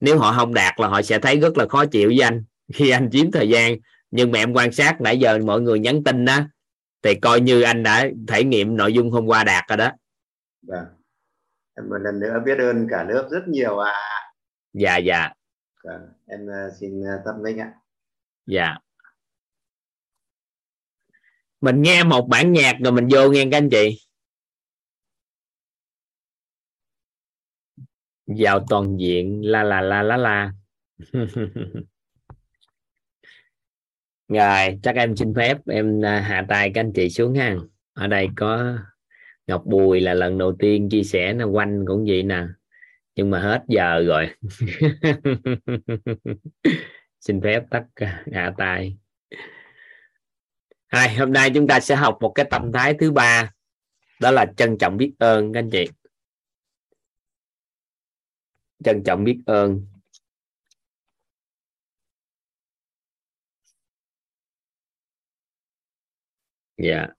Nếu họ không đạt là họ sẽ thấy rất là khó chịu với anh khi anh chiếm thời gian. Nhưng mà em quan sát nãy giờ mọi người nhắn tin đó thì coi như anh đã thể nghiệm nội dung hôm qua đạt rồi đó. Vâng. Một lần nữa biết ơn cả lớp rất nhiều ạ à. Dạ dạ. Vâng em xin ờ, tâm linh ạ. Dạ. Mình nghe một bản nhạc rồi mình vô nghe các anh chị. Vào toàn diện la la la la la. Rồi chắc em xin phép em à, hạ tay các anh chị xuống ha. Ở đây có Ngọc Bùi là lần đầu tiên chia sẻ nó quanh cũng vậy nè nhưng mà hết giờ rồi. Xin phép tắt hạ tay Hai, hôm nay chúng ta sẽ học một cái tâm thái thứ ba. Đó là trân trọng biết ơn các anh chị. Trân trọng biết ơn. Dạ. Yeah.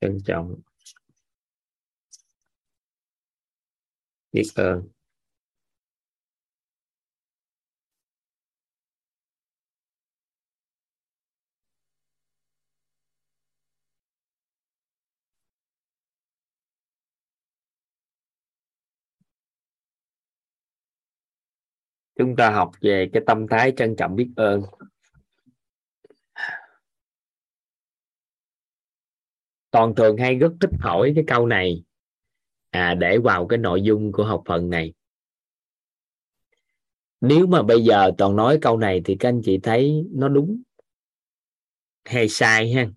trân trọng. Biết ơn ờ, chúng ta học về cái tâm thái trân trọng biết ơn. Toàn thường hay rất thích hỏi cái câu này à, để vào cái nội dung của học phần này. Nếu mà bây giờ toàn nói câu này thì các anh chị thấy nó đúng hay sai ha?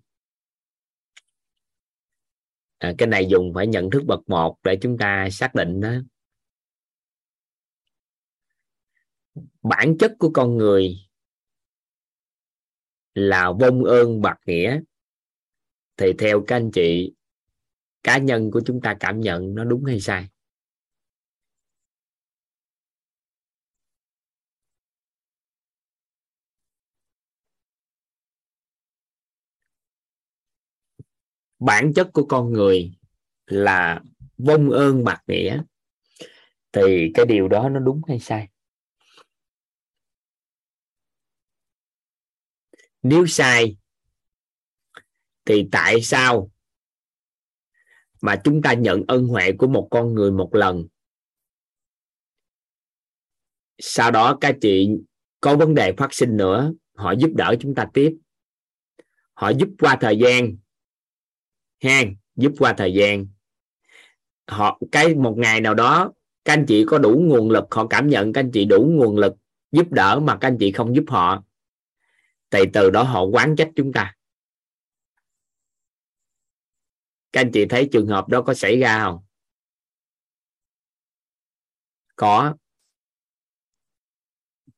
À, cái này dùng phải nhận thức bậc một để chúng ta xác định đó. Bản chất của con người là vong ơn bạc nghĩa. Thì theo các anh chị cá nhân của chúng ta cảm nhận nó đúng hay sai? Bản chất của con người là vong ơn bạc nghĩa, thì cái điều đó nó đúng hay sai? Nếu sai, thì tại sao mà chúng ta nhận ân huệ của một con người một lần. Sau đó các chị có vấn đề phát sinh nữa, họ giúp đỡ chúng ta tiếp. Họ giúp qua thời gian. Ha giúp qua thời gian. Họ, cái một ngày nào đó, các anh chị có đủ nguồn lực, họ cảm nhận các anh chị đủ nguồn lực giúp đỡ mà các anh chị không giúp họ, thì từ đó họ quán trách chúng ta. Các anh chị thấy trường hợp đó có xảy ra không? Có.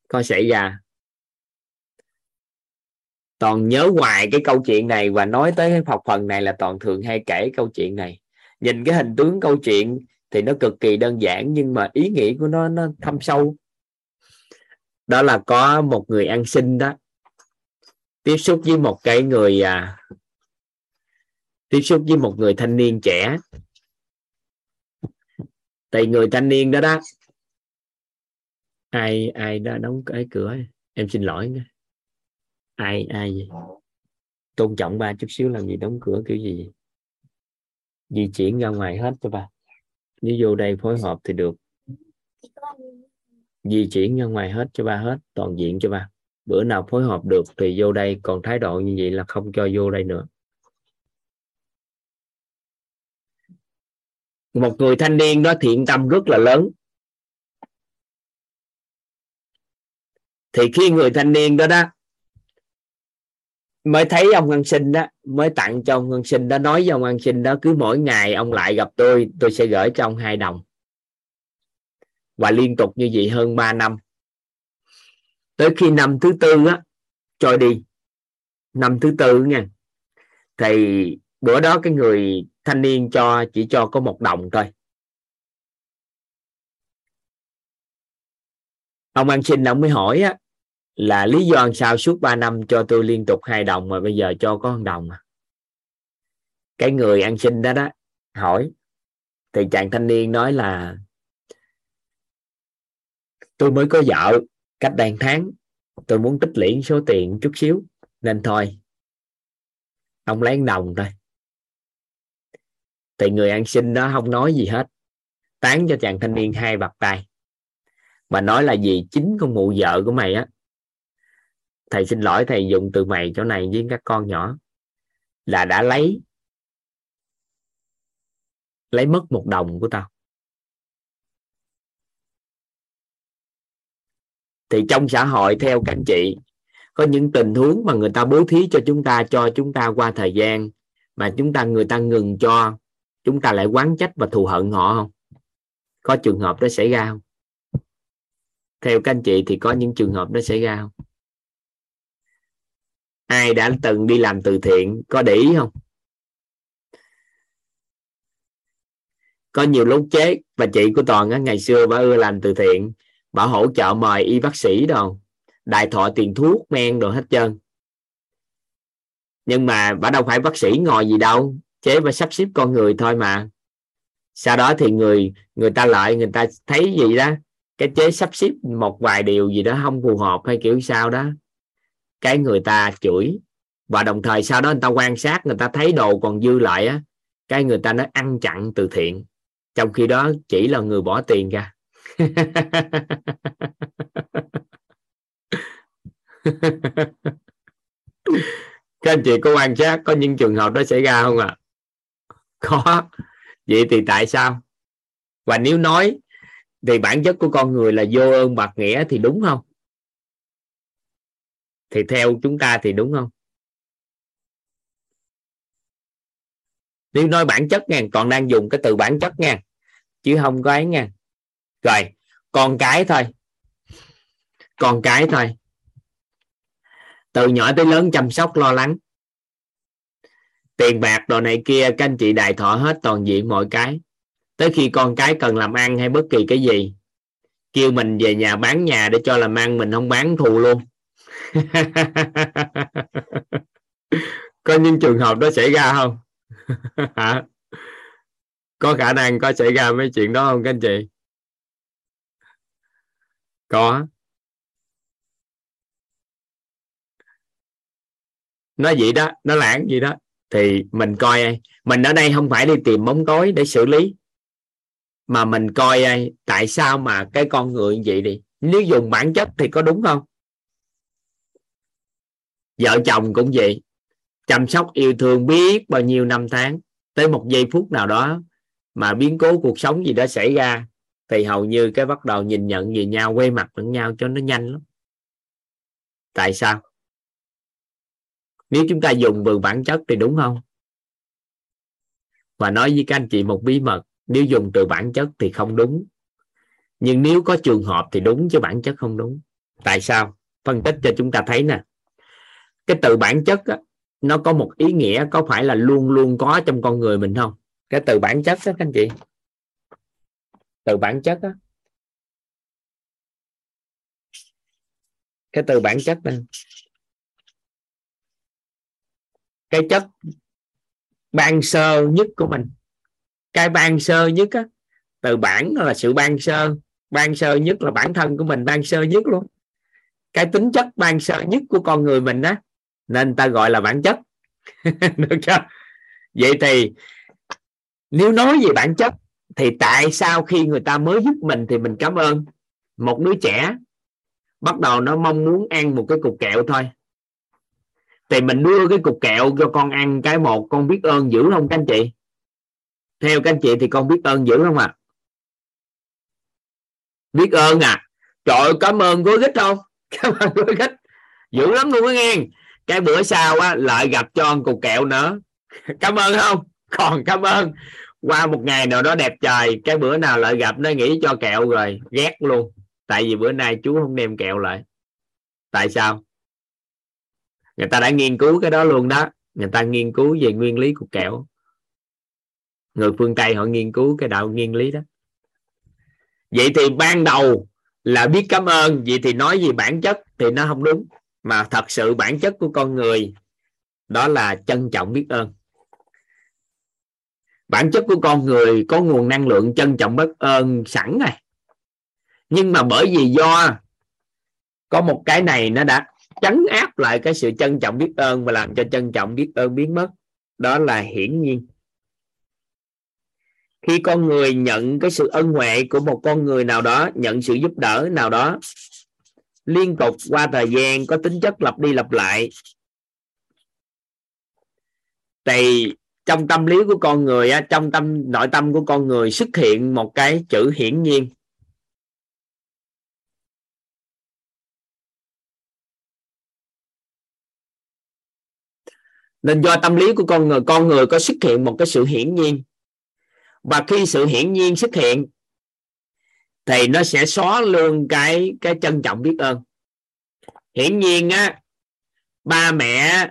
Có xảy ra. Toàn nhớ hoài cái câu chuyện này và nói tới cái học phần này là toàn thường hay kể câu chuyện này. Nhìn cái hình tướng câu chuyện thì nó cực kỳ đơn giản nhưng mà ý nghĩa của nó nó thâm sâu. Đó là có một người ăn xin đó. Tiếp xúc với một cái người à, tiếp xúc với một người thanh niên trẻ. Tại người thanh niên đó đó, ai ai đã đóng cái cửa? Em xin lỗi nha. Ai ai gì tôn trọng ba chút xíu, làm gì đóng cửa kiểu gì di chuyển ra ngoài hết cho ba. Nếu vô đây phối hợp thì được. Di chuyển ra ngoài hết cho ba hết, toàn diện cho ba. Bữa nào phối hợp được thì vô đây, còn thái độ như vậy là không cho vô đây nữa. Một người thanh niên đó thiện tâm rất là lớn. Thì khi người thanh niên đó đó mới thấy ông ăn sinh đó, mới tặng cho ông ăn sinh đó, nói với ông ăn sinh đó, cứ mỗi ngày ông lại gặp tôi tôi sẽ gửi cho ông hai đồng. Và liên tục như vậy hơn 3 năm. Tới khi năm thứ tư á, trôi đi. Năm thứ tư nha, thì bữa đó cái người thanh niên cho, chỉ cho có một đồng thôi. Ông ăn xin ông mới hỏi á, là lý do sao suốt 3 năm cho tôi liên tục hai đồng mà bây giờ cho có một đồng à? Cái người ăn xin đó đó hỏi, thì chàng thanh niên nói là, tôi mới có vợ, cách đây tháng, tôi muốn tích lũy số tiền chút xíu, nên thôi. Ông lấy đồng thôi thì người ăn xin đó không nói gì hết. Tán cho chàng thanh niên hai bạc tay. Mà nói là gì chính con mụ vợ của mày á. Thầy xin lỗi, thầy dùng từ mày chỗ này với các con nhỏ. Là đã lấy lấy mất một đồng của tao. Thì trong xã hội, theo các anh chị, có những tình huống mà người ta bố thí cho chúng ta, cho chúng ta qua thời gian, mà chúng ta, người ta ngừng cho chúng ta lại quán trách và thù hận họ không? Có trường hợp đó xảy ra không? Theo các anh chị thì có những trường hợp đó xảy ra không? Ai đã từng đi làm từ thiện có để ý không? Có nhiều lúc chế và chị của toàn á, ngày xưa bà ưa làm từ thiện. Bà hỗ trợ mời y bác sĩ đâu đại thọ tiền thuốc men đồ hết trơn. Nhưng mà bà đâu phải bác sĩ ngồi gì đâu chế và sắp xếp con người thôi mà. Sau đó thì người người ta lại, người ta thấy gì đó? Cái chế sắp xếp một vài điều gì đó không phù hợp hay kiểu sao đó. Cái người ta chửi. Và đồng thời sau đó người ta quan sát, người ta thấy đồ còn dư lại á, cái người ta nó ăn chặn từ thiện. Trong khi đó chỉ là người bỏ tiền ra. Các anh chị có quan sát có những trường hợp đó xảy ra không ạ? à? Có. Vậy thì tại sao? Và nếu nói thì bản chất của con người là vô ơn bạc nghĩa thì đúng không? Thì theo chúng ta thì đúng không? Nếu nói bản chất nha còn đang dùng cái từ bản chất nha, chứ không có ấy nha. Rồi, con cái thôi. Con cái thôi. Từ nhỏ tới lớn chăm sóc, lo lắng tiền bạc đồ này kia, các anh chị đại thọ hết toàn diện mọi cái. Tới khi con cái cần làm ăn hay bất kỳ cái gì, kêu mình về nhà bán nhà để cho làm ăn, mình không bán thù luôn. Có những trường hợp đó xảy ra không? Hả? Có khả năng có xảy ra mấy chuyện đó không, các anh chị? Có. Nó vậy đó nó lãng gì đó thì mình coi ai? Mình ở đây không phải đi tìm bóng tối để xử lý, mà mình coi ai? Tại sao mà cái con người như vậy đi? Nếu dùng bản chất thì có đúng không? Vợ chồng cũng vậy. Chăm sóc yêu thương biết bao nhiêu năm tháng. Tới một giây phút nào đó mà biến cố cuộc sống gì đó xảy ra, thì hầu như cái bắt đầu nhìn nhận về nhau, quay mặt lẫn nhau cho nó nhanh lắm. Tại sao? Nếu chúng ta dùng từ bản chất thì đúng không? Và nói với các anh chị một bí mật nếu dùng từ bản chất thì không đúng. Nhưng nếu có trường hợp thì đúng chứ bản chất không đúng. Tại sao? Phân tích cho chúng ta thấy nè. Cái từ bản chất á, nó có một ý nghĩa có phải là luôn luôn có trong con người mình không? Cái từ bản chất đó các anh chị. Từ bản chất đó cái từ bản chất đó cái chất ban sơ nhất của mình. Cái ban sơ nhất á, từ bản là sự ban sơ. Ban sơ nhất là bản thân của mình, ban sơ nhất luôn. Cái tính chất ban sơ nhất của con người mình đó nên ta gọi là bản chất. Được chưa? Vậy thì nếu nói về bản chất, thì tại sao khi người ta mới giúp mình thì mình cảm ơn một đứa trẻ bắt đầu nó mong muốn ăn một cái cục kẹo thôi? Thì mình đưa cái cục kẹo cho con ăn cái một con biết ơn dữ không các anh chị? Theo các anh chị thì con biết ơn dữ không à biết ơn à? Trời ơi, cảm ơn gói gích không? Cảm ơn gói gích. Dữ lắm luôn á nghe. Cái bữa sau á lại gặp cho con cục kẹo nữa. Cảm ơn không? Còn cảm ơn. Qua một ngày nào đó đẹp trời cái bữa nào lại gặp nó nghĩ cho kẹo rồi ghét luôn. Tại vì bữa nay chú không đem kẹo lại. Tại sao? Người ta đã nghiên cứu cái đó luôn đó. Người ta nghiên cứu về nguyên lý của kẹo. Người phương tây họ nghiên cứu cái đạo nguyên lý đó. Vậy thì ban đầu là biết cảm ơn. Vậy thì nói gì bản chất thì nó không đúng. Mà thật sự bản chất của con người, đó là trân trọng biết ơn. Bản chất của con người có nguồn năng lượng trân trọng biết ơn sẵn này. Nhưng mà bởi vì do có một cái này nó đã chấn áp lại cái sự trân trọng biết ơn và làm cho trân trọng biết ơn biến mất. Đó là hiển nhiên. Khi con người nhận cái sự ân huệ của một con người nào đó, nhận sự giúp đỡ nào đó, liên tục qua thời gian có tính chất lặp đi lặp lại, thì trong tâm lý của con người trong tâm, nội tâm của con người xuất hiện một cái chữ hiển nhiên. Nên do tâm lý của con người con người có xuất hiện một cái sự hiển nhiên. Và khi sự hiển nhiên xuất hiện, thì nó sẽ xóa luôn cái cái trân trọng biết ơn. Hiển nhiên á, ba mẹ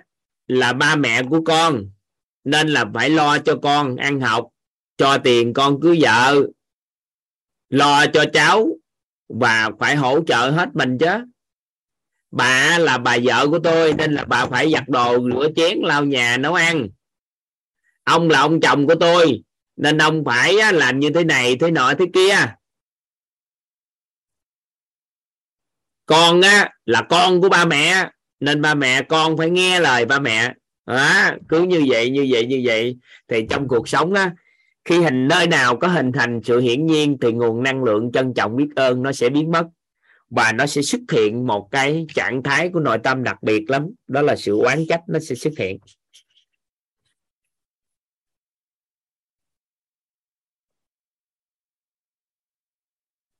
là ba mẹ của con, nên là phải lo cho con ăn học, cho tiền con cưới vợ, lo cho cháu và phải hỗ trợ hết mình chứ bà là bà vợ của tôi nên là bà phải giặt đồ rửa chén lau nhà nấu ăn. Ông là ông chồng của tôi nên ông phải làm như thế này thế nọ thế kia. Con á là con của ba mẹ nên ba mẹ con phải nghe lời ba mẹ. Đó, cứ như vậy như vậy như vậy. Thì trong cuộc sống á khi hình nơi nào có hình thành sự hiển nhiên thì nguồn năng lượng trân trọng biết ơn nó sẽ biến mất và nó sẽ xuất hiện một cái trạng thái của nội tâm đặc biệt lắm. Đó là sự oán trách nó sẽ xuất hiện.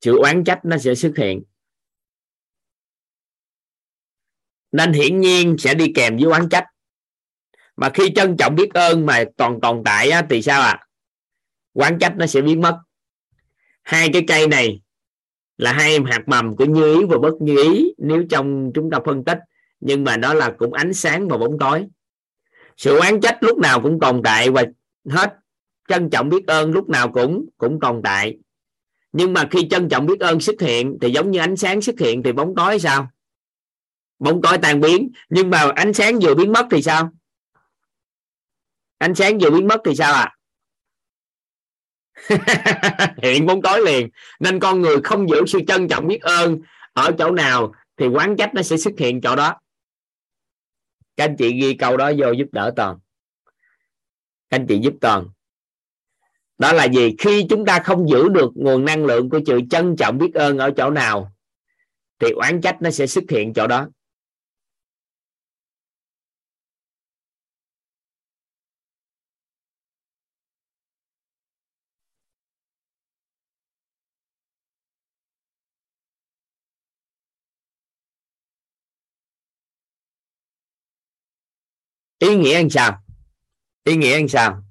Sự oán trách nó sẽ xuất hiện. Nên hiển nhiên sẽ đi kèm với oán trách. Mà khi trân trọng biết ơn mà còn tồn tại á, thì sao ạ? À? oán trách nó sẽ biến mất. Hai cái cây này là hai hạt mầm của như ý và bất như ý nếu trong chúng ta phân tích, nhưng mà nó là cũng ánh sáng và bóng tối. Sự oán trách lúc nào cũng tồn tại và hết trân trọng biết ơn lúc nào cũng cũng tồn tại. Nhưng mà khi trân trọng biết ơn xuất hiện thì giống như ánh sáng xuất hiện thì bóng tối sao? Bóng tối tan biến, nhưng mà ánh sáng vừa biến mất thì sao? Ánh sáng vừa biến mất thì sao ạ? à? hiện bóng tối liền. Nên con người không giữ sự trân trọng biết ơn ở chỗ nào thì quán trách nó sẽ xuất hiện chỗ đó. Các anh chị ghi câu đó vô giúp đỡ toàn. Các anh chị giúp toàn. Đó là gì? Khi chúng ta không giữ được nguồn năng lượng của sự trân trọng biết ơn ở chỗ nào thì oán trách nó sẽ xuất hiện chỗ đó. Ý nghĩa làm sao? Ý nghĩa làm sao?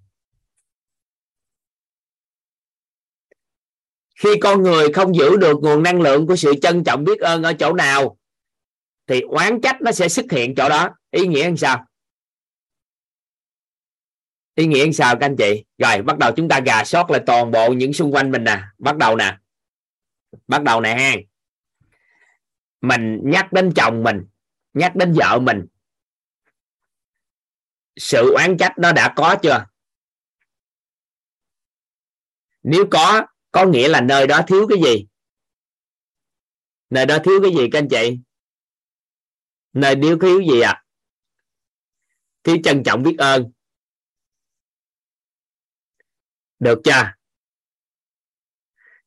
Khi con người không giữ được nguồn năng lượng của sự trân trọng biết ơn ở chỗ nào, thì oán trách nó sẽ xuất hiện chỗ đó. Ý nghĩa làm sao? Ý nghĩa làm sao các anh chị? Rồi, bắt đầu chúng ta gà sót lại toàn bộ những xung quanh mình nè. Bắt đầu nè. Bắt đầu nè ha. Mình nhắc đến chồng mình, nhắc đến vợ mình sự oán trách nó đã có chưa? Nếu có có nghĩa là nơi đó thiếu cái gì? Nơi đó thiếu cái gì các anh chị? Nơi thiếu thiếu gì à thiếu trân trọng biết ơn. Được chưa?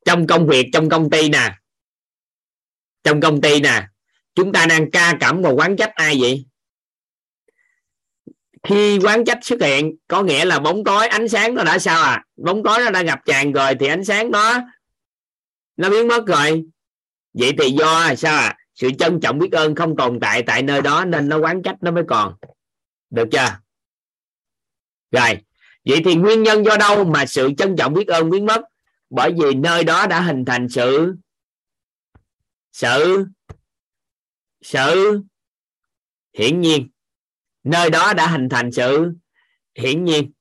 Trong công việc, trong công ty nè. Trong công ty nè. Chúng ta đang ca cảm và quán trách ai vậy? Khi quán trách xuất hiện, có nghĩa là bóng tối, ánh sáng nó đã sao à? Bóng tối nó đã gặp tràn rồi thì ánh sáng đó nó biến mất rồi. Vậy thì do sao à? Sự trân trọng biết ơn không tồn tại tại nơi đó nên nó quán trách nó mới còn. Được chưa? Rồi. Vậy thì nguyên nhân do đâu mà sự trân trọng biết ơn biến mất? Bởi vì nơi đó đã hình thành sự sự sự hiển nhiên nơi đó đã hình thành sự hiển nhiên.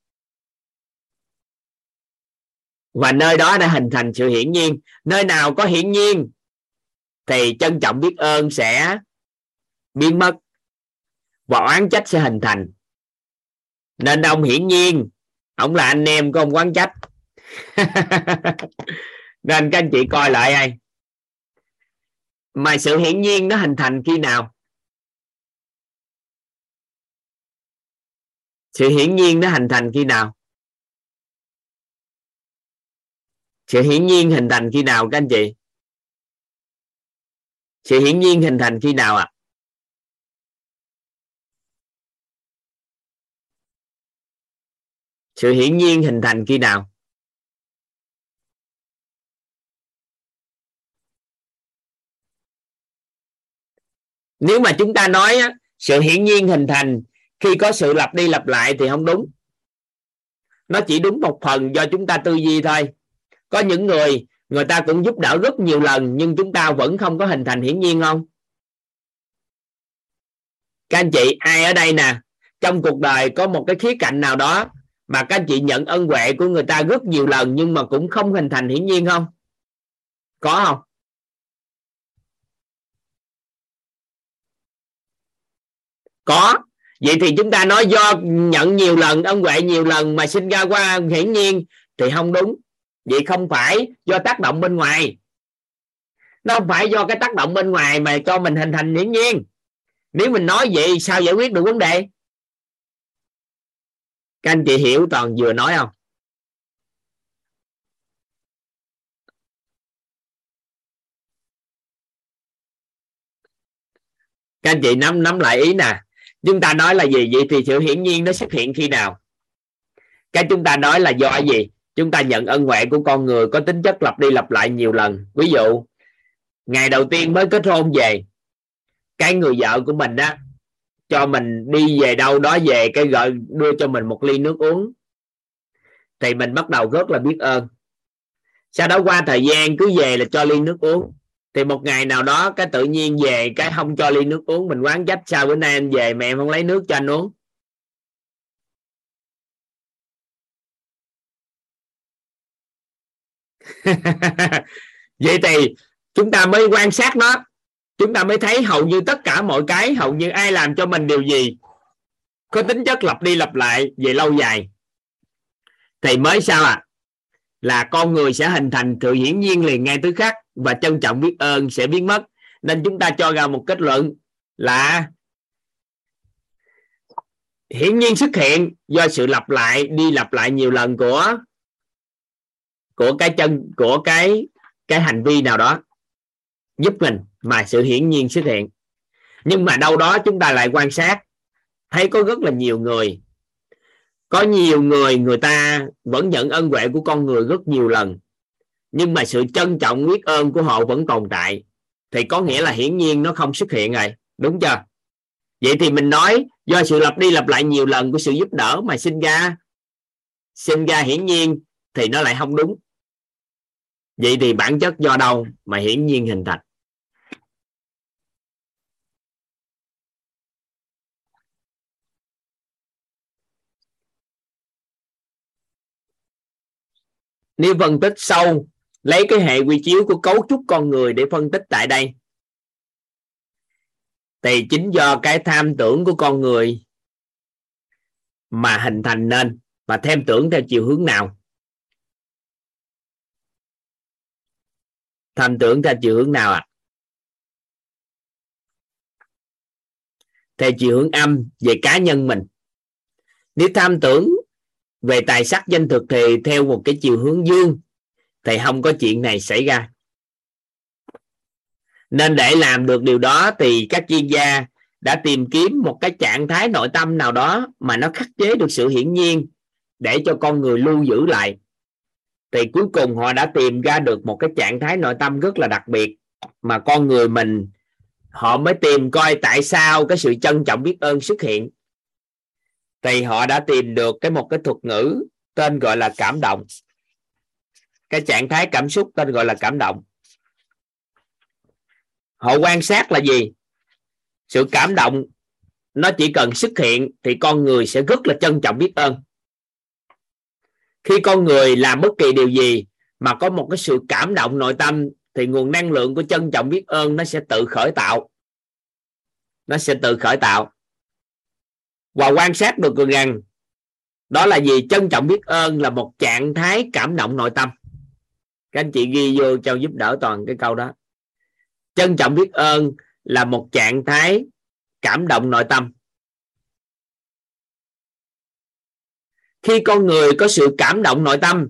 Và nơi đó đã hình thành sự hiển nhiên. Nơi nào có hiển nhiên, thì trân trọng biết ơn sẽ biến mất và oán trách sẽ hình thành. Nên ông hiển nhiên, ông là anh em của ông quán trách. Nên các anh chị coi lại ai mà sự hiển nhiên nó hình thành khi nào? Sự hiển nhiên nó hình thành khi nào? Sự hiển nhiên hình thành khi nào các anh chị? Sự hiển nhiên hình thành khi nào ạ? À? sự hiển nhiên hình thành khi nào? Nếu mà chúng ta nói á, sự hiển nhiên hình thành khi có sự lặp đi lặp lại thì không đúng. Nó chỉ đúng một phần do chúng ta tư duy thôi. Có những người người ta cũng giúp đỡ rất nhiều lần, nhưng chúng ta vẫn không có hình thành hiển nhiên không? Các anh chị, ai ở đây nè? Trong cuộc đời có một cái khía cạnh nào đó mà các anh chị nhận ân huệ của người ta rất nhiều lần nhưng mà cũng không hình thành hiển nhiên không? Có không? Có vậy thì chúng ta nói do nhận nhiều lần ân huệ nhiều lần mà sinh ra qua hiển nhiên thì không đúng. Vậy không phải do tác động bên ngoài. Nó không phải do cái tác động bên ngoài mà cho mình hình thành hiển nhiên. Nếu mình nói vậy sao giải quyết được vấn đề? Các anh chị hiểu toàn vừa nói không? Các anh chị nắm nắm lại ý nè chúng ta nói là gì? Vậy thì sự hiển nhiên nó xuất hiện khi nào? Cái chúng ta nói là do gì? Chúng ta nhận ân huệ của con người có tính chất lặp đi lặp lại nhiều lần. Ví dụ, ngày đầu tiên mới kết hôn về, cái người vợ của mình đó cho mình đi về đâu đó về, cái gọi đưa cho mình một ly nước uống, thì mình bắt đầu rất là biết ơn. Sau đó qua thời gian cứ về là cho ly nước uống thì một ngày nào đó cái tự nhiên về, cái không cho ly nước uống, mình quán trách sao bữa nay anh về mẹ em không lấy nước cho anh uống. Vậy thì chúng ta mới quan sát nó, chúng ta mới thấy hầu như tất cả mọi cái, hầu như ai làm cho mình điều gì, có tính chất lặp đi lặp lại về lâu dài. Thì mới sao à là con người sẽ hình thành sự hiển nhiên liền ngay tức khắc và trân trọng biết ơn sẽ biến mất. Nên chúng ta cho ra một kết luận là hiển nhiên xuất hiện do sự lặp lại, đi lặp lại nhiều lần của của cái chân, của cái cái hành vi nào đó giúp mình mà sự hiển nhiên xuất hiện. Nhưng mà đâu đó chúng ta lại quan sát, thấy có rất là nhiều người có nhiều người người ta vẫn nhận ân huệ của con người rất nhiều lần, nhưng mà sự trân trọng, biết ơn của họ vẫn tồn tại. Thì có nghĩa là hiển nhiên nó không xuất hiện rồi, đúng chưa? Vậy thì mình nói, do sự lặp đi lặp lại nhiều lần của sự giúp đỡ mà sinh ra sinh ra hiển nhiên thì nó lại không đúng. Vậy thì bản chất do đâu mà hiển nhiên hình thành? Nếu phân tích sâu, lấy cái hệ quy chiếu của cấu trúc con người để phân tích tại đây. Thì chính do cái tham tưởng của con người mà hình thành nên và thêm tưởng theo chiều hướng nào? Tham tưởng theo chiều hướng nào ạ? À? theo chiều hướng âm về cá nhân mình. Nếu tham tưởng về tài sắc danh thực thì theo một cái chiều hướng dương, thì không có chuyện này xảy ra. Nên để làm được điều đó thì các chuyên gia đã tìm kiếm một cái trạng thái nội tâm nào đó mà nó khắc chế được sự hiển nhiên để cho con người lưu giữ lại. Thì cuối cùng họ đã tìm ra được một cái trạng thái nội tâm rất là đặc biệt mà con người mình, họ mới tìm coi tại sao cái sự trân trọng biết ơn xuất hiện thì họ đã tìm được cái một cái thuật ngữ tên gọi là cảm động. Cái trạng thái cảm xúc tên gọi là cảm động. Họ quan sát là gì? Sự cảm động nó chỉ cần xuất hiện thì con người sẽ rất là trân trọng biết ơn. Khi con người làm bất kỳ điều gì mà có một cái sự cảm động nội tâm thì nguồn năng lượng của trân trọng biết ơn nó sẽ tự khởi tạo. Nó sẽ tự khởi tạo và quan sát được rằng, đó là gì trân trọng biết ơn là một trạng thái cảm động nội tâm. Các anh chị ghi vô cho giúp đỡ toàn cái câu đó. Trân trọng biết ơn là một trạng thái cảm động nội tâm. Khi con người có sự cảm động nội tâm,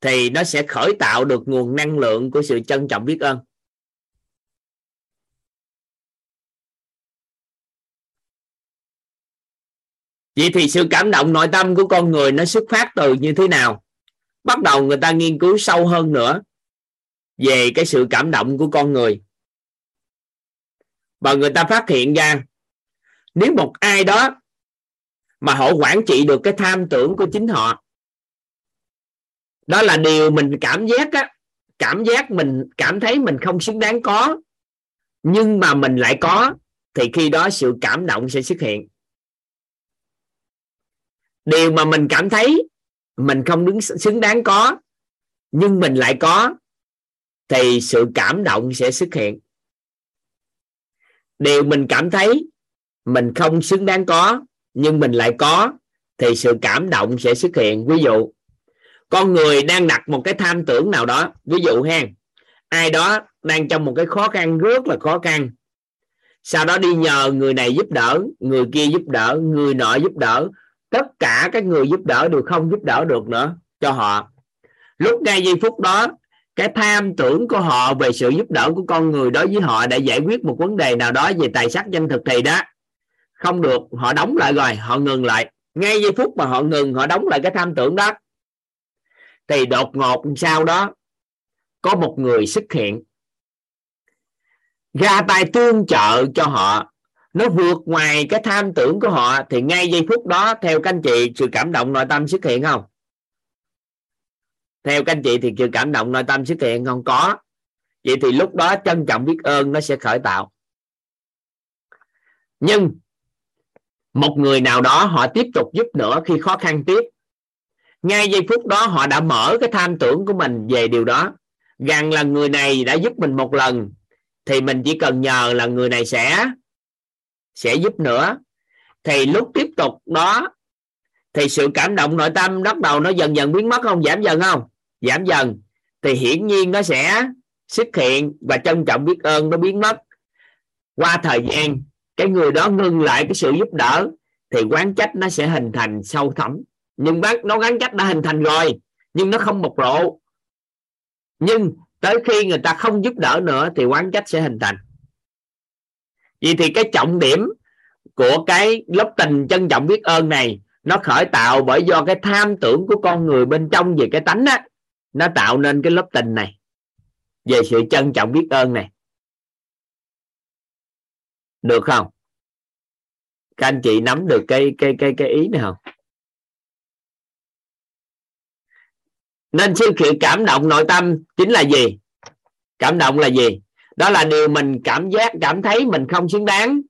thì nó sẽ khởi tạo được nguồn năng lượng của sự trân trọng biết ơn. Vậy thì sự cảm động nội tâm của con người nó xuất phát từ như thế nào? Bắt đầu người ta nghiên cứu sâu hơn nữa về cái sự cảm động của con người. Và người ta phát hiện ra, nếu một ai đó mà họ quản trị được cái tham tưởng của chính họ, đó là điều mình cảm giác á, cảm giác mình, cảm thấy mình không xứng đáng có, nhưng mà mình lại có, thì khi đó sự cảm động sẽ xuất hiện điều mà mình cảm thấy mình không đứng xứng đáng có, nhưng mình lại có, thì sự cảm động sẽ xuất hiện. Điều mình cảm thấy mình không xứng đáng có, nhưng mình lại có, thì sự cảm động sẽ xuất hiện. Ví dụ, con người đang đặt một cái tham tưởng nào đó, ví dụ ha, ai đó đang trong một cái khó khăn rất là khó khăn, sau đó đi nhờ người này giúp đỡ, người kia giúp đỡ, người nọ giúp đỡ tất cả các người giúp đỡ đều không giúp đỡ được nữa cho họ. Lúc ngay giây phút đó, cái tham tưởng của họ về sự giúp đỡ của con người đối với họ để giải quyết một vấn đề nào đó về tài sắc danh thực thì đó. Không được, họ đóng lại rồi, họ ngừng lại. Ngay giây phút mà họ ngừng, họ đóng lại cái tham tưởng đó. Thì đột ngột sau đó, có một người xuất hiện. Ra tay tương trợ cho họ nó vượt ngoài cái tham tưởng của họ, thì ngay giây phút đó, theo các anh chị, sự cảm động nội tâm xuất hiện không? Theo các anh chị thì sự cảm động nội tâm xuất hiện không? Có. Vậy thì lúc đó trân trọng biết ơn nó sẽ khởi tạo. Nhưng, một người nào đó họ tiếp tục giúp nữa khi khó khăn tiếp. Ngay giây phút đó họ đã mở cái tham tưởng của mình về điều đó. Rằng là người này đã giúp mình một lần, thì mình chỉ cần nhờ là người này sẽ sẽ giúp nữa. Thì lúc tiếp tục đó, thì sự cảm động nội tâm bắt đầu nó dần dần biến mất không? Giảm dần không? Giảm dần. Thì hiển nhiên nó sẽ xuất hiện và trân trọng biết ơn, nó biến mất. Qua thời gian, cái người đó ngưng lại cái sự giúp đỡ, thì quán trách nó sẽ hình thành sâu thẳm. Nhưng bác, nó quán trách đã hình thành rồi, nhưng nó không bộc lộ. Nhưng tới khi người ta không giúp đỡ nữa, thì quán trách sẽ hình thành vậy thì cái trọng điểm của cái lớp tình trân trọng biết ơn này, nó khởi tạo bởi do cái tham tưởng của con người bên trong về cái tánh á, nó tạo nên cái lớp tình này, về sự trân trọng biết ơn này. Được không? Các anh chị nắm được cái cái cái cái ý này không? Nên sự kiện cảm động nội tâm chính là gì? Cảm động là gì? Đó là điều mình cảm giác, cảm thấy mình không xứng đáng.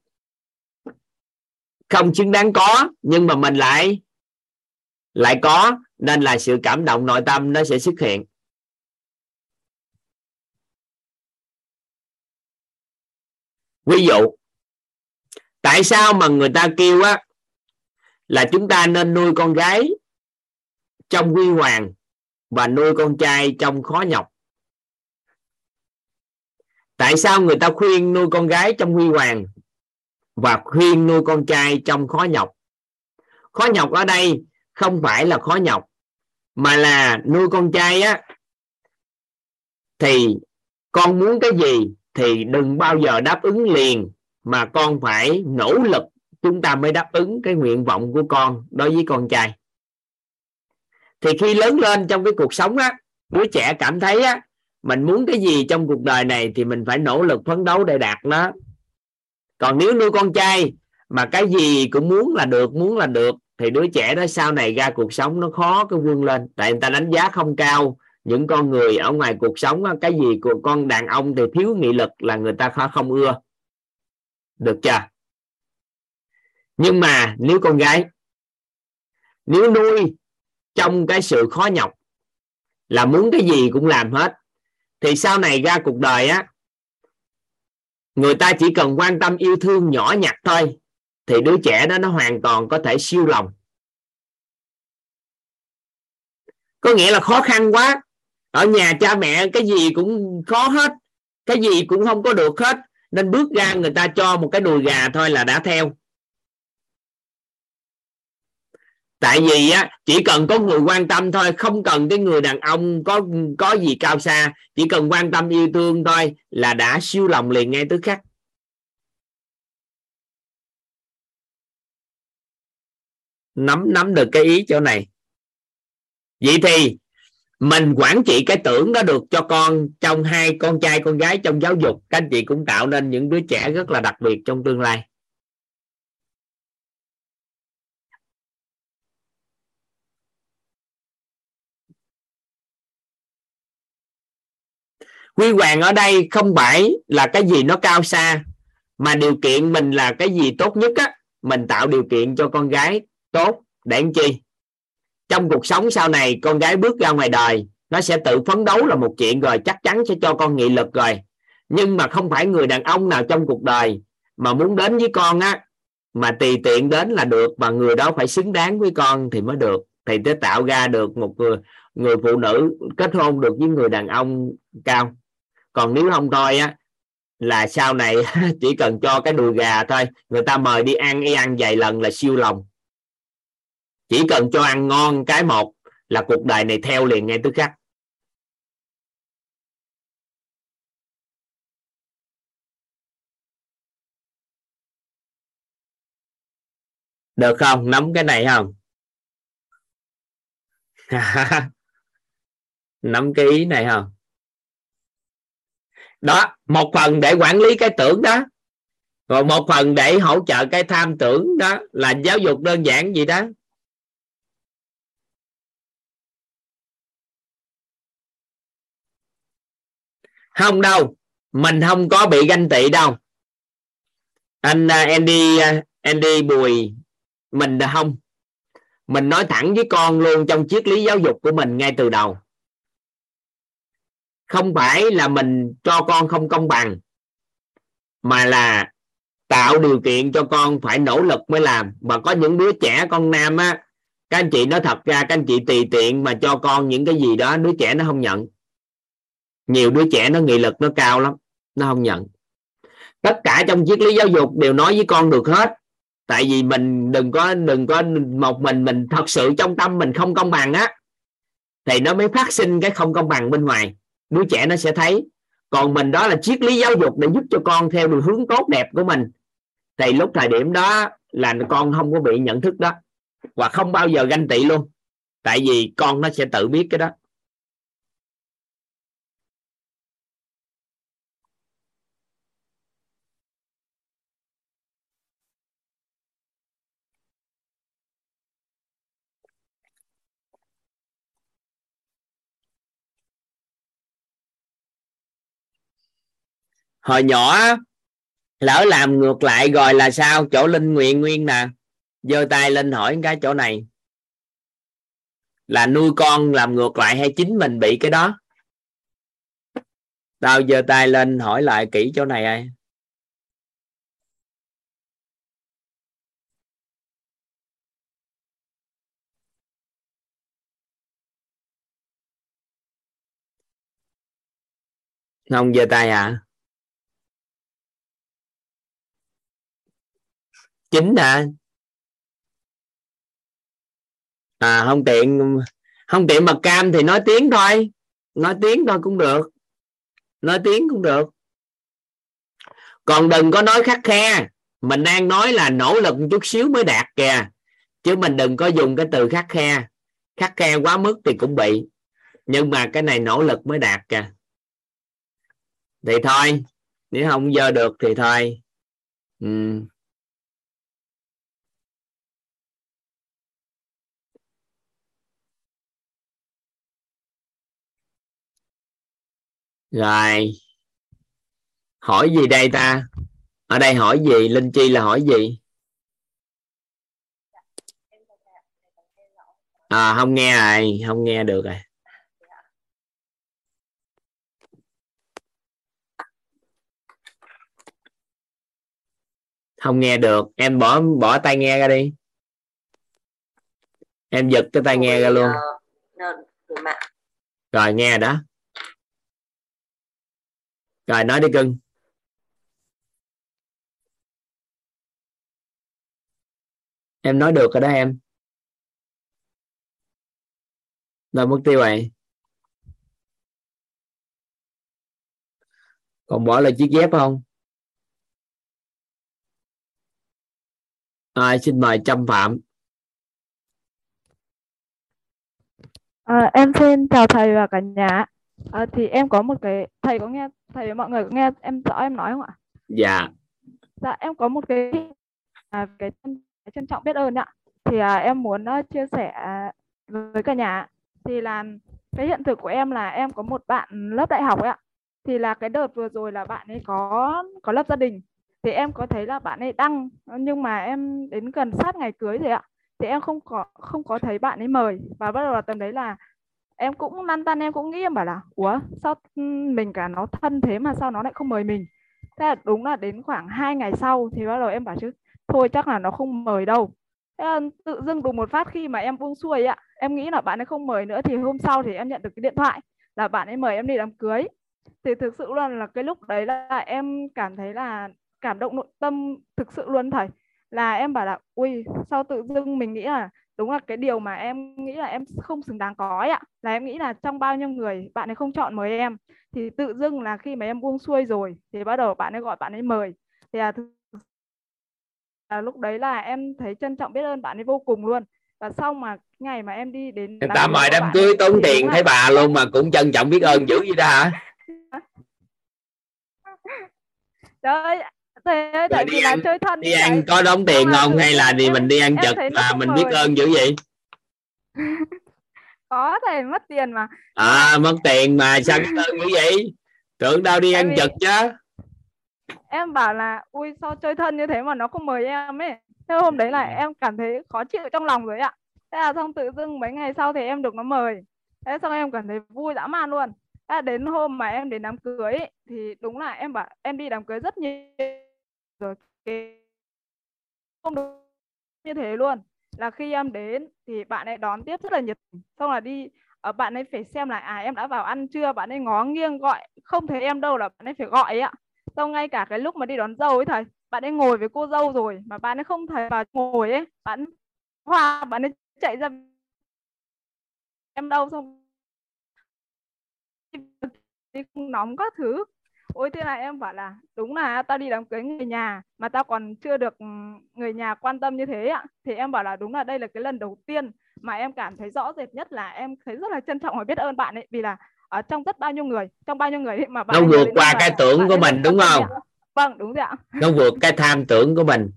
Không xứng đáng có, nhưng mà mình lại lại có, nên là sự cảm động nội tâm nó sẽ xuất hiện. Ví dụ, tại sao mà người ta kêu á là chúng ta nên nuôi con gái trong huy hoàng và nuôi con trai trong khó nhọc? Tại sao người ta khuyên nuôi con gái trong huy hoàng và khuyên nuôi con trai trong khó nhọc? Khó nhọc ở đây không phải là khó nhọc, mà là nuôi con trai á, thì con muốn cái gì thì đừng bao giờ đáp ứng liền, mà con phải nỗ lực chúng ta mới đáp ứng cái nguyện vọng của con đối với con trai. Thì khi lớn lên trong cái cuộc sống á, đứa trẻ cảm thấy á mình muốn cái gì trong cuộc đời này thì mình phải nỗ lực phấn đấu để đạt nó. Còn nếu nuôi con trai mà cái gì cũng muốn là được, muốn là được, thì đứa trẻ đó sau này ra cuộc sống nó khó cái vươn lên. Tại người ta đánh giá không cao những con người ở ngoài cuộc sống cái gì của con đàn ông thì thiếu nghị lực là người ta không ưa. Được chưa? Nhưng mà nếu con gái, nếu nuôi trong cái sự khó nhọc là muốn cái gì cũng làm hết thì sau này ra cuộc đời á, người ta chỉ cần quan tâm yêu thương nhỏ nhặt thôi, thì đứa trẻ đó nó hoàn toàn có thể siêu lòng. Có nghĩa là khó khăn quá. Ở nhà cha mẹ cái gì cũng khó hết, cái gì cũng không có được hết. Nên bước ra người ta cho một cái đùi gà thôi là đã theo. Tại vì á, chỉ cần có người quan tâm thôi, không cần cái người đàn ông có có gì cao xa, chỉ cần quan tâm yêu thương thôi là đã siêu lòng liền ngay tức khắc. Nắm nắm được cái ý chỗ này. Vậy thì, mình quản trị cái tưởng đó được cho con trong hai con trai, con gái trong giáo dục, các anh chị cũng tạo nên những đứa trẻ rất là đặc biệt trong tương lai. Quy hoàng ở đây không phải là cái gì nó cao xa, mà điều kiện mình là cái gì tốt nhất á, mình tạo điều kiện cho con gái tốt để làm chi. Trong cuộc sống sau này, con gái bước ra ngoài đời, nó sẽ tự phấn đấu là một chuyện rồi, chắc chắn sẽ cho con nghị lực rồi. Nhưng mà không phải người đàn ông nào trong cuộc đời mà muốn đến với con á, mà tùy tiện đến là được, và người đó phải xứng đáng với con thì mới được. Thì sẽ tạo ra được một người người phụ nữ kết hôn được với người đàn ông cao còn nếu không thôi á, là sau này chỉ cần cho cái đùi gà thôi, người ta mời đi ăn, y ăn vài lần là siêu lòng. Chỉ cần cho ăn ngon cái một là cuộc đời này theo liền ngay tức khắc. Được không? Nắm cái này không? Nắm cái ý này không? Đó, một phần để quản lý cái tưởng đó. Còn một phần để hỗ trợ cái tham tưởng đó là giáo dục đơn giản gì đó. Không đâu, mình không có bị ganh tị đâu. Anh à, Andy à, Andy Bùi, mình không. Mình nói thẳng với con luôn trong triết lý giáo dục của mình ngay từ đầu không phải là mình cho con không công bằng, mà là tạo điều kiện cho con phải nỗ lực mới làm. Mà có những đứa trẻ, con nam á, các anh chị nói thật ra, các anh chị tùy tiện mà cho con những cái gì đó, đứa trẻ nó không nhận. Nhiều đứa trẻ nó nghị lực nó cao lắm, nó không nhận. Tất cả trong triết lý giáo dục đều nói với con được hết. Tại vì mình đừng có đừng có một mình mình thật sự trong tâm mình không công bằng á, thì nó mới phát sinh cái không công bằng bên ngoài đứa trẻ nó sẽ thấy, còn mình đó là triết lý giáo dục để giúp cho con theo đường hướng tốt đẹp của mình. Thì lúc thời điểm đó là con không có bị nhận thức đó, và không bao giờ ganh tị luôn. Tại vì con nó sẽ tự biết cái đó. Hồi nhỏ lỡ làm ngược lại rồi là sao? Chỗ linh nguyện nguyên nè. Giơ tay lên hỏi cái chỗ này. Là nuôi con làm ngược lại hay chính mình bị cái đó? Tao giơ tay lên hỏi lại kỹ chỗ này ai. Không giơ tay à? Chính hả? À không tiện không tiện mà cam thì nói tiếng thôi. Nói tiếng thôi cũng được. Nói tiếng cũng được. Còn đừng có nói khắc khe. Mình đang nói là nỗ lực một chút xíu mới đạt kìa. Chứ mình đừng có dùng cái từ khắc khe. Khắc khe quá mức thì cũng bị. Nhưng mà cái này nỗ lực mới đạt kìa. Thì thôi. Nếu không giờ được thì thôi. Ừ. rồi. Hỏi gì đây ta? Ở đây hỏi gì? Linh chi là hỏi gì? À không nghe rồi không nghe được rồi. Không nghe được. Em bỏ bỏ tai nghe ra đi. Em giật cái tai nghe ra luôn. rồi nghe đó rồi nói đi cưng. Em nói được rồi đó em. Rồi mất tiêu rồi. Còn bỏ lại chiếc dép không? À, xin mời Trâm Phạm. À, em xin chào thầy và cả nhà. À, thì em có một cái thầy có nghe thầy và mọi người có nghe em rõ em nói không ạ? dạ Dạ em có một cái à, cái trân, trọng biết ơn ạ. Thì à, em muốn uh, chia sẻ với cả nhà thì là cái hiện thực của em là em có một bạn lớp đại học ấy ạ. Thì là cái đợt vừa rồi là bạn ấy có có lập gia đình thì em có thấy là bạn ấy đăng nhưng mà em đến gần sát ngày cưới rồi ạ thì em không có không có thấy bạn ấy mời và bắt đầu là tầm đấy là em cũng lăn tăn, em cũng nghĩ, em bảo là ủa sao ừ, mình cả nó thân thế mà sao nó lại không mời mình? Thế là đúng là đến khoảng hai ngày sau thì bắt đầu em bảo chứ, thôi chắc là nó không mời đâu. Thế là tự dưng đùng một phát khi mà em buông xuôi ạ em nghĩ là bạn ấy không mời nữa thì hôm sau thì em nhận được cái điện thoại là bạn ấy mời em đi đám cưới. Thì thực sự luôn là cái lúc đấy là em cảm thấy là cảm động nội tâm thực sự luôn thầy. Là em bảo là, ui, sao tự dưng mình nghĩ là đúng là cái điều mà em nghĩ là em không xứng đáng có ấy ạ. Là em nghĩ là trong bao nhiêu người bạn ấy không chọn mời em thì tự dưng là khi mà em buông xuôi rồi thì bắt đầu bạn ấy gọi bạn ấy mời. Thì là, là lúc đấy là em thấy trân trọng biết ơn bạn ấy vô cùng luôn. Và sau mà ngày mà em đi đến người ta mời đám cưới tốn tiền thấy bà luôn mà cũng trân trọng biết ơn dữ vậy đó hả? Trời ơi, ơi, tại vì là chơi thân đi ăn có đóng tiền không hay là thì mình đi ăn trực là mình biết ơn dữ vậy? Có thầy mất tiền mà. À mất tiền mà sao biết ơn như vậy? Tưởng đâu đi ăn trực chứ. em bảo là ui sao chơi thân như thế mà nó không mời em ấy? Thế hôm đấy là em cảm thấy khó chịu trong lòng rồi ạ. Thế là xong tự dưng mấy ngày sau thì em được nó mời. Thế xong em cảm thấy vui dã man luôn. Thế là đến hôm mà em đến đám cưới ấy, thì đúng là em bảo em đi đám cưới rất nhiều rồi cái không đúng như thế luôn. Là khi em đến thì bạn ấy đón tiếp rất là nhiệt tình. Xong là đi ở bạn ấy phải xem lại à em đã vào ăn chưa? Bạn ấy ngó nghiêng gọi, không thấy em đâu là bạn ấy phải gọi ấy ạ. Xong ngay cả cái lúc mà đi đón dâu ấy thầy, bạn ấy ngồi với cô dâu rồi mà bạn ấy không thấy vào ngồi ấy, bạn hoa, bạn ấy chạy ra em đâu xong nóng các thứ ôi thế là em bảo là đúng là tao đi đám cưới người nhà mà tao còn chưa được ừ, người nhà quan tâm như thế ạ. Thì em bảo là đúng là đây là cái lần đầu tiên mà em cảm thấy rõ rệt nhất là em thấy rất là trân trọng và biết ơn bạn ấy. Vì là ở trong rất bao nhiêu người trong bao nhiêu người ấy mà bạn nó vượt qua cái tưởng của mình đúng không vâng đúng rồi ạ. Nó vượt cái tham tưởng của mình.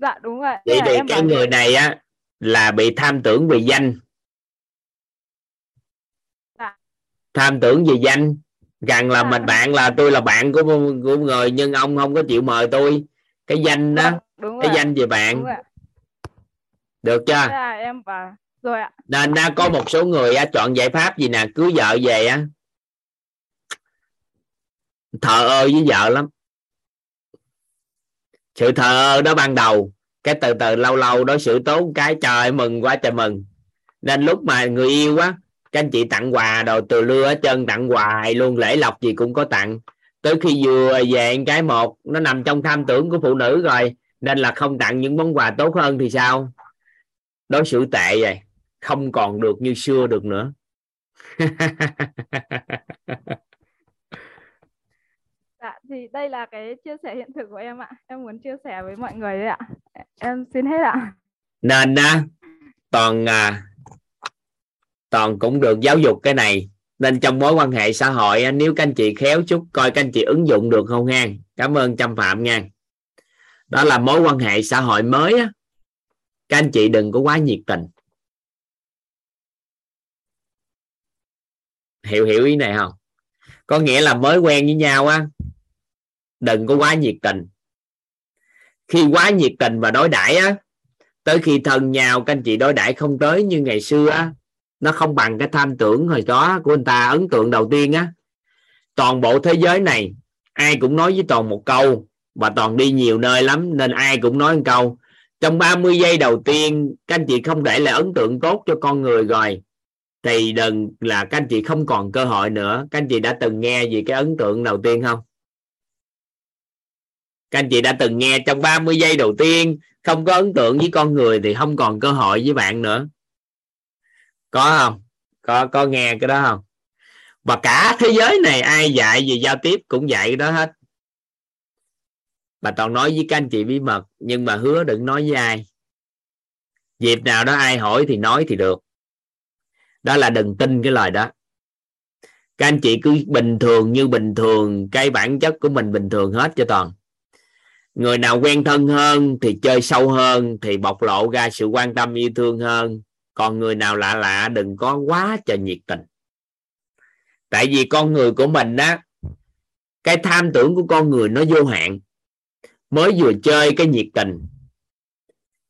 Dạ đúng rồi vậy thì cái người này á là bị tham tưởng vì danh. Dạ. tham tưởng vì danh rằng là mình bạn là tôi là bạn của của người nhưng ông không có chịu mời tôi. Cái danh đó Vâng, đúng cái rồi danh về bạn. Được chưa? Em và rồi ạ. nên đã có một số người á, chọn giải pháp gì nè cưới vợ về á. Thờ ơ với vợ lắm. Sự thờ ơ đó ban đầu cái từ từ lâu lâu đối xử tốt cái trời mừng quá trời mừng. Nên lúc mà người yêu á các anh chị tặng quà đồ từ lưa hết chân tặng hoài luôn lễ lộc gì cũng có tặng tới khi vừa về cái một nó nằm trong tham tưởng của phụ nữ rồi nên là không tặng những món quà tốt hơn thì sao đối xử tệ vậy không còn được như xưa được nữa Dạ thì đây là cái chia sẻ hiện thực của em ạ. Em muốn chia sẻ với mọi người đấy ạ. Em xin hết ạ. nên toàn à, toàn cũng được giáo dục cái này. Nên trong mối quan hệ xã hội nếu các anh chị khéo chút coi các anh chị ứng dụng được không nha cảm ơn trâm phạm nha. Đó là mối quan hệ xã hội mới á. Các anh chị đừng có quá nhiệt tình. Hiểu hiểu ý này không? Có nghĩa là mới quen với nhau á, đừng có quá nhiệt tình. Khi quá nhiệt tình và đối đãi á, tới khi thân nhau, các anh chị đối đãi không tới như ngày xưa á nó không bằng cái tham tưởng hồi đó của anh ta, ấn tượng đầu tiên á. Toàn bộ thế giới này, ai cũng nói với toàn một câu, và toàn đi nhiều nơi lắm, nên ai cũng nói một câu. Trong 30 giây đầu tiên, các anh chị không để lại ấn tượng tốt cho con người rồi, thì đừng là các anh chị không còn cơ hội nữa. Các anh chị đã từng nghe gì cái ấn tượng đầu tiên không? Các anh chị đã từng nghe trong 30 giây đầu tiên, không có ấn tượng với con người thì không còn cơ hội với bạn nữa có không? Có có nghe cái đó không? Và cả thế giới này ai dạy về giao tiếp cũng dạy cái đó hết. Mà toàn nói với các anh chị bí mật, nhưng mà hứa đừng nói với ai. Dịp nào đó ai hỏi thì nói thì được. Đó là đừng tin cái lời đó. Các anh chị cứ bình thường như bình thường, cái bản chất của mình bình thường hết cho toàn. Người nào quen thân hơn thì chơi sâu hơn, thì bộc lộ ra sự quan tâm yêu thương hơn còn người nào lạ lạ, đừng có quá trời nhiệt tình. Tại vì con người của mình đó cái tham tưởng của con người nó vô hạn. Mới vừa chơi cái nhiệt tình.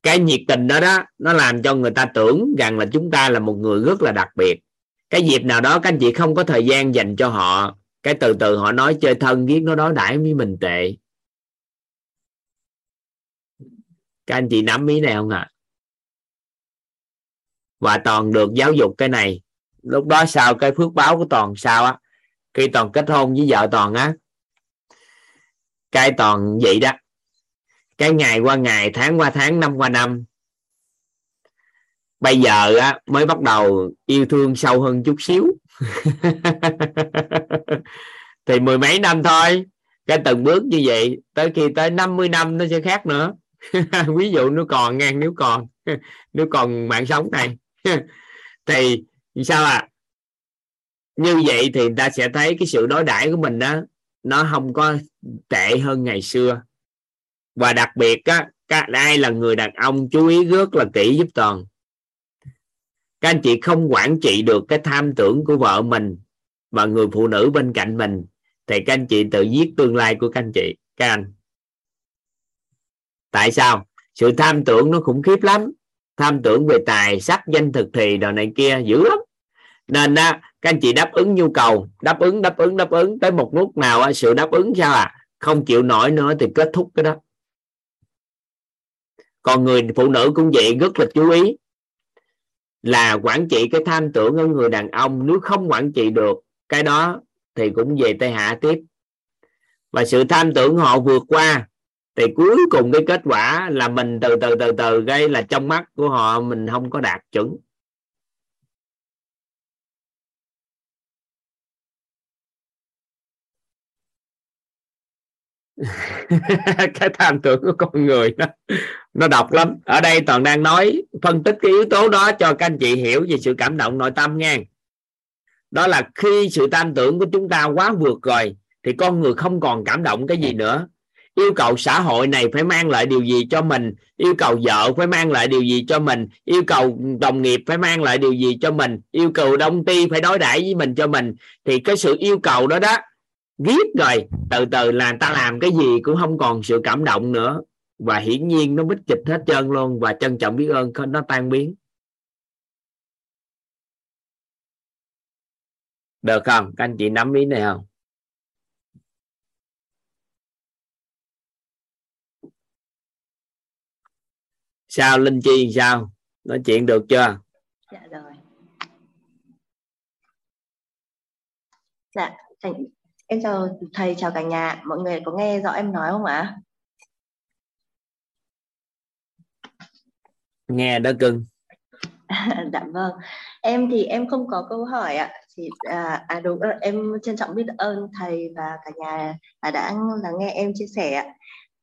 Cái nhiệt tình đó đó, nó làm cho người ta tưởng rằng là chúng ta là một người rất là đặc biệt. Cái dịp nào đó các anh chị không có thời gian dành cho họ, cái từ từ họ nói chơi thân giết nó đối đãi với mình tệ. Các anh chị nắm ý này không ạ? à? Và toàn được giáo dục cái này. Lúc đó sau cái phước báo của toàn sao á? Khi toàn kết hôn với vợ toàn á, cái toàn vậy đó. Cái ngày qua ngày, tháng qua tháng, năm qua năm, bây giờ á, mới bắt đầu yêu thương sâu hơn chút xíu. Thì mười mấy năm thôi, cái từng bước như vậy, tới khi tới 50 năm nó sẽ khác nữa. Ví dụ nó còn ngang nếu còn nếu còn mạng sống này. thì sao à như vậy thì ta sẽ thấy cái sự đối đãi của mình đó nó không có tệ hơn ngày xưa. Và đặc biệt á, các ai là người đàn ông chú ý rất là kỹ giúp toàn. Các anh chị không quản trị được cái tham tưởng của vợ mình và người phụ nữ bên cạnh mình, thì các anh chị tự giết tương lai của các anh chị, các anh. Tại sao? Sự tham tưởng nó khủng khiếp lắm tham tưởng về tài sắc danh thực thì đồ này kia dữ lắm. Nên đó, các anh chị đáp ứng nhu cầu đáp ứng đáp ứng đáp ứng tới một lúc nào á, sự đáp ứng sao à? Không chịu nổi nữa thì kết thúc cái đó. Còn người phụ nữ cũng vậy rất là chú ý. Là quản trị cái tham tưởng ở người đàn ông nếu không quản trị được cái đó thì cũng về tay hạ tiếp. Và sự tham tưởng họ vượt qua thì cuối cùng cái kết quả là mình từ từ từ từ gây là trong mắt của họ mình không có đạt chuẩn. Cái tham tưởng của con người đó nó độc lắm. Ở đây toàn đang nói, phân tích cái yếu tố đó cho các anh chị hiểu về sự cảm động nội tâm nha đó là khi sự tham tưởng của chúng ta quá vượt rồi, thì con người không còn cảm động cái gì nữa yêu cầu xã hội này phải mang lại điều gì cho mình? Yêu cầu vợ phải mang lại điều gì cho mình? Yêu cầu đồng nghiệp phải mang lại điều gì cho mình? Yêu cầu đông ty phải đối đãi với mình cho mình? Thì cái sự yêu cầu đó đó, viết rồi, từ từ là ta làm cái gì cũng không còn sự cảm động nữa. Và hiển nhiên nó bích kịch hết trơn luôn và trân trọng biết ơn nó tan biến. Được không? Các anh chị nắm ý này không? Sao linh chi sao? Nói chuyện được chưa? Dạ rồi. Dạ em chào thầy chào cả nhà. Mọi người có nghe rõ em nói không ạ? Nghe đó cưng. Dạ vâng. Em thì em không có câu hỏi ạ. Thì à, à đúng em trân trọng biết ơn thầy và cả nhà đã lắng nghe em chia sẻ ạ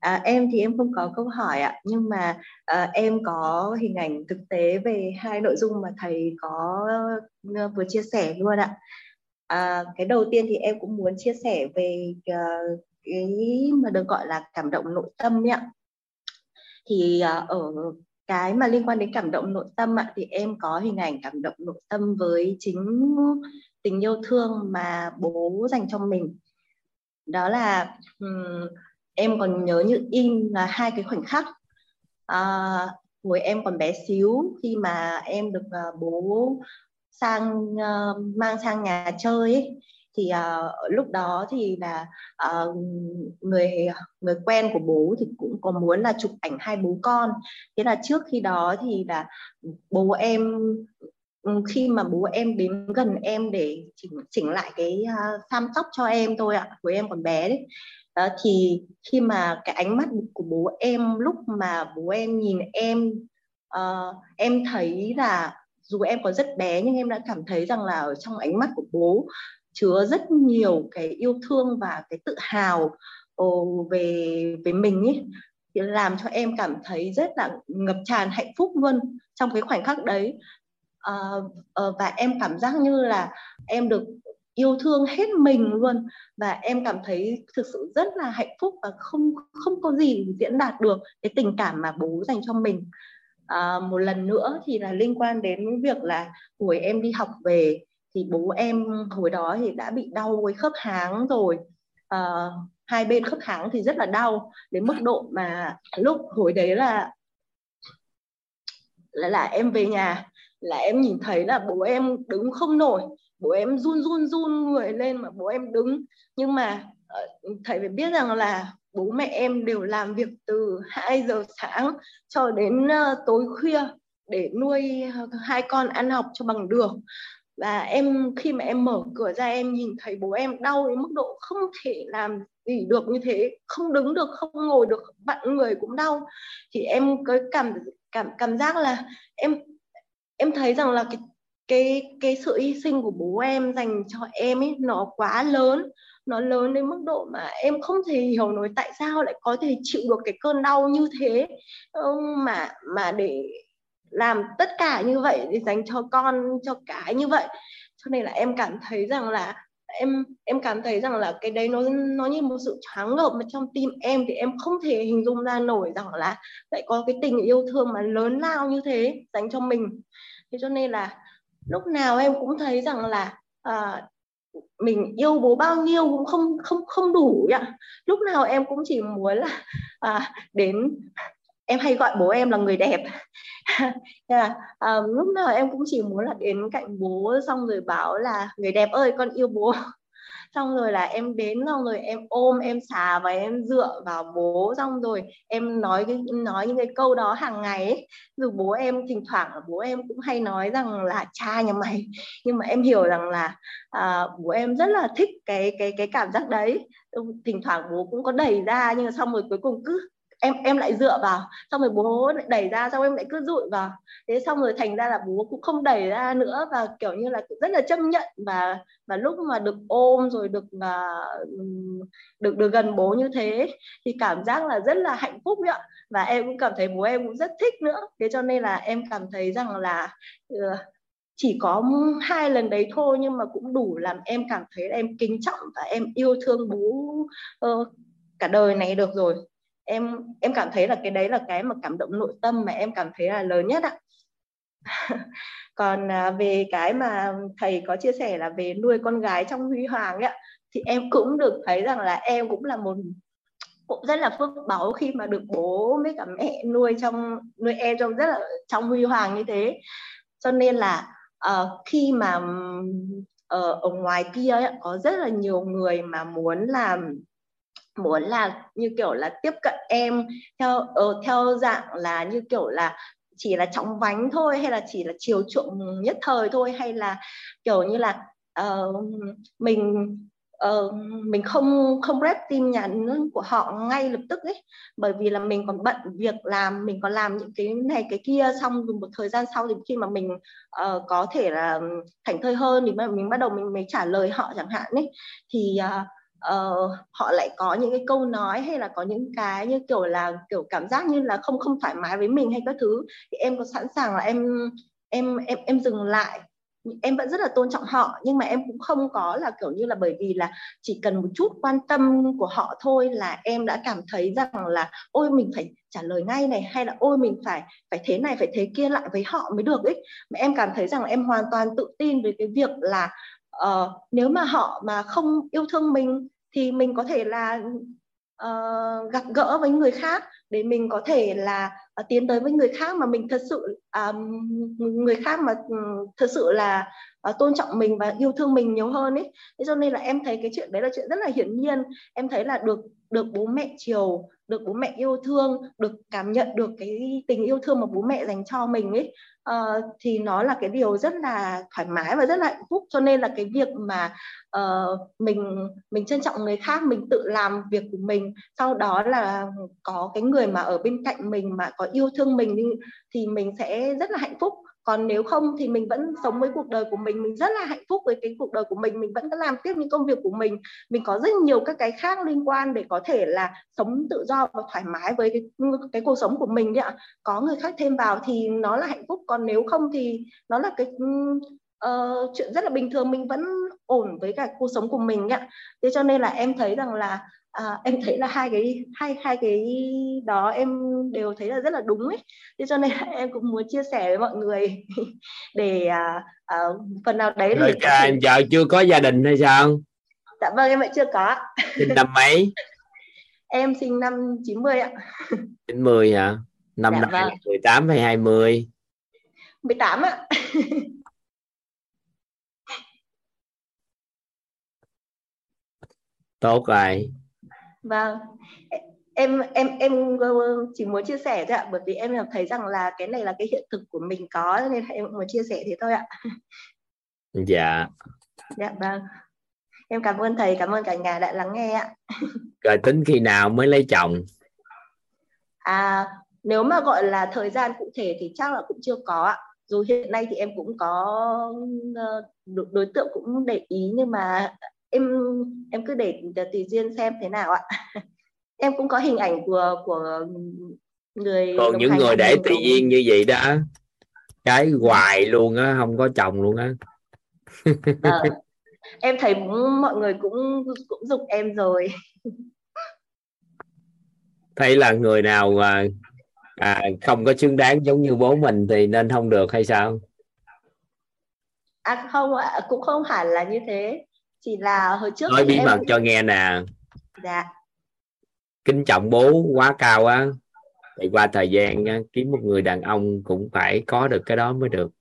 À, em thì em không có câu hỏi ạ nhưng mà à, em có hình ảnh thực tế về hai nội dung mà thầy có ờ, vừa chia sẻ luôn ạ. À, cái đầu tiên thì em cũng muốn chia sẻ về uh, cái mà được gọi là cảm động nội tâm ạ. Thì uh, ở cái mà liên quan đến cảm động nội tâm ạ thì em có hình ảnh cảm động nội tâm với chính tình yêu thương mà bố dành cho mình. Đó là um, em còn nhớ như in là hai cái khoảnh khắc. À, hồi em còn bé xíu khi mà em được uh, bố sang uh, mang sang nhà chơi ấy, thì uh, lúc đó thì là uh, người người quen của bố thì cũng có muốn là chụp ảnh hai bố con. Thế là trước khi đó thì là bố em ừ, khi mà bố em đến gần em để chỉnh chỉnh lại cái uh, sam tóc cho em thôi ạ của em còn bé đấy đó, thì khi mà cái ánh mắt của bố em lúc mà bố em nhìn em uh, em thấy là dù em còn rất bé nhưng em đã cảm thấy rằng là ở trong ánh mắt của bố chứa rất nhiều cái yêu thương và cái tự hào ờ, về về mình ấy thì làm cho em cảm thấy rất là ngập tràn hạnh phúc luôn trong cái khoảnh khắc đấy. Uh, uh, và em cảm giác như là em được yêu thương hết mình luôn. Và em cảm thấy thực sự rất là hạnh phúc và không không có gì diễn đạt được cái tình cảm mà bố dành cho mình. À, một lần nữa thì là liên quan đến việc là hồi em đi học về thì bố em hồi đó thì đã bị đau cái khớp háng rồi. À, hai bên khớp háng thì rất là đau đến mức độ mà lúc hồi đấy là là, là em về nhà là em nhìn thấy là bố em đứng không nổi bố em run run run người lên mà bố em đứng. Nhưng mà ờ, thầy phải biết rằng là bố mẹ em đều làm việc từ 2 giờ sáng cho đến ờ, tối khuya để nuôi hai con ăn học cho bằng được. Và em, khi mà em mở cửa ra em nhìn thấy bố em đau đến mức độ không thể làm gì được như thế, không đứng được, không ngồi được, vặn người cũng đau. Thì em cứ cảm cảm cảm giác là em em thấy rằng là cái cái cái sự hy sinh của bố em dành cho em ấy, nó quá lớn. Nó lớn đến mức độ mà em không thể hiểu nổi tại sao lại có thể chịu được cái cơn đau như thế. Mà mà để làm tất cả như vậy, để dành cho con, cho cái như vậy. Cho nên là em cảm thấy rằng là em em cảm thấy rằng là cái đấy nó nó như một sự choáng ngợp mà trong tim em thì em không thể hình dung ra nổi rằng là lại có cái tình yêu thương mà lớn lao như thế dành cho mình. Thế cho nên là lúc nào em cũng thấy rằng là à, mình yêu bố bao nhiêu cũng không không không đủ ạ lúc nào em cũng chỉ muốn là à, đến em hay gọi bố em là người đẹp yeah. à, dạ, ờ, lúc nào em cũng chỉ muốn là đến cạnh bố xong rồi bảo là người đẹp ơi con yêu bố xong rồi là em đến xong rồi em ôm em xà và em dựa vào bố. Xong rồi em nói cái nói những cái câu đó hàng ngày ấy. dù bố em thỉnh thoảng bố em cũng hay nói rằng là cha nhà mày. Nhưng mà em hiểu rằng là à, bố em rất là thích cái cái cái cảm giác đấy. Thỉnh thoảng bố cũng có đẩy ra nhưng mà xong rồi cuối cùng cứ em em lại dựa vào xong rồi bố lại đẩy ra xong em lại cứ dụi vào. Thế xong rồi thành ra là bố cũng không đẩy ra nữa và kiểu như là rất là chấp nhận và và lúc mà được ôm rồi được mà được được gần bố như thế thì cảm giác là rất là hạnh phúc ạ. Và em cũng cảm thấy bố em cũng rất thích nữa. Thế cho nên là em cảm thấy rằng là ừ, chỉ có hai lần đấy thôi nhưng mà cũng đủ làm em cảm thấy là em kính trọng và em yêu thương bố uh, cả đời này được rồi em em cảm thấy là cái đấy là cái mà cảm động nội tâm mà em cảm thấy là lớn nhất ạ. Còn à, về cái mà thầy có chia sẻ là về nuôi con gái trong huy hoàng ấy thì em cũng được thấy rằng là em cũng là một cũng rất là phước báu khi mà được bố với cả mẹ nuôi trong nuôi em trong rất là trong huy hoàng như thế. Cho nên là uh, khi mà uh, ở ngoài kia ấy, có rất là nhiều người mà muốn làm muốn là như kiểu là tiếp cận em theo uh, theo dạng là như kiểu là chỉ là chóng vánh thôi hay là chỉ là chiều chuộng nhất thời thôi hay là kiểu như là uh, mình uh, mình không không rep tim nhà của họ ngay lập tức ấy. Bởi vì là mình còn bận việc làm mình còn làm những cái này cái kia xong dùng một thời gian sau thì khi mà mình uh, có thể là thảnh thơi hơn thì mình bắt đầu mình mới trả lời họ chẳng hạn ấy. Thì uh, uh, họ lại có những cái câu nói hay là có những cái như kiểu là kiểu cảm giác như là không không thoải mái với mình hay các thứ thì em có sẵn sàng là em em em em dừng lại. Em vẫn rất là tôn trọng họ nhưng mà em cũng không có là kiểu như là bởi vì là chỉ cần một chút quan tâm của họ thôi là em đã cảm thấy rằng là ôi mình phải trả lời ngay này hay là ôi mình phải phải thế này phải thế kia lại với họ mới được ấy. Mà em cảm thấy rằng em hoàn toàn tự tin về cái việc là uh, nếu mà họ mà không yêu thương mình thì mình có thể là uh, gặp gỡ với người khác để mình có thể là uh, tiến tới với người khác mà mình thật sự uh, người khác mà ừ, thật sự là uh, tôn trọng mình và yêu thương mình nhiều hơn ấy. Thế cho nên là em thấy cái chuyện đấy là chuyện rất là hiển nhiên. Em thấy là được được bố mẹ chiều được bố mẹ yêu thương được cảm nhận được cái tình yêu thương mà bố mẹ dành cho mình ấy uh, thì nó là cái điều rất là thoải mái và rất là hạnh phúc. Cho nên là cái việc mà uh, mình mình trân trọng người khác mình tự làm việc của mình sau đó là có cái người mà ở bên cạnh mình mà có yêu thương mình thì mình sẽ rất là hạnh phúc còn nếu không thì mình vẫn sống với cuộc đời của mình mình rất là hạnh phúc với cái cuộc đời của mình mình vẫn cứ làm tiếp những công việc của mình. Mình có rất nhiều các cái khác liên quan để có thể là sống tự do và thoải mái với cái cái cuộc sống của mình đấy ạ. Có người khác thêm vào thì nó là hạnh phúc còn nếu không thì nó là cái uh, chuyện rất là bình thường mình vẫn ổn với cả cuộc sống của mình ạ. Thế cho nên là em thấy rằng là à, em thấy là hai cái hai hai cái đó em đều thấy là rất là đúng ấy. Thế cho nên em cũng muốn chia sẻ với mọi người để à, à, phần nào đấy rồi thì à, vợ chưa có gia đình hay sao? Dạ vâng em vẫn chưa có. Sinh năm mấy? Em sinh năm 90 ạ. 90 hả? Năm Dạ nay vâng. là 18 hay 20 18 ạ. Tốt rồi vâng. Em em em chỉ muốn chia sẻ thôi ạ bởi vì em thấy rằng là cái này là cái hiện thực của mình có nên em muốn chia sẻ thế thôi ạ. Dạ. Dạ vâng. Em cảm ơn thầy cảm ơn cả nhà đã lắng nghe ạ. Rồi tính khi nào mới lấy chồng? À nếu mà gọi là thời gian cụ thể thì chắc là cũng chưa có ạ. Dù hiện nay thì em cũng có ờ, đối tượng cũng để ý nhưng mà em em cứ để tùy duyên xem thế nào ạ. Em cũng có hình ảnh của của người còn những người để tùy duyên như vậy đó cái hoài luôn á không có chồng luôn á. Vâng. em thấy cũng, mọi người cũng cũng dục em rồi. Thấy là người nào mà à, không có xứng đáng giống như bố mình thì nên không được hay sao? À không ạ cũng không hẳn là như thế chỉ là hồi trước nói bí em mật cho nghe nè. Dạ. Kính trọng bố quá cao á. Thì qua thời gian kiếm một người đàn ông cũng phải có được cái đó mới được.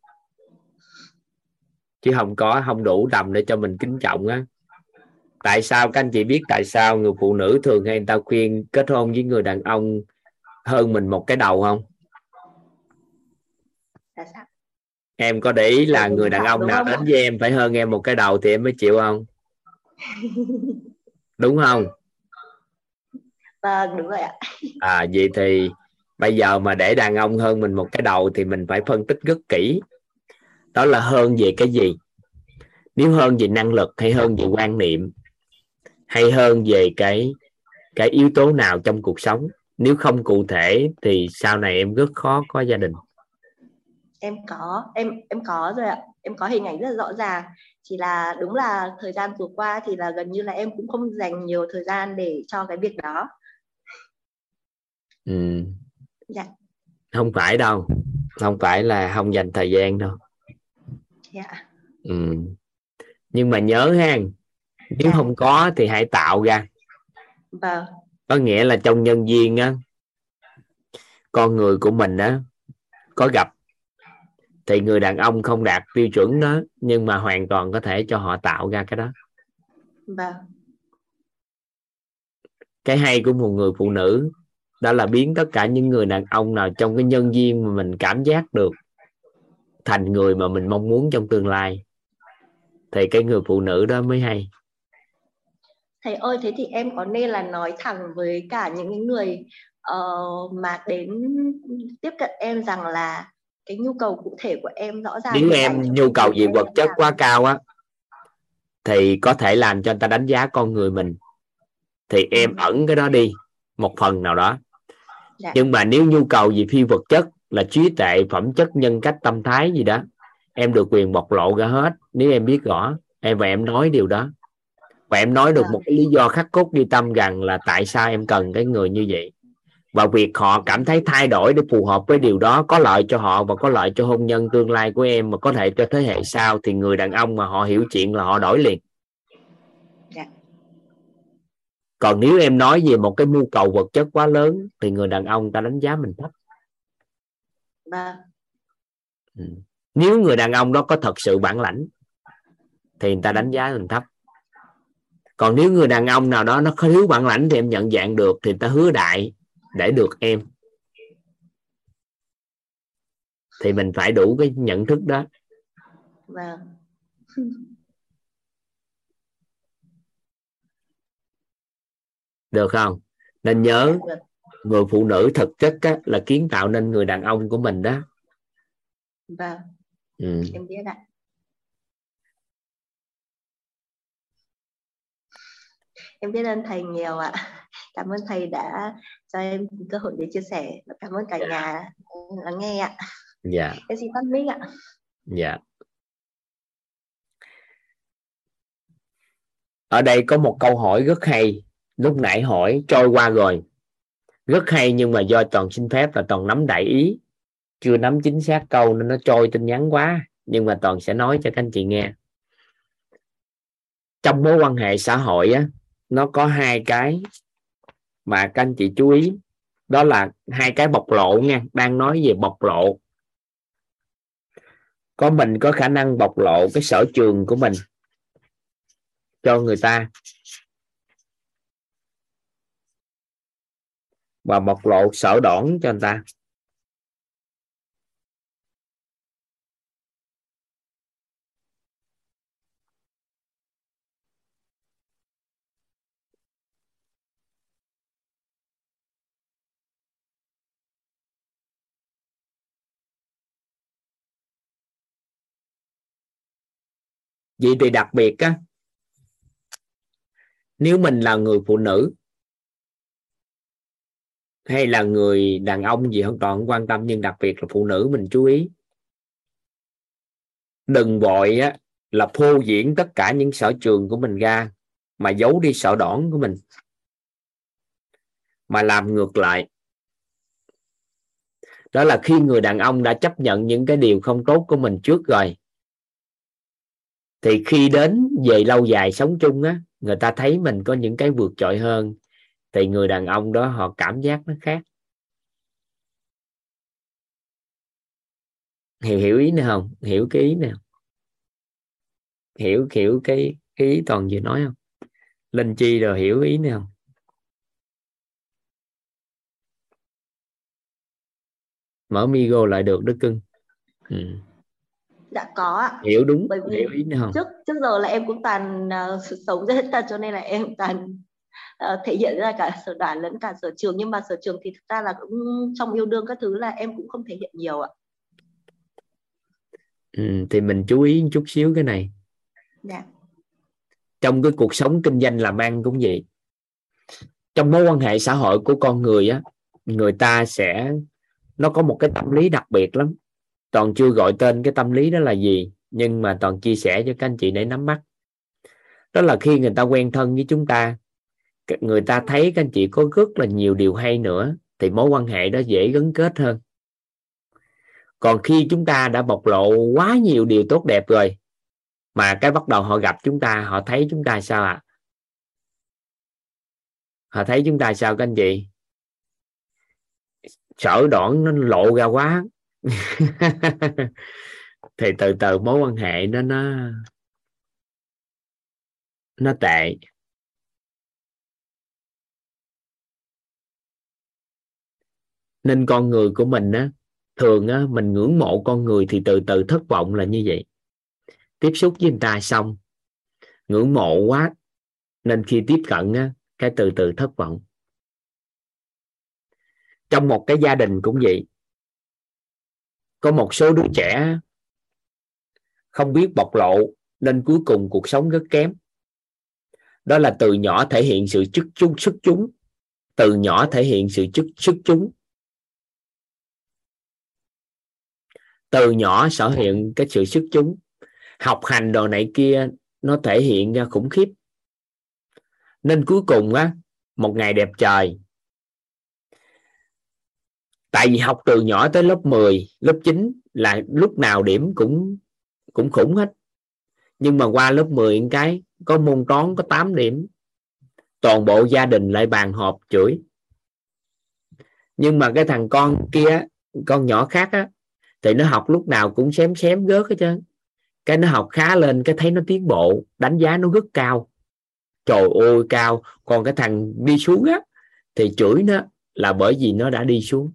Chứ không có không đủ tầm để cho mình kính trọng á. Tại sao các anh chị biết tại sao người phụ nữ thường hay người ta khuyên kết hôn với người đàn ông hơn mình một cái đầu không? Em có để ý là người đàn ông nào đến với em phải hơn em một cái đầu thì em mới chịu không đúng không? Vâng đúng rồi ạ. À vậy thì bây giờ mà để đàn ông hơn mình một cái đầu thì mình phải phân tích rất kỹ. Đó là hơn về cái gì? Nếu hơn về năng lực hay hơn về quan niệm? Hay hơn về cái cái yếu tố nào trong cuộc sống? Nếu không cụ thể thì sau này em rất khó có gia đình. Em có em em có rồi ạ. Em có hình ảnh rất là rõ ràng chỉ là đúng là thời gian vừa qua thì là gần như là em cũng không dành nhiều thời gian để cho cái việc đó. Ừ. dạ. Không phải đâu. Không phải là không dành thời gian đâu. Dạ. Ừ. nhưng mà nhớ ha nếu Dạ. không có thì hãy tạo ra. Vâng. Có nghĩa là trong nhân viên á con người của mình á có gặp thì người đàn ông không đạt tiêu chuẩn đó nhưng mà hoàn toàn có thể cho họ tạo ra cái đó. Vâng. Cái hay của một người phụ nữ đó là biến tất cả những người đàn ông nào trong cái nhân viên mà mình cảm giác được thành người mà mình mong muốn trong tương lai. Thì cái người phụ nữ đó mới hay. Thầy ơi thế thì em có nên là nói thẳng với cả những người ờ, mà đến tiếp cận em rằng là cái nhu cầu cụ thể của em rõ ràng nếu em nhu cầu của vật chất quá cao á thì có thể làm cho người ta đánh giá con người mình. Thì em ẩn cái đó đi một phần nào đó. Dạ. nhưng mà nếu nhu cầu về phi vật chất là trí tuệ phẩm chất nhân cách tâm thái gì đó em được quyền bộc lộ ra hết nếu em biết rõ. Em và em nói điều đó. Và em nói được Dạ. một cái lý do khắc cốt ghi tâm rằng là tại sao em cần cái người như vậy và việc họ cảm thấy thay đổi để phù hợp với điều đó có lợi cho họ và có lợi cho hôn nhân tương lai của em mà có thể cho thế hệ sau thì người đàn ông mà họ hiểu chuyện là họ đổi liền. Dạ. còn nếu em nói về một cái nhu cầu vật chất quá lớn thì người đàn ông ta đánh giá mình thấp. Vâng. Ừ. nếu người đàn ông đó có thật sự bản lãnh thì người ta đánh giá mình thấp. Còn nếu người đàn ông nào đó nó có thiếu bản lãnh thì em nhận dạng được thì người ta hứa đại để được em. Thì mình phải đủ cái nhận thức đó. Vâng. Được không? Nên nhớ người phụ nữ thực chất á, là kiến tạo nên người đàn ông của mình đó. Vâng. Ừ. em biết ạ. Em biết ơn thầy nhiều ạ. Cảm ơn thầy đã cho em cơ hội để chia sẻ và cảm ơn cả nhà lắng nghe ạ. Dạ. Em xin tắt mic ạ. Dạ. Ở đây có một câu hỏi rất hay lúc nãy hỏi trôi qua rồi. Rất hay nhưng mà do toàn xin phép là toàn nắm đại ý. Chưa nắm chính xác câu nên nó trôi tin nhắn quá nhưng mà toàn sẽ nói cho các anh chị nghe. Trong mối quan hệ xã hội á nó có hai cái mà các anh chị chú ý, đó là hai cái bộc lộ nha, đang nói về bộc lộ. Có mình có khả năng bộc lộ cái sở trường của mình cho người ta. Và bộc lộ sở đoản cho người ta. Vậy thì đặc biệt á, nếu mình là người phụ nữ hay là người đàn ông gì hoàn toàn không quan tâm, nhưng đặc biệt là phụ nữ mình chú ý. Đừng vội á, là phô diễn tất cả những sở trường của mình ra, mà giấu đi sở đoản của mình, mà làm ngược lại. Đó là khi người đàn ông đã chấp nhận những cái điều không tốt của mình trước rồi thì khi đến về lâu dài sống chung á người ta thấy mình có những cái vượt trội hơn. Thì người đàn ông đó họ cảm giác nó khác. Hiểu hiểu ý nào không? Hiểu cái ý nào hiểu hiểu cái, cái ý toàn vừa nói không? Linh chi rồi hiểu ý nào không? Mở migo lại được đức cưng. Ừ dạ có ạ. Hiểu đúng bởi vì hiểu ý không trước trước giờ là em cũng toàn uh, sống rất thật cho nên là em toàn uh, thể hiện ra cả sở đoản lẫn cả sở trường. Nhưng mà sở trường thì thực ra là cũng trong yêu đương các thứ là em cũng không thể hiện nhiều ạ. Ừ, thì mình chú ý một chút xíu cái này. Dạ. Trong cái cuộc sống kinh doanh làm ăn cũng vậy. Trong mối quan hệ xã hội của con người á người ta sẽ nó có một cái tâm lý đặc biệt lắm toàn chưa gọi tên cái tâm lý đó là gì, nhưng mà toàn chia sẻ cho các anh chị để nắm bắt đó là khi người ta quen thân với chúng ta người ta thấy các anh chị có rất là nhiều điều hay nữa, thì mối quan hệ đó dễ gắn kết hơn. Còn khi chúng ta đã bộc lộ quá nhiều điều tốt đẹp rồi, mà cái bắt đầu họ gặp chúng ta, họ thấy chúng ta sao ạ? À? họ thấy chúng ta sao các anh chị? Sở đoạn nó lộ ra quá thì từ từ mối quan hệ nó nó nó tệ. Nên con người của mình á, thường á, mình ngưỡng mộ con người thì từ từ thất vọng là như vậy. Tiếp xúc với người ta xong, ngưỡng mộ quá, nên khi tiếp cận á, cái từ từ thất vọng. Trong một cái gia đình cũng vậy có một số đứa trẻ không biết bộc lộ nên cuối cùng cuộc sống rất kém. Đó là từ nhỏ thể hiện sự chức chúng sức chúng, từ nhỏ thể hiện sự chức sức chúng. Từ nhỏ sở hiện cái sự sức chúng. Học hành đồ này kia nó thể hiện ra khủng khiếp. Nên cuối cùng á, một ngày đẹp trời tại vì học từ nhỏ tới lớp 10 lớp 9 là lúc nào điểm cũng cũng khủng hết. Nhưng mà qua lớp 10 cái, có môn toán có 8 điểm, toàn bộ gia đình lại bàn họp chửi. Nhưng mà cái thằng con kia, con nhỏ khác á, thì nó học lúc nào cũng xém xém gớt hết trơn. Cái nó học khá lên, cái thấy nó tiến bộ, đánh giá nó rất cao. Trời ơi, cao. Còn cái thằng đi xuống á, thì chửi nó là bởi vì nó đã đi xuống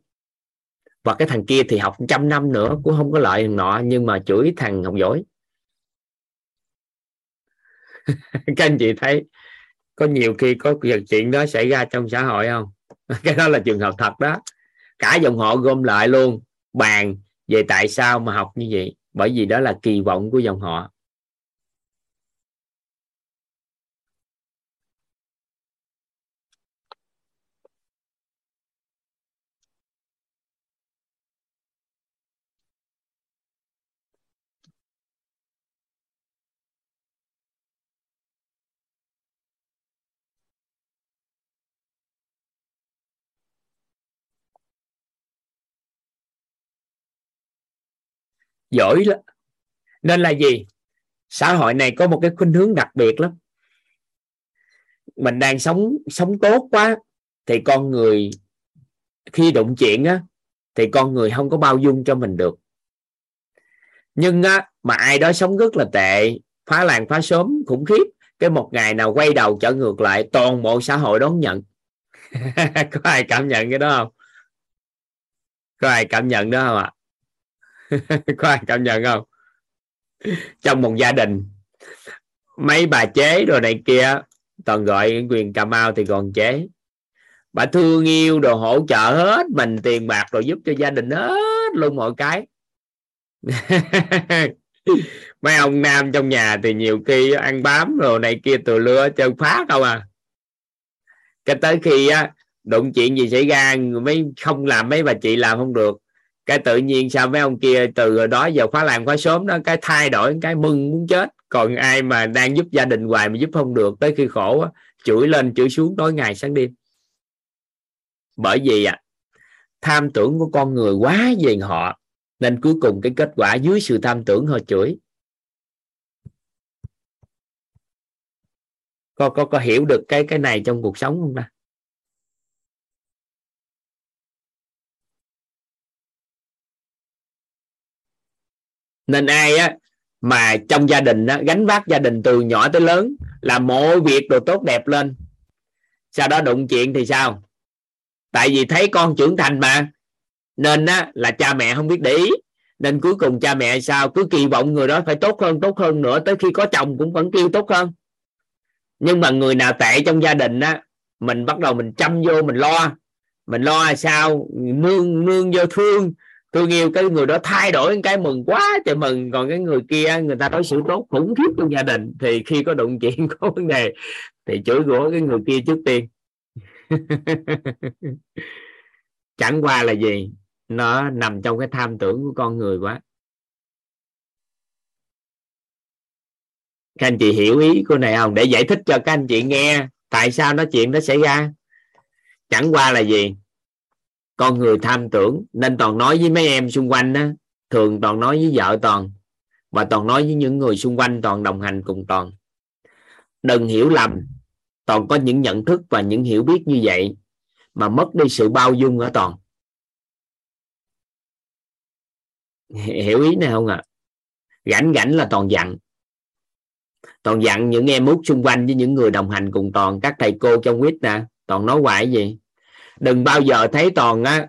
và cái thằng kia thì học trăm năm nữa, cũng không có lợi thằng nọ, nhưng mà chửi thằng học giỏi các anh chị thấy, có nhiều khi có việc chuyện đó xảy ra trong xã hội không? Cái đó là trường hợp thật đó. Cả dòng họ gom lại luôn, bàn về tại sao mà học như vậy. Bởi vì đó là kỳ vọng của dòng họ. Giỏi lắm. Nên là gì? Xã hội này có một cái khuynh hướng đặc biệt lắm. Mình đang sống sống tốt quá, thì con người khi đụng chuyện á, thì con người không có bao dung cho mình được. Nhưng á, mà ai đó sống rất là tệ, phá làng phá xóm, khủng khiếp, cái một ngày nào quay đầu trở ngược lại, toàn bộ xã hội đón nhận. Có ai cảm nhận cái đó không? Có ai cảm nhận đó không ạ? có ai cảm nhận không? Trong một gia đình, mấy bà chế rồi này kia, toàn gọi quyền cà mau thì còn chế. Bà thương yêu đồ hỗ trợ hết, mình tiền bạc rồi giúp cho gia đình hết, luôn mọi cái. Mấy ông nam trong nhà thì nhiều khi ăn bám rồi này kia từ lưa chơi phá đâu à. Cái tới khi á, đụng chuyện gì xảy ra mấy không làm, mấy bà chị làm không được cái tự nhiên sao mấy ông kia từ đó giờ khóa làm khóa sớm đó cái thay đổi cái mừng muốn chết. Còn ai mà đang giúp gia đình hoài mà giúp không được tới khi khổ á, chửi lên chửi xuống tối ngày sáng đêm. Bởi vì à, tham tưởng của con người quá về họ nên cuối cùng cái kết quả dưới sự tham tưởng họ chửi. Có có có hiểu được cái cái này trong cuộc sống không ta? Nên ai á mà trong gia đình á, gánh vác gia đình từ nhỏ tới lớn là mọi việc đồ tốt đẹp lên. Sau đó đụng chuyện thì sao? Tại vì thấy con trưởng thành mà. Nên á, là cha mẹ không biết để ý. Nên cuối cùng cha mẹ sao? Cứ kỳ vọng người đó phải tốt hơn tốt hơn nữa tới khi có chồng cũng vẫn kêu tốt hơn. Nhưng mà người nào tệ trong gia đình á mình bắt đầu mình chăm vô mình lo. Mình lo là sao? Nương nương vô thương tôi yêu cái người đó thay đổi cái mừng quá trời mừng. Còn cái người kia, người ta đối xử tốt, khủng khiếp trong gia đình. Thì khi có đụng chuyện có vấn đề, thì chửi rủa cái người kia trước tiên. Chẳng qua là gì? Nó nằm trong cái tham tưởng của con người quá. Các anh chị hiểu ý của này không? Để giải thích cho các anh chị nghe, tại sao nó chuyện nó xảy ra. Chẳng qua là gì? Con người tham tưởng, nên toàn nói với mấy em xung quanh đó. Thường toàn nói với vợ toàn, và toàn nói với những người xung quanh toàn đồng hành cùng toàn. Đừng hiểu lầm, toàn có những nhận thức và những hiểu biết như vậy, mà mất đi sự bao dung ở toàn. Hiểu ý này không ạ? À? rảnh rảnh là toàn dặn. Toàn dặn những em út xung quanh với những người đồng hành cùng toàn, các thầy cô trong quýt nè. Toàn nói hoài gì? Đừng bao giờ thấy toàn á,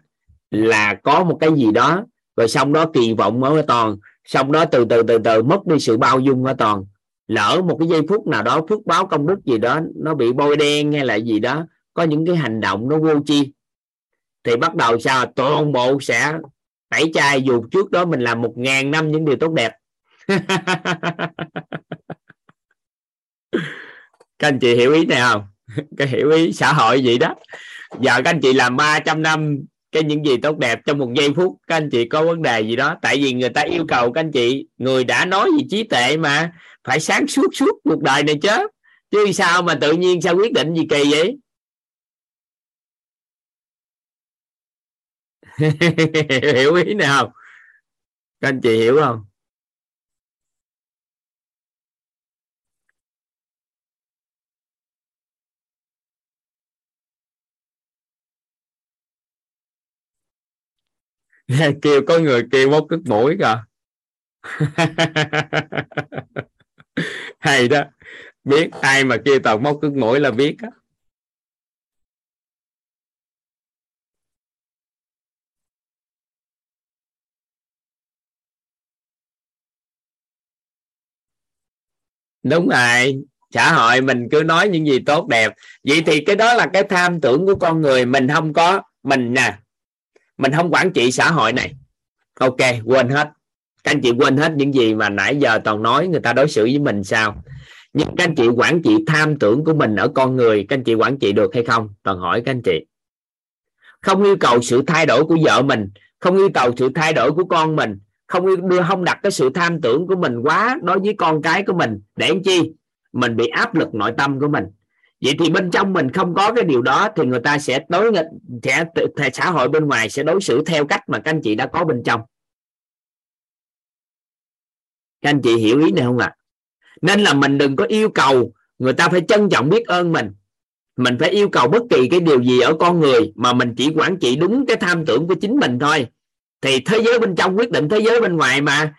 là có một cái gì đó, rồi xong đó kỳ vọng ở toàn. Xong đó từ từ từ từ mất đi sự bao dung ở toàn. Lỡ một cái giây phút nào đó, phước báo công đức gì đó, nó bị bôi đen hay là gì đó, có những cái hành động nó vô chi thì bắt đầu sao? Toàn bộ sẽ tẩy chay. Dù trước đó mình làm một ngàn năm những điều tốt đẹp. Các anh chị hiểu ý này không? Cái hiểu ý xã hội vậy đó giờ các anh chị làm 300 năm cái những gì tốt đẹp trong một giây phút. Các anh chị có vấn đề gì đó, tại vì người ta yêu cầu các anh chị, người đã nói gì trí tệ mà, phải sáng suốt suốt cuộc đời này chứ. Chứ sao mà tự nhiên sao quyết định gì kỳ vậy? Hiểu ý nào? Các anh chị hiểu không? kêu có người kêu mốt cứt mũi kìa. Hay đó. Biết ai mà kêu tàu móc cứt mũi là biết á. Đúng rồi. Xã hội mình cứ nói những gì tốt đẹp. Vậy thì cái đó là cái tham tưởng của con người. Mình không có, mình nè mình không quản trị xã hội này. Ok, quên hết. Các anh chị quên hết những gì mà nãy giờ toàn nói, người ta đối xử với mình sao? Nhưng các anh chị quản trị tham tưởng của mình ở con người, các anh chị quản trị được hay không? Toàn hỏi các anh chị. Không yêu cầu sự thay đổi của vợ mình, không yêu cầu sự thay đổi của con mình, không yêu, đưa, không đặt cái sự tham tưởng của mình quá đối với con cái của mình. Để làm chi? Mình bị áp lực nội tâm của mình vậy thì bên trong mình không có cái điều đó thì người ta sẽ đối sẽ sẽ xã hội bên ngoài sẽ đối xử theo cách mà các anh chị đã có bên trong. Các anh chị hiểu ý này không ạ? À? nên là mình đừng có yêu cầu người ta phải trân trọng biết ơn mình. Mình phải yêu cầu bất kỳ cái điều gì ở con người mà mình chỉ quản trị đúng cái tham tưởng của chính mình thôi. Thì thế giới bên trong quyết định thế giới bên ngoài mà.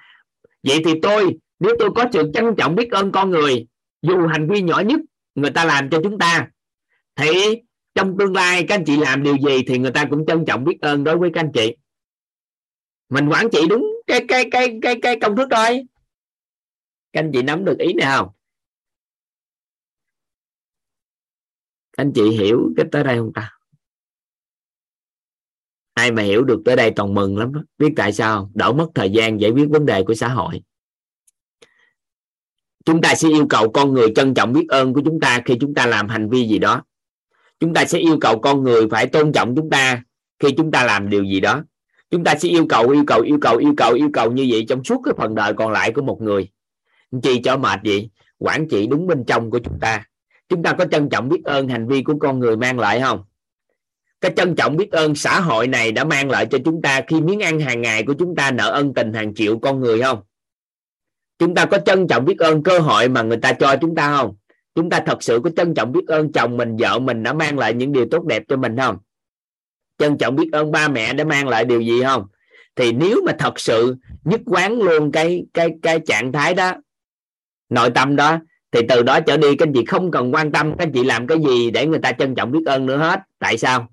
Vậy thì tôi, nếu tôi có sự trân trọng biết ơn con người, dù hành vi nhỏ nhất người ta làm cho chúng ta. Thì trong tương lai các anh chị làm điều gì thì người ta cũng trân trọng biết ơn đối với các anh chị. Mình quản trị đúng cái cái cái cái cái công thức thôi. Các anh chị nắm được ý này không? Các anh chị hiểu cái tới đây không ta? Ai mà hiểu được tới đây toàn mừng lắm đó. biết tại sao đỡ mất thời gian giải quyết vấn đề của xã hội chúng ta sẽ yêu cầu con người trân trọng biết ơn của chúng ta khi chúng ta làm hành vi gì đó. Chúng ta sẽ yêu cầu con người phải tôn trọng chúng ta khi chúng ta làm điều gì đó. Chúng ta sẽ yêu cầu yêu cầu yêu cầu yêu cầu yêu cầu như vậy trong suốt cái phần đời còn lại của một người. Chi cho mệt vậy? Quản trị đúng bên trong của chúng ta. Chúng ta có trân trọng biết ơn hành vi của con người mang lại không? Cái trân trọng biết ơn xã hội này đã mang lại cho chúng ta khi miếng ăn hàng ngày của chúng ta nợ ân tình hàng triệu con người không? Chúng ta có trân trọng biết ơn cơ hội mà người ta cho chúng ta không? Chúng ta thật sự có trân trọng biết ơn chồng mình, vợ mình đã mang lại những điều tốt đẹp cho mình không? Trân trọng biết ơn ba mẹ đã mang lại điều gì không? Thì nếu mà thật sự nhất quán luôn cái cái cái trạng thái đó, nội tâm đó, thì từ đó trở đi các anh chị không cần quan tâm các anh chị làm cái gì để người ta trân trọng biết ơn nữa hết. Tại sao?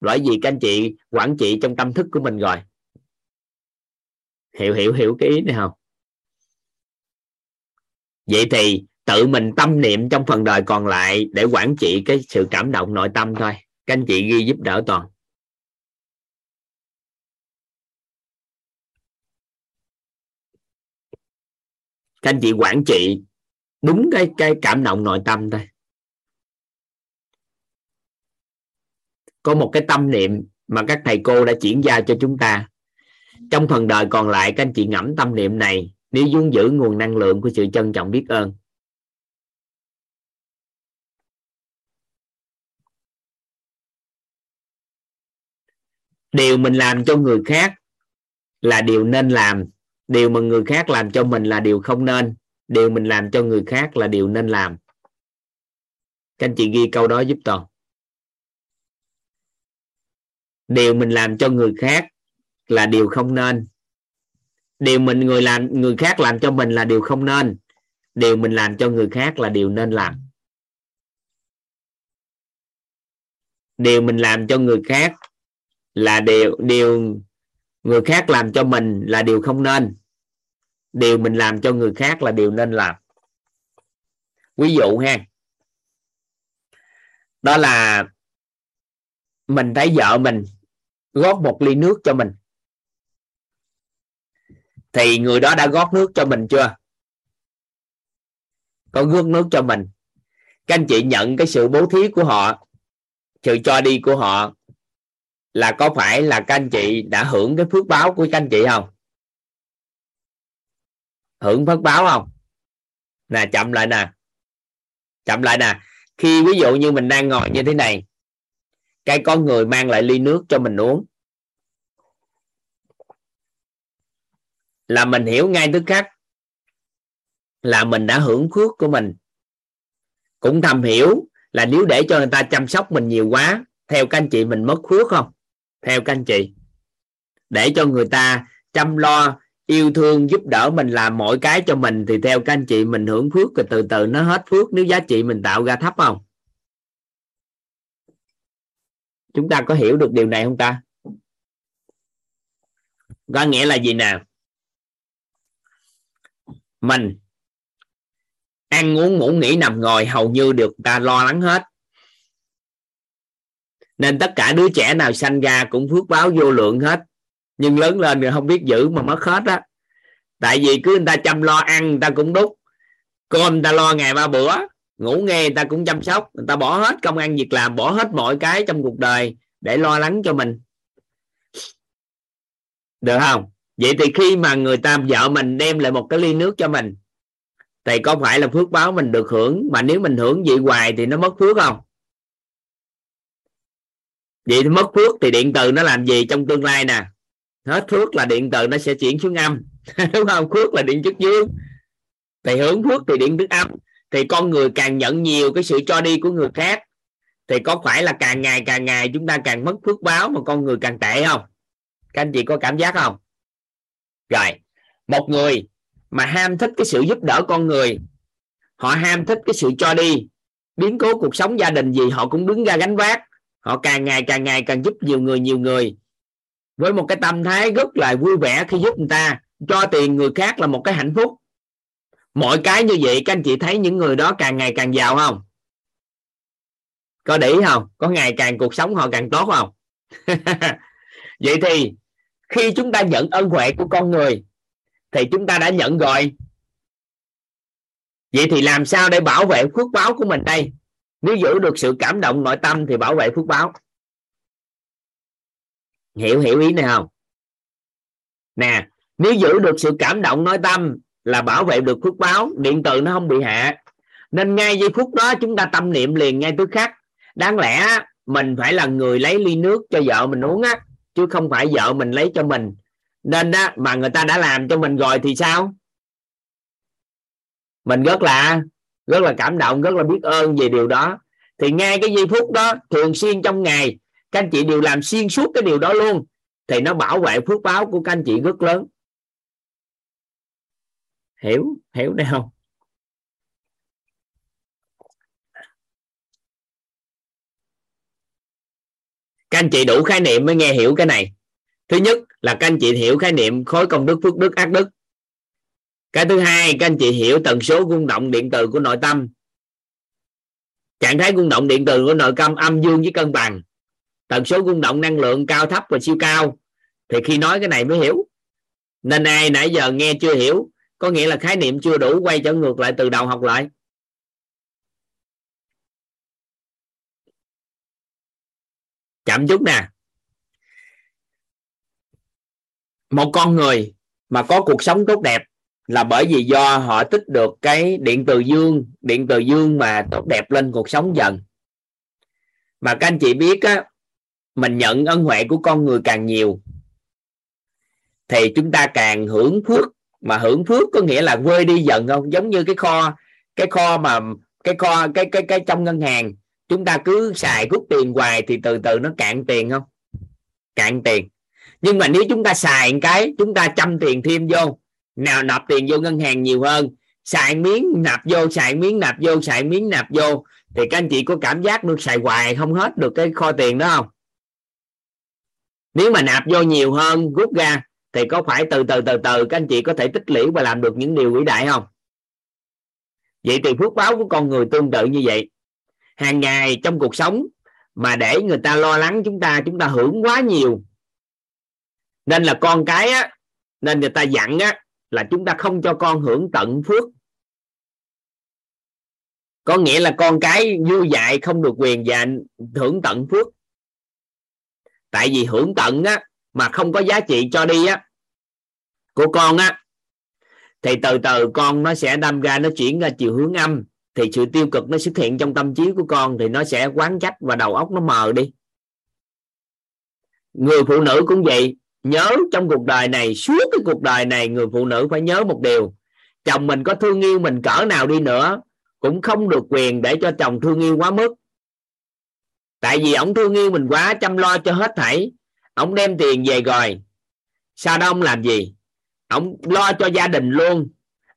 Bởi vì các anh chị quản trị trong tâm thức của mình rồi. Hiểu hiểu hiểu cái ý này không? Vậy thì tự mình tâm niệm trong phần đời còn lại để quản trị cái sự cảm động nội tâm thôi. Các anh chị ghi giúp đỡ toàn. Các anh chị quản trị đúng cái cái cảm động nội tâm thôi. Có một cái tâm niệm mà các thầy cô đã chuyển giao cho chúng ta. Trong phần đời còn lại, các anh chị ngẫm tâm niệm này nếu dung giữ nguồn năng lượng của sự trân trọng biết ơn. Điều mình làm cho người khác là điều nên làm. Điều mà người khác làm cho mình là điều không nên. Điều mình làm cho người khác là điều nên làm. Các anh chị ghi câu đó giúp toàn. Điều mình làm cho người khác là điều không nên điều mình người làm, người khác làm cho mình là điều không nên. Điều mình làm cho người khác là điều nên làm. Điều mình làm cho người khác là điều điều người khác làm cho mình là điều không nên. Điều mình làm cho người khác là điều nên làm. Ví dụ ha, đó là mình thấy vợ mình góp một ly nước cho mình thì người đó đã gót nước cho mình chưa? Có gót nước cho mình. Các anh chị nhận cái sự bố thí của họ, sự cho đi của họ là có phải là các anh chị đã hưởng cái phước báo của các anh chị không? Hưởng phước báo không? Nè, chậm lại nè. Chậm lại nè. Khi ví dụ như mình đang ngồi như thế này, cái con người mang lại ly nước cho mình uống. Là mình hiểu ngay tức khắc là mình đã hưởng phước của mình. Cũng thầm hiểu là nếu để cho người ta chăm sóc mình nhiều quá, theo các anh chị mình mất phước không? Theo các anh chị. Để cho người ta chăm lo, yêu thương, giúp đỡ mình làm mọi cái cho mình, thì theo các anh chị mình hưởng phước rồi từ từ nó hết phước nếu giá trị mình tạo ra thấp không? Chúng ta có hiểu được điều này không ta? Có nghĩa là gì nào mình. Ăn uống ngủ nghỉ nằm ngồi hầu như được ta lo lắng hết. Nên tất cả đứa trẻ nào sanh ra cũng phước báo vô lượng hết. Nhưng lớn lên thì không biết giữ mà mất hết á. Tại vì cứ người ta chăm lo ăn, người ta cũng đúc cơm, người ta lo ngày ba bữa. Ngủ nghe người ta cũng chăm sóc, người ta bỏ hết công ăn việc làm, bỏ hết mọi cái trong cuộc đời để lo lắng cho mình. Được không? Vậy thì khi mà người ta vợ mình đem lại một cái ly nước cho mình, thì có phải là phước báo mình được hưởng? Mà nếu mình hưởng vậy hoài thì nó mất phước không? Vậy thì mất phước thì điện từ nó làm gì trong tương lai nè? Hết phước là điện từ nó sẽ chuyển xuống âm. Đúng không? Phước là điện chất dương thì hưởng phước thì điện thức âm. Thì con người càng nhận nhiều cái sự cho đi của người khác, thì có phải là càng ngày càng ngày chúng ta càng mất phước báo mà con người càng tệ không? Các anh chị có cảm giác không? Rồi, một người mà ham thích cái sự giúp đỡ con người, họ ham thích cái sự cho đi, biến cố cuộc sống gia đình gì họ cũng đứng ra gánh vác. Họ càng ngày càng ngày càng giúp nhiều người nhiều người với một cái tâm thái rất là vui vẻ khi giúp người ta. Cho tiền người khác là một cái hạnh phúc. Mọi cái như vậy, các anh chị thấy những người đó càng ngày càng giàu không? Có để ý không? Có ngày càng cuộc sống họ càng tốt không? Vậy thì khi chúng ta nhận ân huệ của con người, thì chúng ta đã nhận rồi. Vậy thì làm sao để bảo vệ phước báo của mình đây? Nếu giữ được sự cảm động nội tâm thì bảo vệ phước báo. Hiểu hiểu ý này không? Nè, nếu giữ được sự cảm động nội tâm là bảo vệ được phước báo, điện từ nó không bị hạ. Nên ngay giây phút đó chúng ta tâm niệm liền ngay tức khắc. Đáng lẽ mình phải là người lấy ly nước cho vợ mình uống á chứ không phải vợ mình lấy cho mình. Nên đó mà người ta đã làm cho mình rồi thì sao? Mình rất là rất là cảm động, rất là biết ơn về điều đó. Thì ngay cái giây phút đó, thường xuyên trong ngày, các anh chị đều làm xuyên suốt cái điều đó luôn. Thì nó bảo vệ phước báo của các anh chị rất lớn. Hiểu hiểu đây không? Các anh chị đủ khái niệm mới nghe hiểu cái này. Thứ nhất là các anh chị hiểu khái niệm khối công đức, phước đức, ác đức. Cái thứ hai, các anh chị hiểu tần số rung động điện từ của nội tâm. Trạng thái rung động điện từ của nội tâm âm dương với cân bằng. Tần số rung động năng lượng cao thấp và siêu cao. Thì khi nói cái này mới hiểu. Nên ai nãy giờ nghe chưa hiểu, có nghĩa là khái niệm chưa đủ quay trở ngược lại từ đầu học lại. Chậm chút nè. Một con người mà có cuộc sống tốt đẹp là bởi vì do họ tích được cái điện từ dương, điện từ dương mà tốt đẹp lên cuộc sống dần. Mà các anh chị biết á, mình nhận ân huệ của con người càng nhiều, thì chúng ta càng hưởng phước. Mà hưởng phước có nghĩa là vơi đi dần không? Giống như cái kho cái kho mà, cái kho, cái cái cái trong ngân hàng chúng ta cứ xài rút tiền hoài thì từ từ nó cạn tiền không? Cạn tiền. Nhưng mà nếu chúng ta xài một cái, chúng ta chăm tiền thêm vô, nào nạp tiền vô ngân hàng nhiều hơn. Xài miếng nạp vô, xài miếng nạp vô, xài miếng nạp vô. Thì các anh chị có cảm giác được xài hoài không hết được cái kho tiền đó không? Nếu mà nạp vô nhiều hơn, rút ra, thì có phải từ từ từ từ các anh chị có thể tích lũy và làm được những điều vĩ đại không? Vậy thì phước báo của con người tương tự như vậy hàng ngày trong cuộc sống mà để người ta lo lắng chúng ta chúng ta hưởng quá nhiều. Nên là con cái á, nên người ta dặn á, là chúng ta không cho con hưởng tận phước. Có nghĩa là con cái vui dạy không được quyền và hưởng tận phước. Tại vì hưởng tận á, mà không có giá trị cho đi á, của con á, thì từ từ con nó sẽ đâm ra, nó chuyển ra chiều hướng âm thì sự tiêu cực nó xuất hiện trong tâm trí của con thì nó sẽ quán trách và đầu óc nó mờ đi. Người phụ nữ cũng vậy. Nhớ trong cuộc đời này, suốt cái cuộc đời này, người phụ nữ phải nhớ một điều. Chồng mình có thương yêu mình cỡ nào đi nữa, cũng không được quyền để cho chồng thương yêu quá mức. Tại vì ông thương yêu mình quá, chăm lo cho hết thảy. Ông đem tiền về rồi. Sao đó ông làm gì? Ông lo cho gia đình luôn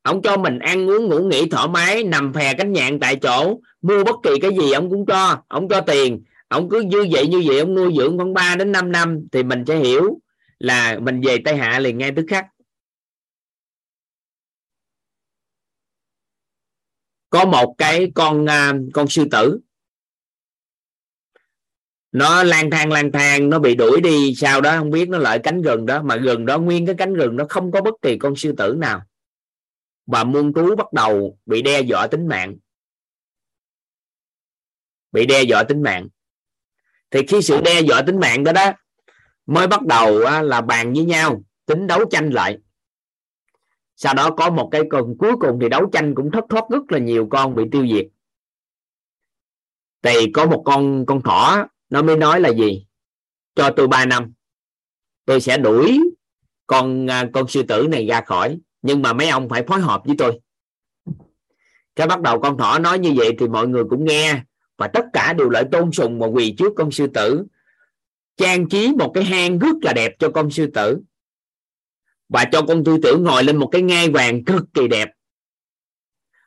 ông cho mình ăn uống ngủ nghỉ thoải mái, nằm phè cánh nhạn tại chỗ, mua bất kỳ cái gì ông cũng cho, ông cho tiền. Ông cứ như vậy như vậy ông nuôi dưỡng khoảng 3 đến 5 năm thì mình sẽ hiểu là mình về tây hạ liền ngay tức khắc. Có một cái con à, con sư tử. Nó lang thang lang thang, nó bị đuổi đi, sau đó không biết nó lại cánh rừng đó, mà rừng đó nguyên cái cánh rừng nó không có bất kỳ con sư tử nào và muôn thú bắt đầu bị đe dọa tính mạng. Bị đe dọa tính mạng. Thì khi sự đe dọa tính mạng đó đó, mới bắt đầu là bàn với nhau, tính đấu tranh lại. Sau đó có một cái con cuối cùng thì đấu tranh cũng thất thoát rất là nhiều con bị tiêu diệt. Thì có một con con thỏ, nó mới nói là gì? Cho tôi 3 năm, tôi sẽ đuổi con à, con sư tử này ra khỏi nhưng mà mấy ông phải phối hợp với tôi. Cái bắt đầu con thỏ nói như vậy thì mọi người cũng nghe. Và tất cả đều lại tôn sùng và quỳ trước con sư tử. Trang trí một cái hang rất là đẹp cho con sư tử. Và cho con sư tử ngồi lên một cái ngai vàng cực kỳ đẹp.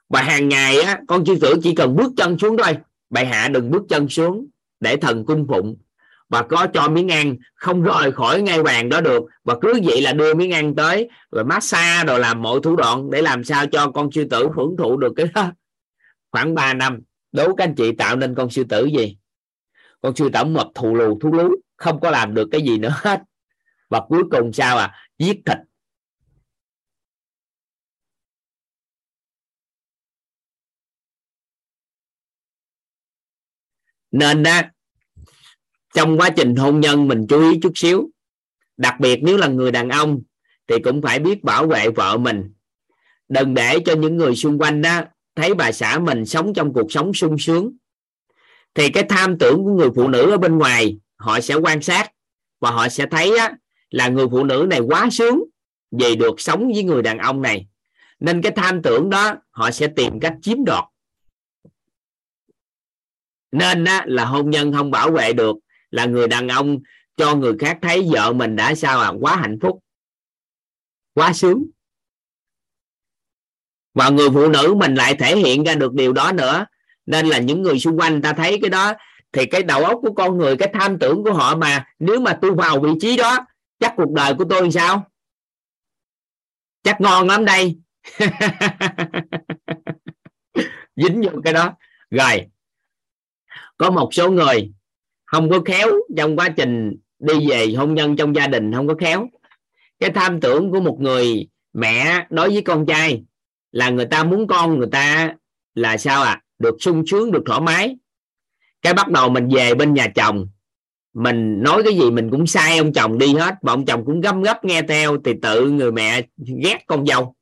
Và hàng ngày á, con sư tử chỉ cần bước chân xuống thôi. Bệ hạ đừng bước chân xuống để thần cung phụng và có cho miếng ăn, không rời khỏi ngay vàng đó được. Và cứ vậy là đưa miếng ăn tới, rồi massage rồi làm mọi thủ đoạn để làm sao cho con sư tử hưởng thụ được cái đó. Khoảng 3 năm, đố các anh chị tạo nên con sư tử gì? Con sư tử mập, thù lù, thú lú, không có làm được cái gì nữa hết. Và cuối cùng sao à? Giết thịt. Nên đó trong quá trình hôn nhân mình chú ý chút xíu. Đặc biệt nếu là người đàn ông thì cũng phải biết bảo vệ vợ mình. Đừng để cho những người xung quanh đó thấy bà xã mình sống trong cuộc sống sung sướng. Thì cái tham tưởng của người phụ nữ ở bên ngoài họ sẽ quan sát và họ sẽ thấy á, là người phụ nữ này quá sướng vì được sống với người đàn ông này. Nên cái tham tưởng đó họ sẽ tìm cách chiếm đoạt. Nên á, là hôn nhân không bảo vệ được là người đàn ông cho người khác thấy vợ mình đã sao à? Quá hạnh phúc, quá sướng. Và người phụ nữ mình lại thể hiện ra được điều đó nữa. Nên là những người xung quanh ta thấy cái đó, thì cái đầu óc của con người, cái tham tưởng của họ mà, nếu mà tôi vào vị trí đó, chắc cuộc đời của tôi sao? Chắc ngon lắm đây. Dính vô cái đó. Rồi, có một số người không có khéo, trong quá trình đi về hôn nhân trong gia đình không có khéo. Cái tham tưởng của một người mẹ đối với con trai là người ta muốn con người ta là sao à được sung sướng, được thoải mái. Cái bắt đầu mình về bên nhà chồng, mình nói cái gì mình cũng sai, ông chồng đi hết. Mà ông chồng cũng gấp gấp nghe theo, thì tự người mẹ ghét con dâu.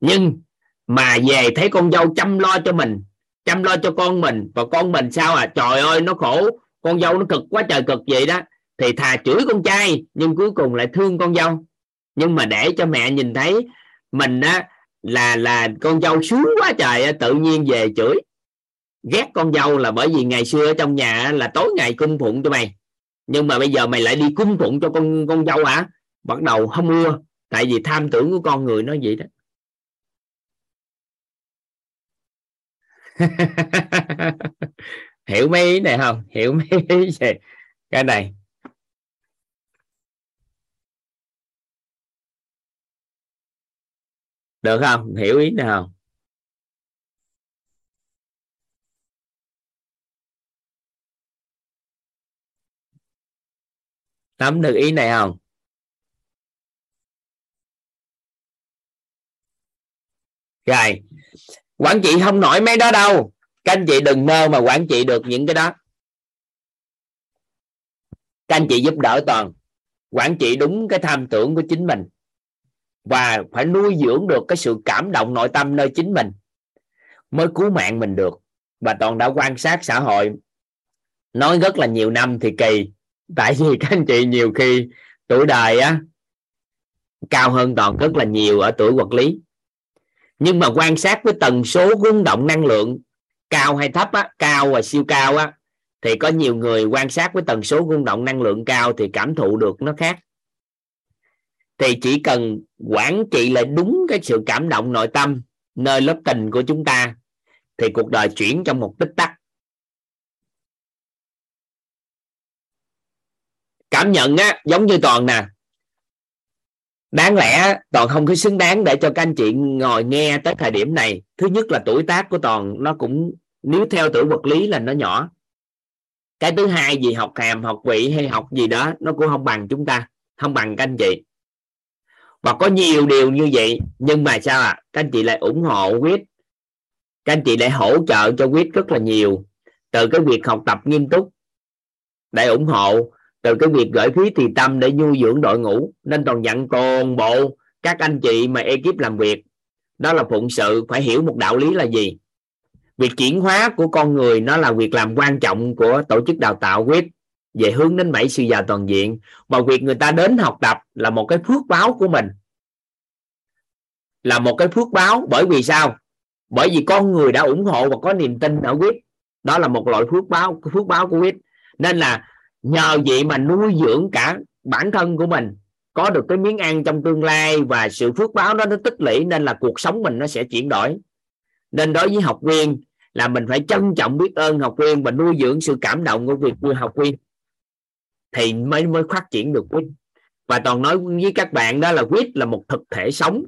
Nhưng mà về thấy con dâu chăm lo cho mình chăm lo cho con mình. Và con mình sao à? Trời ơi, nó khổ. Con dâu nó cực quá trời cực vậy đó. Thì thà chửi con trai, nhưng cuối cùng lại thương con dâu. Nhưng mà để cho mẹ nhìn thấy mình á, là là con dâu sướng quá trời tự nhiên về chửi. Ghét con dâu là bởi vì ngày xưa ở trong nhà là tối ngày cung phụng cho mày. Nhưng mà bây giờ mày lại đi cung phụng cho con con dâu hả? Bắt đầu không ưa tại vì tham tưởng của con người nó vậy đó. hiểu mấy ý này không? Hiểu mấy ý gì? Cái này. Được không? Hiểu ý này không? Nắm được ý này không? Rồi quản trị không nổi mấy đó đâu. Các anh chị đừng mơ mà quản trị được những cái đó. Các anh chị giúp đỡ toàn. Quản trị đúng cái tham tưởng của chính mình. Và phải nuôi dưỡng được cái sự cảm động nội tâm nơi chính mình mới cứu mạng mình được. Và toàn đã quan sát xã hội. Nói rất là nhiều năm thì kỳ. Tại vì các anh chị nhiều khi tuổi đời á, cao hơn toàn rất là nhiều ở tuổi vật lý nhưng mà quan sát với tần số rung động năng lượng cao hay thấp á, cao và siêu cao á thì có nhiều người quan sát với tần số rung động năng lượng cao thì cảm thụ được nó khác. Thì chỉ cần quản trị lại đúng cái sự cảm động nội tâm nơi lớp tình của chúng ta thì cuộc đời chuyển trong một tích tắc. Cảm nhận á giống như toàn nè đáng lẽ toàn không có xứng đáng để cho các anh chị ngồi nghe tới thời điểm này. Thứ nhất là tuổi tác của toàn, nó cũng, nếu theo tuổi vật lý là nó nhỏ. Cái thứ hai gì, học hàm, học vị hay học gì đó, nó cũng không bằng chúng ta, không bằng các anh chị. Và có nhiều điều như vậy, nhưng mà sao à các anh chị lại ủng hộ quyết. Các anh chị lại hỗ trợ cho quyết rất là nhiều. Từ cái việc học tập nghiêm túc để ủng hộ từ cái việc gửi phí thì tâm để nuôi dưỡng đội ngũ, nên toàn nhận toàn bộ các anh chị mà ekip làm việc. Đó là phụng sự, phải hiểu một đạo lý là gì? Việc chuyển hóa của con người, nó là việc làm quan trọng của tổ chức đào tạo quyết, về hướng đến bảy sự già toàn diện. Và việc người ta đến học tập là một cái phước báo của mình. Là một cái phước báo, bởi vì sao? Bởi vì con người đã ủng hộ và có niềm tin ở quyết. Đó là một loại phước báo phước báo của quyết. Nên là nhờ vậy mà nuôi dưỡng cả bản thân của mình, có được cái miếng ăn trong tương lai và sự phước báo đó nó tích lũy nên là cuộc sống mình nó sẽ chuyển đổi. Nên đối với học viên là mình phải trân trọng biết ơn học viên và nuôi dưỡng sự cảm động của việc nuôi học viên thì mới mới phát triển được quýt. Và toàn nói với các bạn đó là quýt là một thực thể sống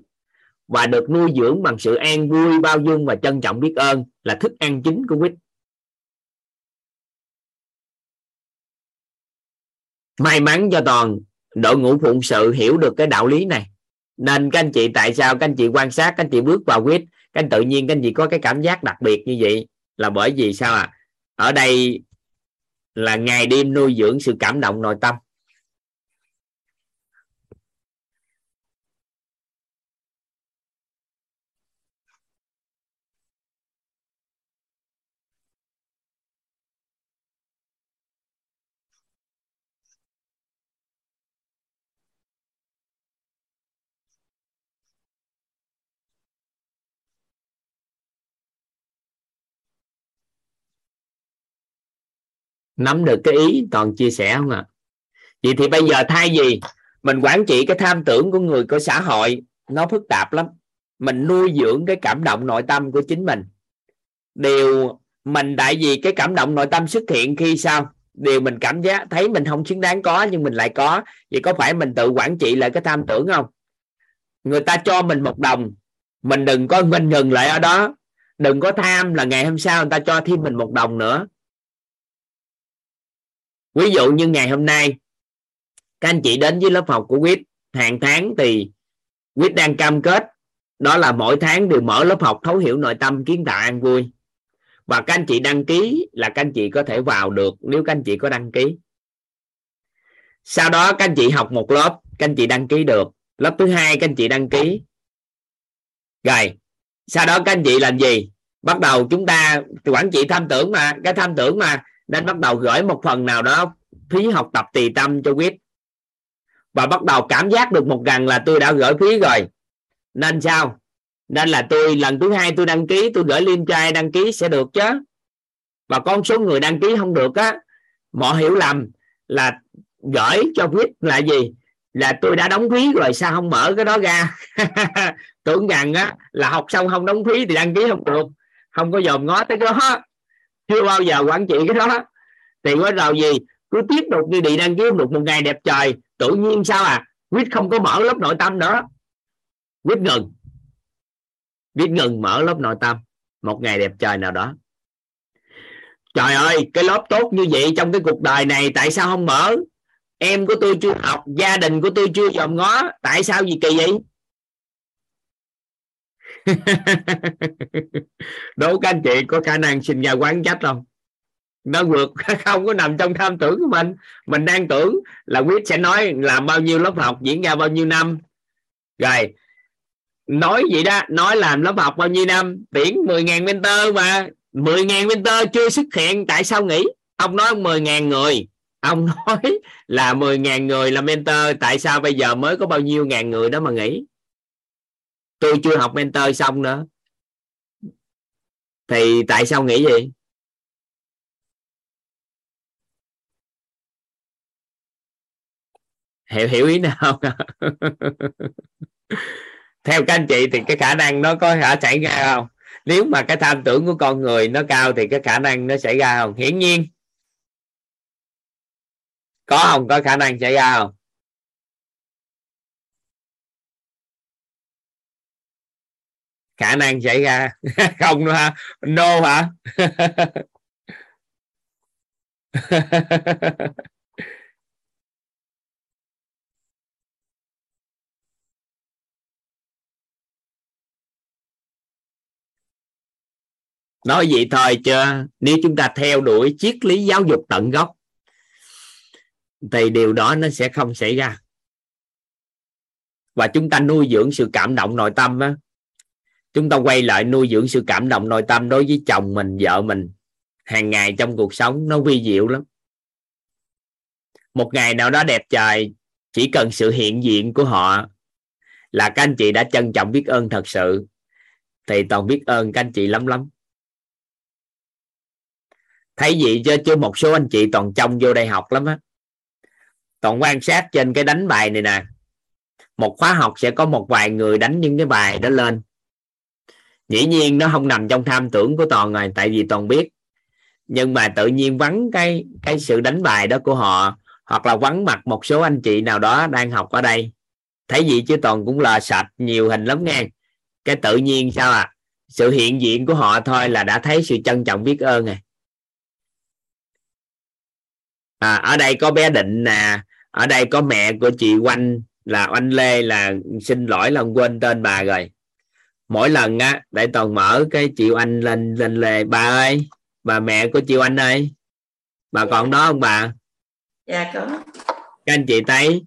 và được nuôi dưỡng bằng sự an vui, bao dung và trân trọng biết ơn là thức ăn chính của quýt. May mắn cho toàn, đội ngũ phụng sự hiểu được cái đạo lý này. Nên các anh chị, tại sao các anh chị quan sát, các anh chị bước vào quýt, các anh tự nhiên các anh chị có cái cảm giác đặc biệt như vậy? Là bởi vì sao à ở đây là ngày đêm nuôi dưỡng sự cảm động nội tâm. Nắm được cái ý, toàn chia sẻ không ạ? À? vậy thì bây giờ thay vì mình quản trị cái tham tưởng của người, của xã hội, nó phức tạp lắm. Mình nuôi dưỡng cái cảm động nội tâm của chính mình. Điều mình, tại vì cái cảm động nội tâm xuất hiện khi sao? Điều mình cảm giác, thấy mình không xứng đáng có, nhưng mình lại có. Vậy có phải mình tự quản trị lại cái tham tưởng không? Người ta cho mình một đồng. Mình đừng có mình ngừng lại ở đó. Đừng có tham là ngày hôm sau người ta cho thêm mình một đồng nữa ví dụ như ngày hôm nay, các anh chị đến với lớp học của quýt hàng tháng thì quýt đang cam kết, đó là mỗi tháng đều mở lớp học thấu hiểu nội tâm, kiến tạo an vui. Và các anh chị đăng ký là các anh chị có thể vào được nếu các anh chị có đăng ký. Sau đó các anh chị học một lớp, các anh chị đăng ký được. Lớp thứ hai các anh chị đăng ký. Rồi, sau đó các anh chị làm gì? Bắt đầu chúng ta, quản trị tham tưởng mà, cái tham tưởng mà nên bắt đầu gửi một phần nào đó phí học tập tùy tâm cho quyết. Và bắt đầu cảm giác được một lần là tôi đã gửi phí rồi. Nên sao? Nên là tôi, lần thứ hai tôi đăng ký, tôi gửi link cho ai đăng ký sẽ được chứ. Và con số người đăng ký không được á mọi hiểu lầm là gửi cho quyết là gì? Là tôi đã đóng phí rồi, sao không mở cái đó ra? Tưởng rằng á, là học xong không đóng phí thì đăng ký không được. Không có dòm ngó tới cái đó chưa bao giờ quản trị cái đó. Thì bắt đầu gì? Cứ tiếp tục như đi đăng ký được một ngày đẹp trời, tự nhiên sao à? Quýt không có mở lớp nội tâm nữa quýt ngừng. Quýt ngừng mở lớp nội tâm một ngày đẹp trời nào đó. Trời ơi, cái lớp tốt như vậy trong cái cuộc đời này tại sao không mở? Em của tôi chưa học, gia đình của tôi chưa dòm ngó, tại sao gì kỳ vậy? đố các anh chị có khả năng sinh ra quán trách không? Nó vượt, không có nằm trong tham tưởng của mình. Mình đang tưởng là quyết sẽ nói làm bao nhiêu lớp học diễn ra bao nhiêu năm. Rồi, nói gì đó, nói làm lớp học bao nhiêu năm. Tuyển 10.000 mentor mà. 10.000 mentor chưa xuất hiện, tại sao nghỉ? Ông nói 10.000 người. Ông nói là 10.000 người là mentor, tại sao bây giờ mới có bao nhiêu ngàn người đó mà nghỉ? Tôi chưa học mentor xong nữa. Thì tại sao nghĩ gì hiểu hiểu ý nào? Theo các anh chị thì cái khả năng nó có thể xảy ra không? Nếu mà cái tham tưởng của con người nó cao thì cái khả năng nó xảy ra không? Hiển nhiên. Có không? Có khả năng xảy ra không? Khả năng xảy ra. Không nữa hả? No hả? Nói vậy thôi chưa nếu chúng ta theo đuổi triết lý giáo dục tận gốc, thì điều đó nó sẽ không xảy ra. Và chúng ta nuôi dưỡng sự cảm động nội tâm á chúng ta quay lại nuôi dưỡng sự cảm động nội tâm đối với chồng mình, vợ mình. Hàng ngày trong cuộc sống nó vi diệu lắm. Một ngày nào đó đẹp trời chỉ cần sự hiện diện của họ là các anh chị đã trân trọng biết ơn thật sự, thì toàn biết ơn các anh chị lắm lắm. Thấy gì chứ chứ một số anh chị toàn trông vô đây học lắm á. Toàn quan sát trên cái đánh bài này nè. Một khóa học sẽ có một vài người đánh những cái bài đó lên dĩ nhiên nó không nằm trong tham tưởng của toàn rồi tại vì toàn biết. Nhưng mà tự nhiên vắng cái cái sự đánh bài đó của họ hoặc là vắng mặt một số anh chị nào đó đang học ở đây. Thấy gì chứ toàn cũng là sạch nhiều hình lắm nghe. Cái tự nhiên sao à? Sự hiện diện của họ thôi là đã thấy sự trân trọng biết ơn này. à, ở đây có bé định nè. Ở đây có mẹ của chị Oanh là Oanh Lê là xin lỗi là quên tên bà rồi mỗi lần á để toàn mở cái chị Oanh lên lên lề bà ơi bà mẹ của chị Oanh ơi bà còn đó không bà? Dạ có. Các anh chị thấy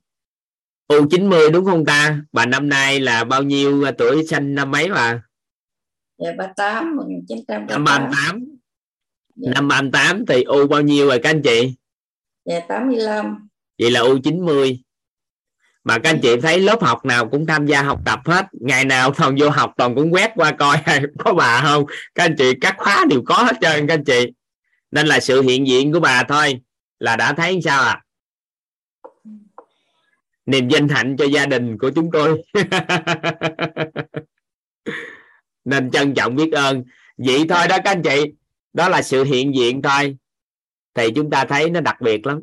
U90 đúng không ta? Bà năm nay là bao nhiêu tuổi sinh năm mấy bà? Dạ 38 1938 năm 38 dạ. năm 38 thì U bao nhiêu rồi các anh chị? Dạ 85 vậy là U90 mà các anh chị thấy lớp học nào cũng tham gia học tập hết. Ngày nào toàn vô học, toàn cũng quét qua coi có bà không? Các anh chị, các khóa đều có hết trơn các anh chị. Nên là sự hiện diện của bà thôi, là đã thấy sao à niềm danh hạnh cho gia đình của chúng tôi. Nên trân trọng biết ơn. Vậy thôi đó các anh chị, đó là sự hiện diện thôi. Thì chúng ta thấy nó đặc biệt lắm.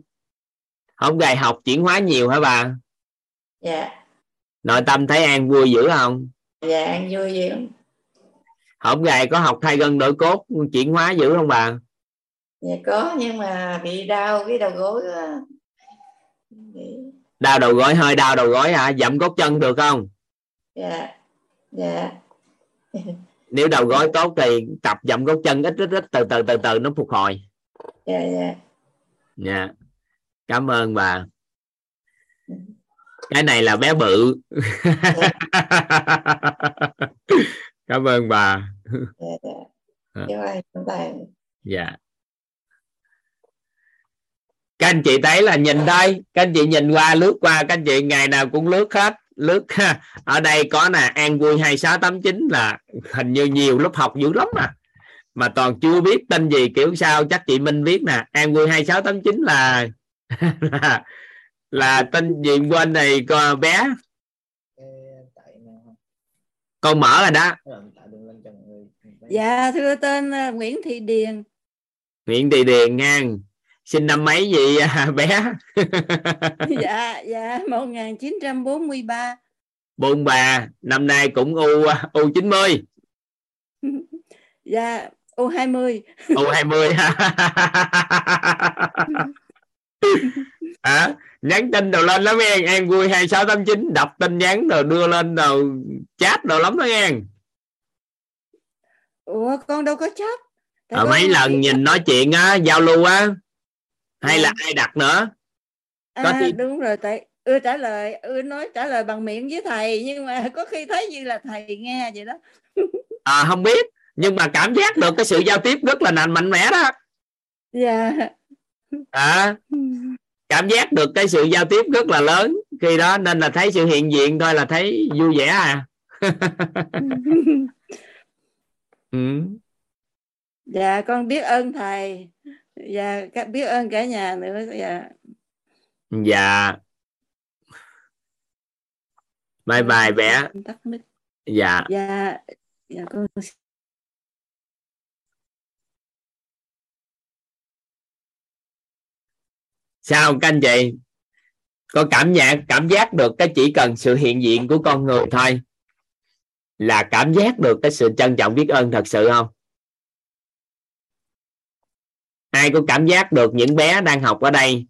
Không ngày học chuyển hóa nhiều hả bà? Dạ. Nội tâm thấy an vui dữ không? Dạ an vui dữ. Không gầy có học thay gân đổi cốt chuyển hóa dữ không bà? Dạ có nhưng mà bị đau cái đầu gối đó. đau đầu gối hơi đau đầu gối hả? Dậm cốt chân được không? Dạ dạ. Nếu đầu gối tốt thì tập dậm cốt chân ít ít ít từ từ từ từ nó phục hồi. Dạ dạ. Dạ. Cảm ơn bà cái này là bé bự. Cảm ơn bà. Dạ dạ. Dạ các anh chị thấy là nhìn đây các anh chị nhìn qua lướt qua các anh chị ngày nào cũng lướt hết lướt ở đây có nè an vui 2689 là hình như nhiều lớp học dữ lắm à. Mà toàn chưa biết tên gì kiểu sao chắc chị Minh viết nè. An vui 2689 là là, là tên gì quên này con bé? Con mở rồi đó. Dạ thưa tên uh, Nguyễn Thị Điền. Nguyễn Thị Điền nha sinh năm mấy gì à, bé? Dạ dạ 1943 43 năm nay cũng u u 90 dạ u 20 u 20 à, nhắn tin đồ lên lắm em em vui 2689 đọc tin nhắn rồi đưa lên rồi chat đồ lắm đó nghe ủa con đâu có chat? À, mấy lần nhìn nói chuyện á giao lưu á hay là ai đặt nữa? Có à, thì... đúng rồi tại ưa trả lời ưa nói trả lời bằng miệng với thầy nhưng mà có khi thấy như là thầy nghe vậy đó. À không biết nhưng mà cảm giác được cái sự giao tiếp rất là mạnh mẽ đó. Dạ à cảm giác được cái sự giao tiếp rất là lớn. Khi đó nên là thấy sự hiện diện thôi là thấy vui vẻ à. Ừ. dạ con biết ơn thầy. Dạ biết ơn cả nhà nữa. Dạ. Dạ. Bye bye bé. Dạ. Dạ. Dạ con sao các anh chị? Có cảm nhận cảm giác được cái chỉ cần sự hiện diện của con người thôi. Là cảm giác được cái sự trân trọng biết ơn thật sự không? Ai có cảm giác được những bé đang học ở đây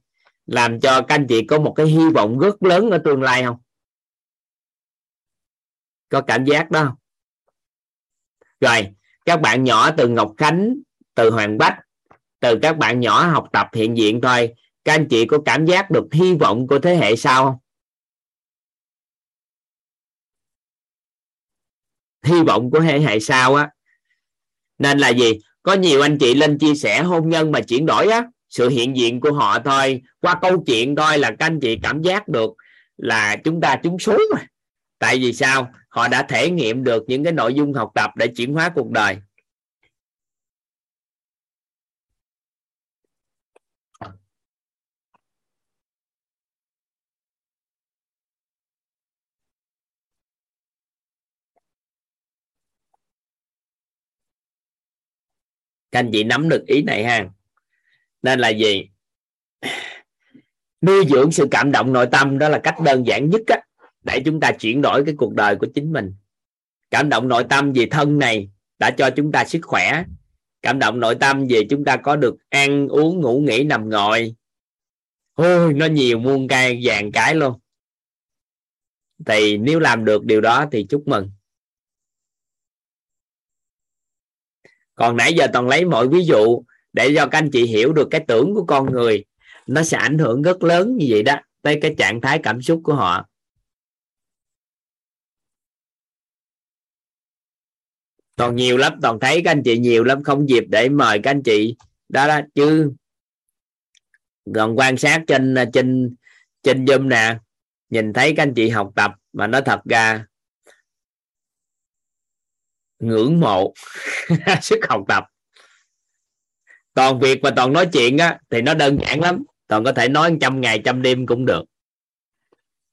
làm cho các anh chị có một cái hy vọng rất lớn ở tương lai không? Có cảm giác đó không? Rồi, các bạn nhỏ từ Ngọc Khánh, từ Hoàng Bách, từ các bạn nhỏ học tập hiện diện thôi các anh chị có cảm giác được hy vọng của thế hệ sau không? Hy vọng của thế hệ sau á. Nên là gì? Có nhiều anh chị lên chia sẻ hôn nhân mà chuyển đổi á. Sự hiện diện của họ thôi. Qua câu chuyện thôi là các anh chị cảm giác được là chúng ta trúng số mà. Tại vì sao? Họ đã thể nghiệm được những cái nội dung học tập để chuyển hóa cuộc đời. Các anh chị nắm được ý này ha. Nên là gì? Nuôi dưỡng sự cảm động nội tâm đó là cách đơn giản nhất á, để chúng ta chuyển đổi cái cuộc đời của chính mình. Cảm động nội tâm về thân này đã cho chúng ta sức khỏe. Cảm động nội tâm về chúng ta có được ăn uống ngủ nghỉ nằm ngồi. Ôi nó nhiều muôn cây vàng cái luôn. Thì nếu làm được điều đó thì chúc mừng. Còn nãy giờ toàn lấy mọi ví dụ để cho các anh chị hiểu được cái tưởng của con người. Nó sẽ ảnh hưởng rất lớn như vậy đó, tới cái trạng thái cảm xúc của họ. Còn nhiều lắm, toàn thấy các anh chị nhiều lắm, không dịp để mời các anh chị. Đó đó, chứ còn quan sát trên trên trên zoom nè, nhìn thấy các anh chị học tập mà nó thật ra ngưỡng mộ sức học tập. Toàn việc mà toàn nói chuyện á, thì nó đơn giản lắm. Toàn có thể nói trăm ngày trăm đêm cũng được.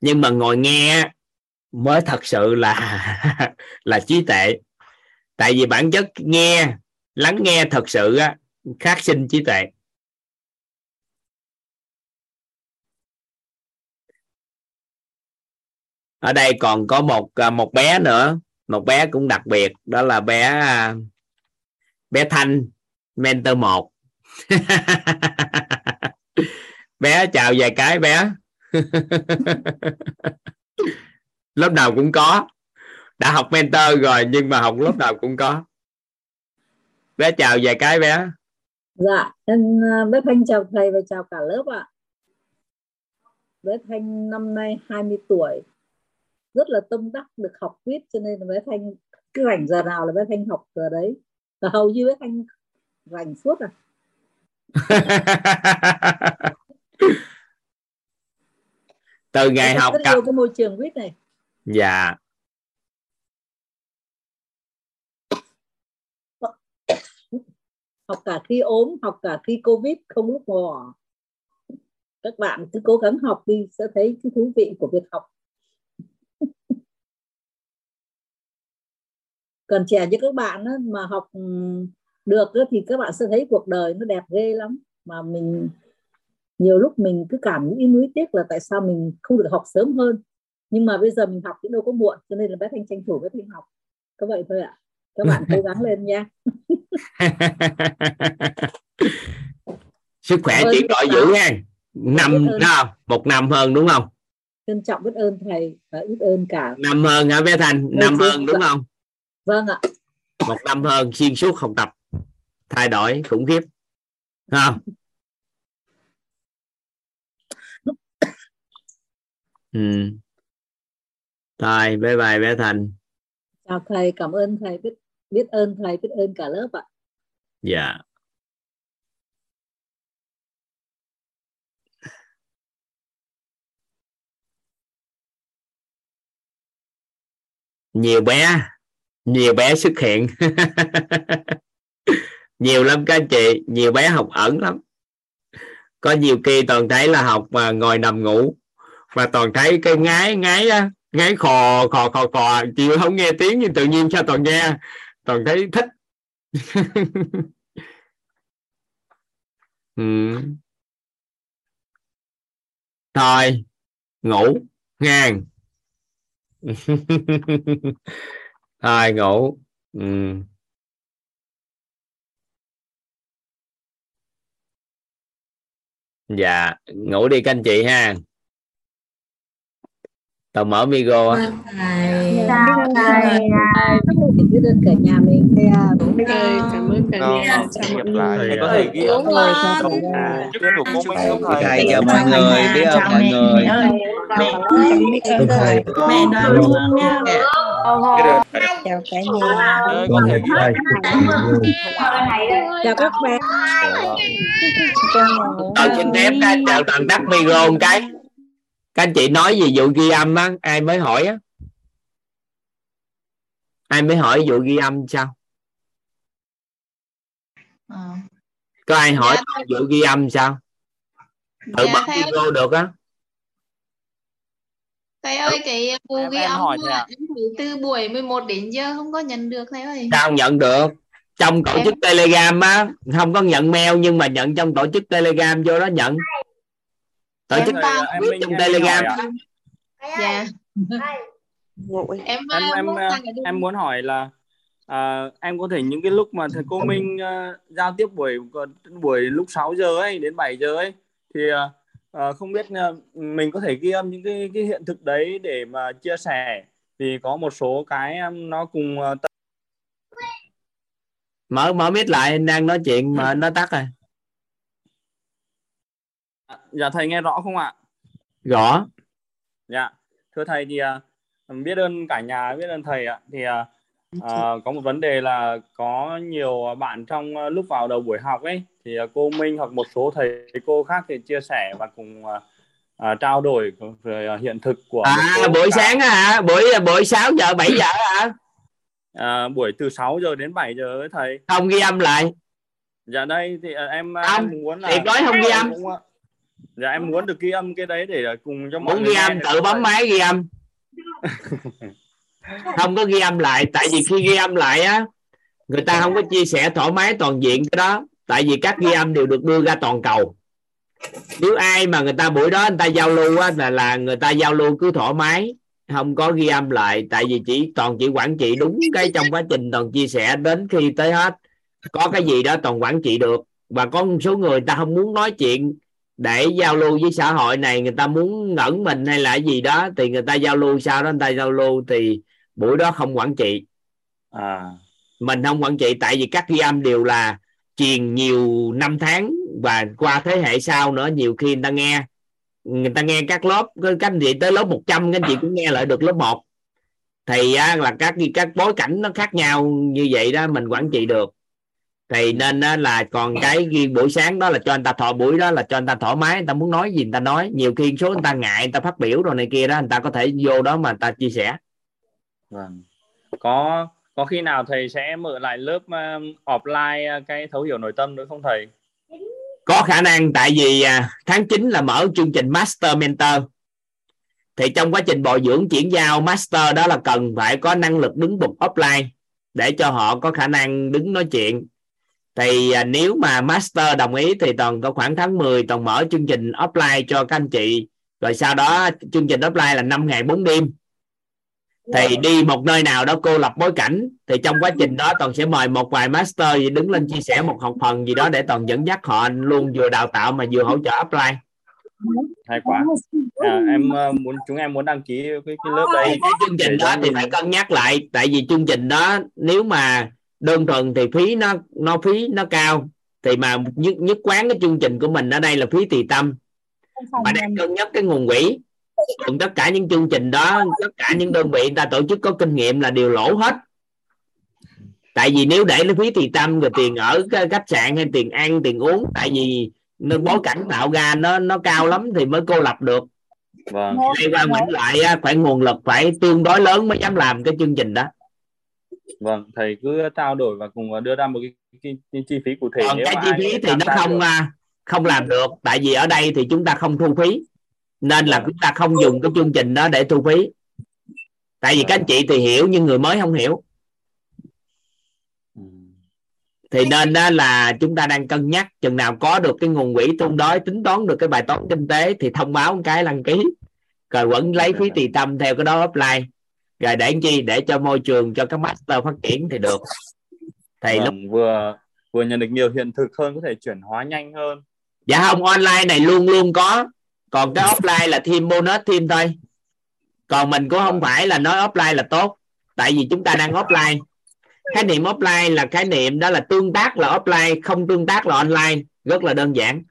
Nhưng mà ngồi nghe mới thật sự là là trí tệ tại vì bản chất nghe, lắng nghe thật sự á, khác sinh trí tuệ. Ở đây còn có một à, một bé nữa một bé cũng đặc biệt, đó là bé à, bé thanh, mentor một. Bé chào vài cái bé. Lớp nào cũng có. Đã học mentor rồi, nhưng mà học lớp nào cũng có. Bé chào vài cái bé. Dạ em à, bé thanh chào thầy và chào cả lớp ạ. Bé thanh năm nay 20 tuổi rất là tâm đắc được học viết cho nên là bé thanh cứ rảnh giờ nào là bé thanh học giờ đấy. Và hầu như bé thanh rảnh suốt à. Từ ngày học rất cặp. cái môi trường quýt này. Dạ. Học cả khi ốm học cả khi covid không lúc bỏ các bạn cứ cố gắng học đi sẽ thấy cái thú vị của việc học còn trẻ như các bạn á, mà học ừ, được á, thì các bạn sẽ thấy cuộc đời nó đẹp ghê lắm. Mà mình nhiều lúc mình cứ cảm nghĩ nuối tiếc là tại sao mình không được học sớm hơn. Nhưng mà bây giờ mình học cũng đâu có muộn cho nên là bé thanh tranh thủ bé thanh học. Có vậy thôi ạ. Các bạn cố gắng lên nha. Sức khỏe đổi thầy. dữ ha năm đó một năm hơn đúng không? Trân trọng biết ơn thầy và biết ơn cả. Năm hơn hả bé Thành năm chị. hơn đúng không vâng ạ. Một năm hơn xuyên suốt học tập. Thay đổi khủng khiếp. Không? Ừ. Rồi bye bye bé Thành. Chào thầy cảm ơn thầy biết biết ơn thầy biết ơn cả lớp ạ. Dạ. Nhiều bé nhiều bé xuất hiện. Nhiều lắm các anh chị, nhiều bé học ẩn lắm. Có nhiều khi toàn thấy là học mà ngồi nằm ngủ, mà toàn thấy cái ngái ngái á, ngái khò khò khò khò. Chịu không nghe tiếng nhưng tự nhiên sao toàn nghe? Toàn thấy thích. Ừ. thôi, ngủ ngang. hai ngủ ừ. dạ ngủ đi các anh chị ha tao mở micro á. chào thầy biết ơn cả nhà mình biết ơn cảm ơn cả nhà chào mọi người thầy có thể ghi Đúng rồi. chúc của cô Minh không thầy thầy chào mọi người biết ơn mọi người mẹ thầy mẹ đoàn luôn nha chào cả nhà có thể ghi âm chào các tôi xin phép các anh chào toàn tắt micro một cái các anh chị nói gì vụ ghi âm á ai mới hỏi á? Ai mới hỏi vụ ghi âm sao? Có ai hỏi vụ ghi âm sao? Tự Dạ, bật thầy micro được á. Thầy ơi, cái vụ Em- ghi em âm thử từ buổi 11 đến giờ không có nhận được thầy ơi. sao nhận được? Trong tổ chức telegram á không có nhận mail nhưng mà nhận trong tổ chức telegram vô đó nhận tổ Em chức viết trong telegram. Dạ. Em em ờ, em muốn ờ, em muốn hỏi là à, em có thể những cái lúc mà thầy cô Minh ờ, giao tiếp buổi buổi lúc 6 giờ ấy đến 7 giờ ấy thì ờ, không biết ờ, mình có thể ghi âm những cái cái hiện thực đấy để mà chia sẻ. Thì có một số cái em nó cùng tập- mở mở mic lại anh đang nói chuyện mà nó tắt rồi dạ thầy nghe rõ không ạ? Rõ. Dạ, thưa thầy thì à, biết ơn cả nhà, biết ơn thầy ạ. Thì à, à, có một vấn đề là có nhiều bạn trong à, lúc vào đầu buổi học ấy thì à, cô Minh hoặc một số thầy cô khác thì chia sẻ và cùng à, à, trao đổi về à, hiện thực của à buổi cả- sáng hả? Buổi buổi 6 giờ 7 giờ hả? À, buổi từ 6 giờ đến 7 giờ ấy thầy. không ghi âm lại. Dạ đây thì à, em à, Không, em muốn là tuyệt đối không ghi âm. cũng, à, Dạ em muốn được ghi âm cái đấy để cùng cho mọi muốn người ghi âm tự bấm máy ghi âm. Không có ghi âm lại tại vì khi ghi âm lại á người ta không có chia sẻ thoải mái toàn diện cái đó. Tại vì các ghi âm đều được đưa ra toàn cầu. Nếu ai mà người ta buổi đó người ta giao lưu á là là người ta giao lưu cứ thoải mái không có ghi âm lại. Tại vì chỉ toàn chỉ quản trị đúng cái trong quá trình toàn chia sẻ đến khi tới hết. Có cái gì đó toàn quản trị được. Và có một số người ta không muốn nói chuyện để giao lưu với xã hội này người ta muốn ngẩn mình hay là gì đó thì người ta giao lưu sau đó người ta giao lưu thì buổi đó không quản trị. À. Mình không quản trị tại vì các ghi âm đều là truyền nhiều năm tháng và qua thế hệ sau nữa nhiều khi người ta nghe. Người ta nghe các lớp các anh chị tới lớp 100 các anh chị cũng nghe lại được lớp 1 thì á, là các các bối cảnh nó khác nhau như vậy đó mình quản trị được thì nên á, là còn cái riêng buổi sáng đó là cho anh ta thọ buổi đó là cho anh ta thoải mái anh ta muốn nói gì người ta nói. Nhiều khi số người ta ngại người ta phát biểu rồi này kia đó người ta có thể vô đó mà người ta chia sẻ. Vâng. Có có khi nào thầy sẽ mở lại lớp um, offline uh, cái thấu hiểu nội tâm nữa không thầy? Có khả năng tại vì à, tháng 9 là mở chương trình master mentor. Thì trong quá trình bồi dưỡng chuyển giao master đó là cần phải có năng lực đứng bục offline để cho họ có khả năng đứng nói chuyện thì à, nếu mà master đồng ý thì toàn có khoảng tháng 10 toàn mở chương trình offline cho các anh chị. Rồi sau đó chương trình offline là 5 ngày 4 đêm. Thì đi một nơi nào đó cô lập bối cảnh thì trong quá trình đó toàn sẽ mời một vài master gì đứng lên chia sẻ một học phần gì đó để toàn dẫn dắt họ luôn vừa đào tạo mà vừa hỗ trợ offline. Hay quá. À, em uh, muốn chúng em muốn đăng ký cái, cái lớp đấy cái chương trình đó thì phải cân nhắc lại. Tại vì chương trình đó nếu mà đơn thuần thì phí nó nó phí nó cao. Thì mà nhất nhất quán cái chương trình của mình ở đây là phí tùy tâm. Mà đang cân nhắc cái nguồn quỹ. Còn tất cả những chương trình đó tất cả những đơn vị người ta tổ chức có kinh nghiệm là đều lỗ hết. Tại vì nếu để lấy phí tùy tâm rồi tiền ở khách sạn hay tiền ăn tiền uống tại vì nó bối cảnh tạo ra nó nó cao lắm thì mới cô lập được. Vâng. Đây qua nguyện lại phải nguồn lực phải tương đối lớn mới dám làm cái chương trình đó vâng thầy cứ trao đổi và cùng đưa ra một cái, cái, cái chi phí cụ thể còn cái chi phí thì nó không được. không làm được tại vì ở đây thì chúng ta không thu phí nên là chúng ta không dùng cái chương trình đó để thu phí. Tại vì các anh chị thì hiểu nhưng người mới không hiểu. Thì nên đó là chúng ta đang cân nhắc chừng nào có được cái nguồn quỹ tương đối tính toán được cái bài toán kinh tế thì thông báo một cái đăng ký rồi vẫn lấy phí tùy tâm theo cái đó offline rồi để chi? Để cho môi trường cho các master phát triển thì được. Thì vâng, lúc vừa vừa nhận được nhiều hiện thực hơn có thể chuyển hóa nhanh hơn. Dạ không online này luôn luôn có. Còn cái offline là thêm bonus thêm thôi. Còn mình cũng không phải là nói offline là tốt. Tại vì chúng ta đang offline. Khái niệm offline là khái niệm đó là tương tác là offline không tương tác là online. Rất là đơn giản.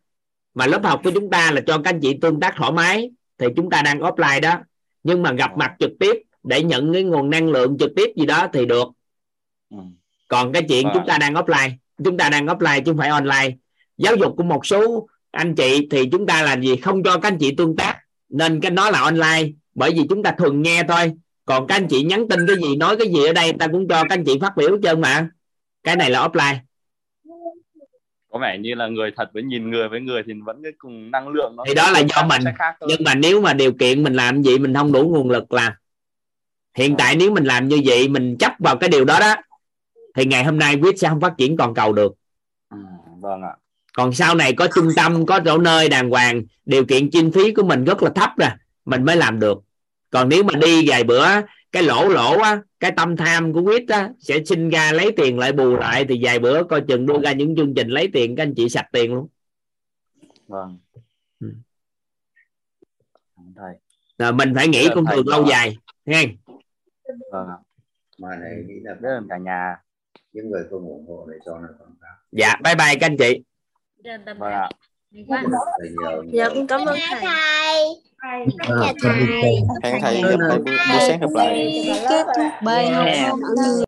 Mà lớp học của chúng ta là cho các anh chị tương tác thoải mái thì chúng ta đang offline đó. Nhưng mà gặp mặt trực tiếp để nhận cái nguồn năng lượng trực tiếp gì đó thì được. Ừ. còn cái chuyện chúng ta đang offline chúng ta đang offline chứ không phải online. Giáo dục của một số anh chị thì chúng ta làm gì? Không cho các anh chị tương tác nên cái nó là online bởi vì chúng ta thường nghe thôi. Còn các anh chị nhắn tin cái gì nói cái gì ở đây ta cũng cho các anh chị phát biểu hết trơn mà. Cái này là offline. Có vẻ như là người thật với nhìn người với người thì vẫn cái cùng năng lượng nó thì đó là do mình. nhưng mà nếu mà điều kiện mình làm gì mình không đủ nguồn lực làm hiện tại nếu mình làm như vậy mình chấp vào cái điều đó đó thì ngày hôm nay quyết sẽ không phát triển toàn cầu được. Ừ, vâng ạ. Còn sau này có trung tâm có chỗ nơi đàng hoàng điều kiện chi phí của mình rất là thấp rồi mình mới làm được. Còn nếu mà đi vài bữa cái lỗ lỗ á cái tâm tham của quyết á sẽ sinh ra lấy tiền lại bù lại thì vài bữa coi chừng đưa ra những chương trình lấy tiền các anh chị sạch tiền luôn. Vâng. Ừ. thầy. Rồi mình phải nghĩ con đường lâu dài nghe vâng ạ mà này nghĩ là rất là cả nhà những người không ủng hộ để cho nó quảng cáo dạ bye bye các anh chị vâng ạ dạ cũng cảm ơn thầy thầy thầy hẹn thầy gặp thầy buổi sáng gặp lại kết thúc bài học